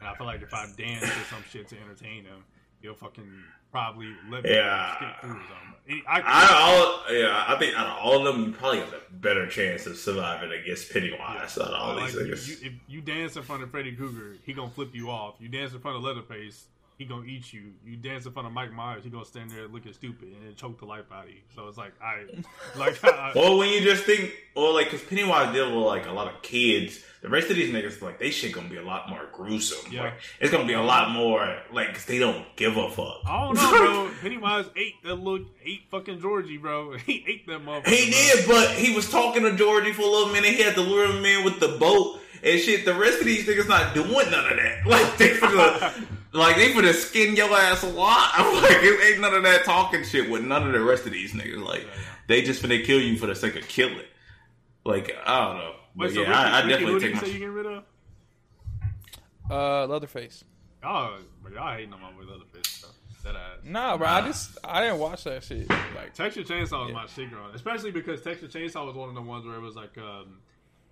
And I feel like if I dance or some shit to entertain him, he'll fucking probably let me Yeah. skip through something. I, Out of all, yeah, I think out of all of them, you probably have a better chance of surviving against Pennywise out of all like, these you, niggas. you, if you dance in front of Freddy Krueger, he gonna flip you off. You dance in front of Leatherface, he gonna eat you. You dance in front of Mike Myers, he gonna stand there looking stupid and then choke the life out of you. So it's like I, like I, Or (laughs) when you just think, or like, because Pennywise deal with like a lot of kids. The rest of these niggas, like, they shit gonna be a lot more gruesome. Yeah. Like, it's gonna be a lot more, like, 'cause they don't give a fuck. I don't know, bro. (laughs) Pennywise ate that look, ate fucking Georgie, bro. (laughs) He ate that motherfucker. He did, but he was talking to Georgie for a little minute. He had to lure him in with the boat and shit. The rest of these niggas not doing none of that. Like they the, like they for the skin your ass a lot. (laughs) I'm like, it ain't none of that talking shit with none of the rest of these niggas. Like they just finna kill you for the sake of killing. Like I don't know, but Wait, so yeah, Ricky, I, I Ricky, definitely who did take you my. say you getting rid of? Uh, Leatherface. Oh, but y'all hating on my boy Leatherface. Bro. That ass. Nah, bro. I just I didn't watch that shit. Like Texas Chainsaw was my shit growing, especially because Texas Chainsaw was one of the ones where it was like um,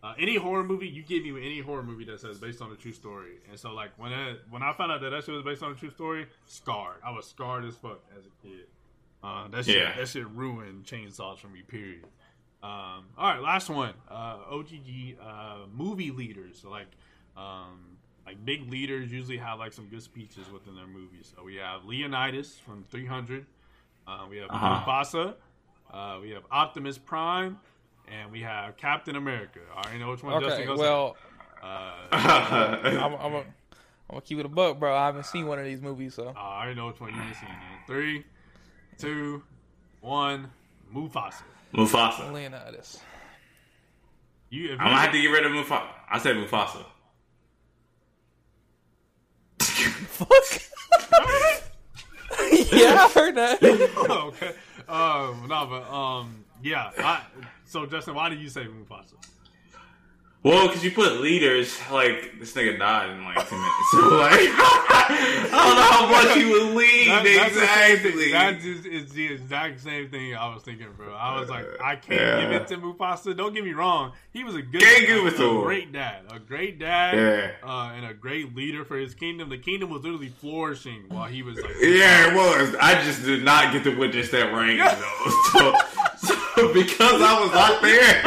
uh, any horror movie you give me any horror movie that says based on a true story, and so like when I, when I found out that that shit was based on a true story, scarred. I was scarred as fuck as a kid. Uh, that shit Yeah. that shit ruined chainsaws for me. Period. Um, all right, last one. Uh, OGG uh, movie leaders. So like, um, like big leaders usually have like some good speeches within their movies. So we have Leonidas from 300. Uh, we have Uh-huh. Mufasa. Uh, we have Optimus Prime, and we have Captain America. I already know which one. Okay, Justin goes well, Uh, (laughs) I'm, I'm, a, I'm gonna keep it a buck, bro. I haven't seen one of these movies, so I already know which one you've seen. Man. Three, two, one. Mufasa. Mufasa. Leonidas. You, if I'm gonna have to get rid of Mufasa. I said Mufasa. (laughs) (laughs) Fuck. yeah, I heard that. okay. Um, no, but um, yeah. I, so Justin, why did you say Mufasa? Well, because you put leaders, like this nigga died in like two minutes, (laughs) so like (laughs) I don't know how much he would lead That- exactly. That just is the exact same thing I was thinking, bro. I was like, I can't Yeah. give it to Mufasa. Don't get me wrong. He was a good, it a him. great dad, a great dad, Yeah. uh, and a great leader for his kingdom. The kingdom was literally flourishing while he was like, Yeah, it was. I just did not get to witness that range (laughs) though. So (laughs) because I was not there,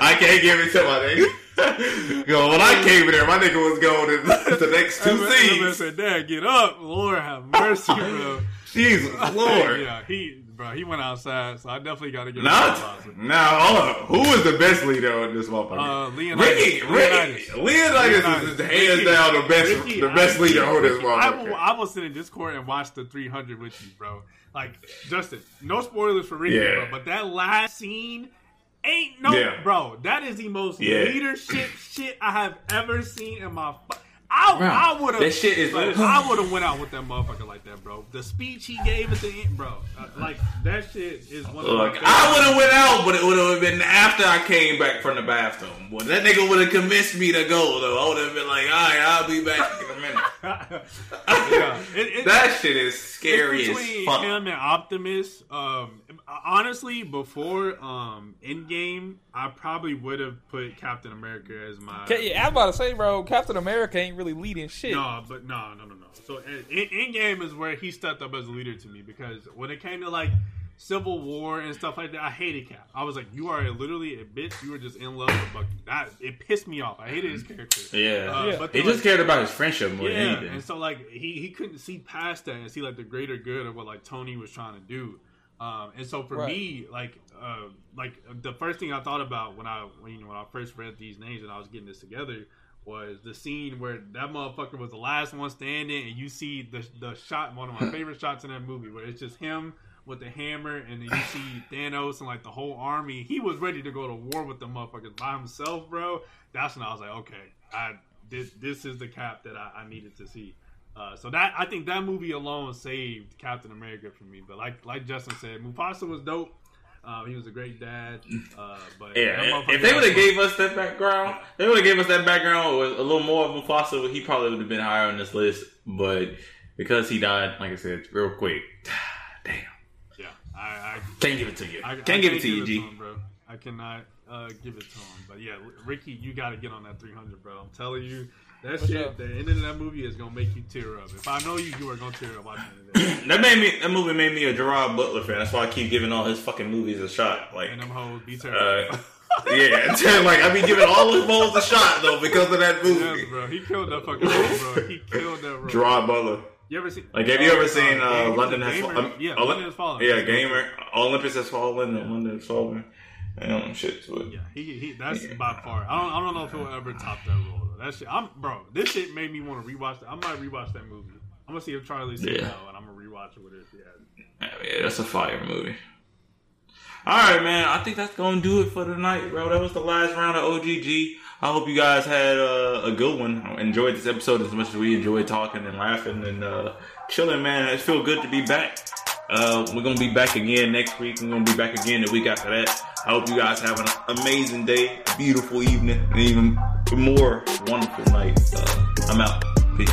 I can't give it to my nigga. (laughs) Yo, when I came in there, my nigga was going in the next two That man- that man scenes. said, "Dad, get up! Lord have mercy, bro." (laughs) Jesus Lord. yeah, he, bro, he went outside, so I definitely got to Nah, to Mufasa. now hold up. Who the best leader in this motherfucker? Uh, Leonidas. Ricky, Ricky, Leonidas, is hands Ricky. down the best, Ricky, the best leader on this Ricky, I will, motherfucker. I will sit in Discord and watch the 300 with you, bro. Like, Justin, no spoilers for Ricky, Yeah. bro, but that last scene ain't no, Yeah. bro. That is the most Yeah. leadership shit I have ever seen in my. Fu- I, Bro, I would have. that shit is like. I would have went out with that motherfucker like that, bro. The speech he gave at the end, bro. Uh, like that shit is one of my Look, I would have went out, but it would have been after I came back from the bathroom. Well, that nigga would have convinced me to go, though. I would have been like, all right, I'll be back in a minute. (laughs) yeah, it- it- that shit is scary It's as between fuck. him and Optimus. Um, honestly, before um Endgame, I probably would have put Captain America as my. Yeah, I was about to say, bro, Captain America ain't really leading shit. No, but no, no, no, no. So in, in Endgame is where he stepped up as a leader to me because when it came to like Civil War and stuff like that, I hated Cap. I was like, you are literally a bitch. You were just in love with Bucky. That it pissed me off. I hated his character. Yeah. Uh, but he then, just like- cared about his friendship more yeah, than anything. and so like he he couldn't see past that and see like the greater good of what like Tony was trying to do. Um, and so for Right. me, like uh, like the first thing I thought about when I when, you know when I first read these names and I was getting this together was the scene where that motherfucker was the last one standing and you see the the shot one of my (laughs) favorite shots in that movie where it's just him with the hammer and then you (laughs) see Thanos and like the whole army. He was ready to go to war with the motherfuckers by himself, bro. That's when I was like, okay, I this this is the cap that I, I needed to see. Uh, so that I think that movie alone saved Captain America for me. But like like Justin said, Mufasa was dope. Um, he was a great dad. Uh, but Yeah, if they would have gave us that background, they would have gave us that background with a little more of Mufasa. He probably would have been higher on this list, but because he died, like I said, real quick, (sighs) Damn. yeah, I, I Can't give it to you. I, Can't give it to you, G. him, bro. I cannot uh, give it to him. But yeah, Ricky, you got to get on that 300, bro. I'm telling you, that For shit, sure. the ending of that movie is gonna make you tear up. If I know you, you are gonna tear up watching it. (clears throat) that made me. That movie made me a Gerard Butler fan. That's why I keep giving all his fucking movies a shot. Like, And them hoes be terrible. uh, (laughs) yeah, (laughs) like I be giving all his roles a shot though because of that movie. Yes, bro. He killed that fucking role, bro. He killed that role. Gerard Butler. You ever seen? Like, have you ever uh, seen uh, Gamer- London has Gamer- fallen? Yeah, Olymp- London has fallen. Yeah, Gamer. Olympus has fallen. and London has fallen. And shit to it. Yeah, he, he that's by far. I don't, I don't know if he'll ever top that role. That shit, I'm bro. This shit made me want to rewatch. That. I might rewatch that movie. I'm gonna see if Charlie's Yeah. yeah. and I'm gonna rewatch it with it. Yeah. Yeah, that's a fire movie. All right, man. I think that's gonna do it for tonight, bro. That was the last round of OGG. I hope you guys had uh, a good one. Enjoyed this episode as much as we enjoyed talking and laughing and uh, chilling, man. It feels good to be back. Uh, we're gonna be back again next week. We're gonna be back again the week after that. I hope you guys have an amazing day, beautiful evening, and even more wonderful night. Uh, I'm out. Peace.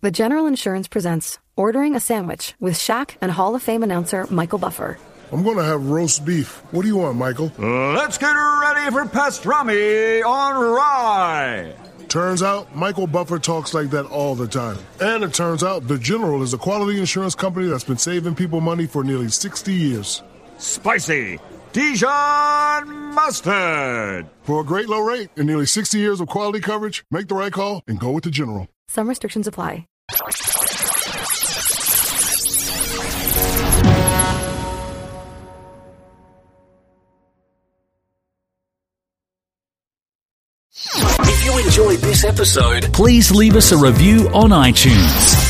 The General Insurance presents Ordering a Sandwich with Shaq and Hall of Fame announcer Michael Buffer. I'm gonna have roast beef. What do you want, Michael? Let's get ready for pastrami on rye. Turns out Michael Buffer talks like that all the time. And it turns out the General is a quality insurance company that's been saving people money for nearly 60 years. Spicy Dijon mustard. For a great low rate and nearly 60 years of quality coverage, make the right call and go with the General. Some restrictions apply. This episode, please leave us a review on iTunes.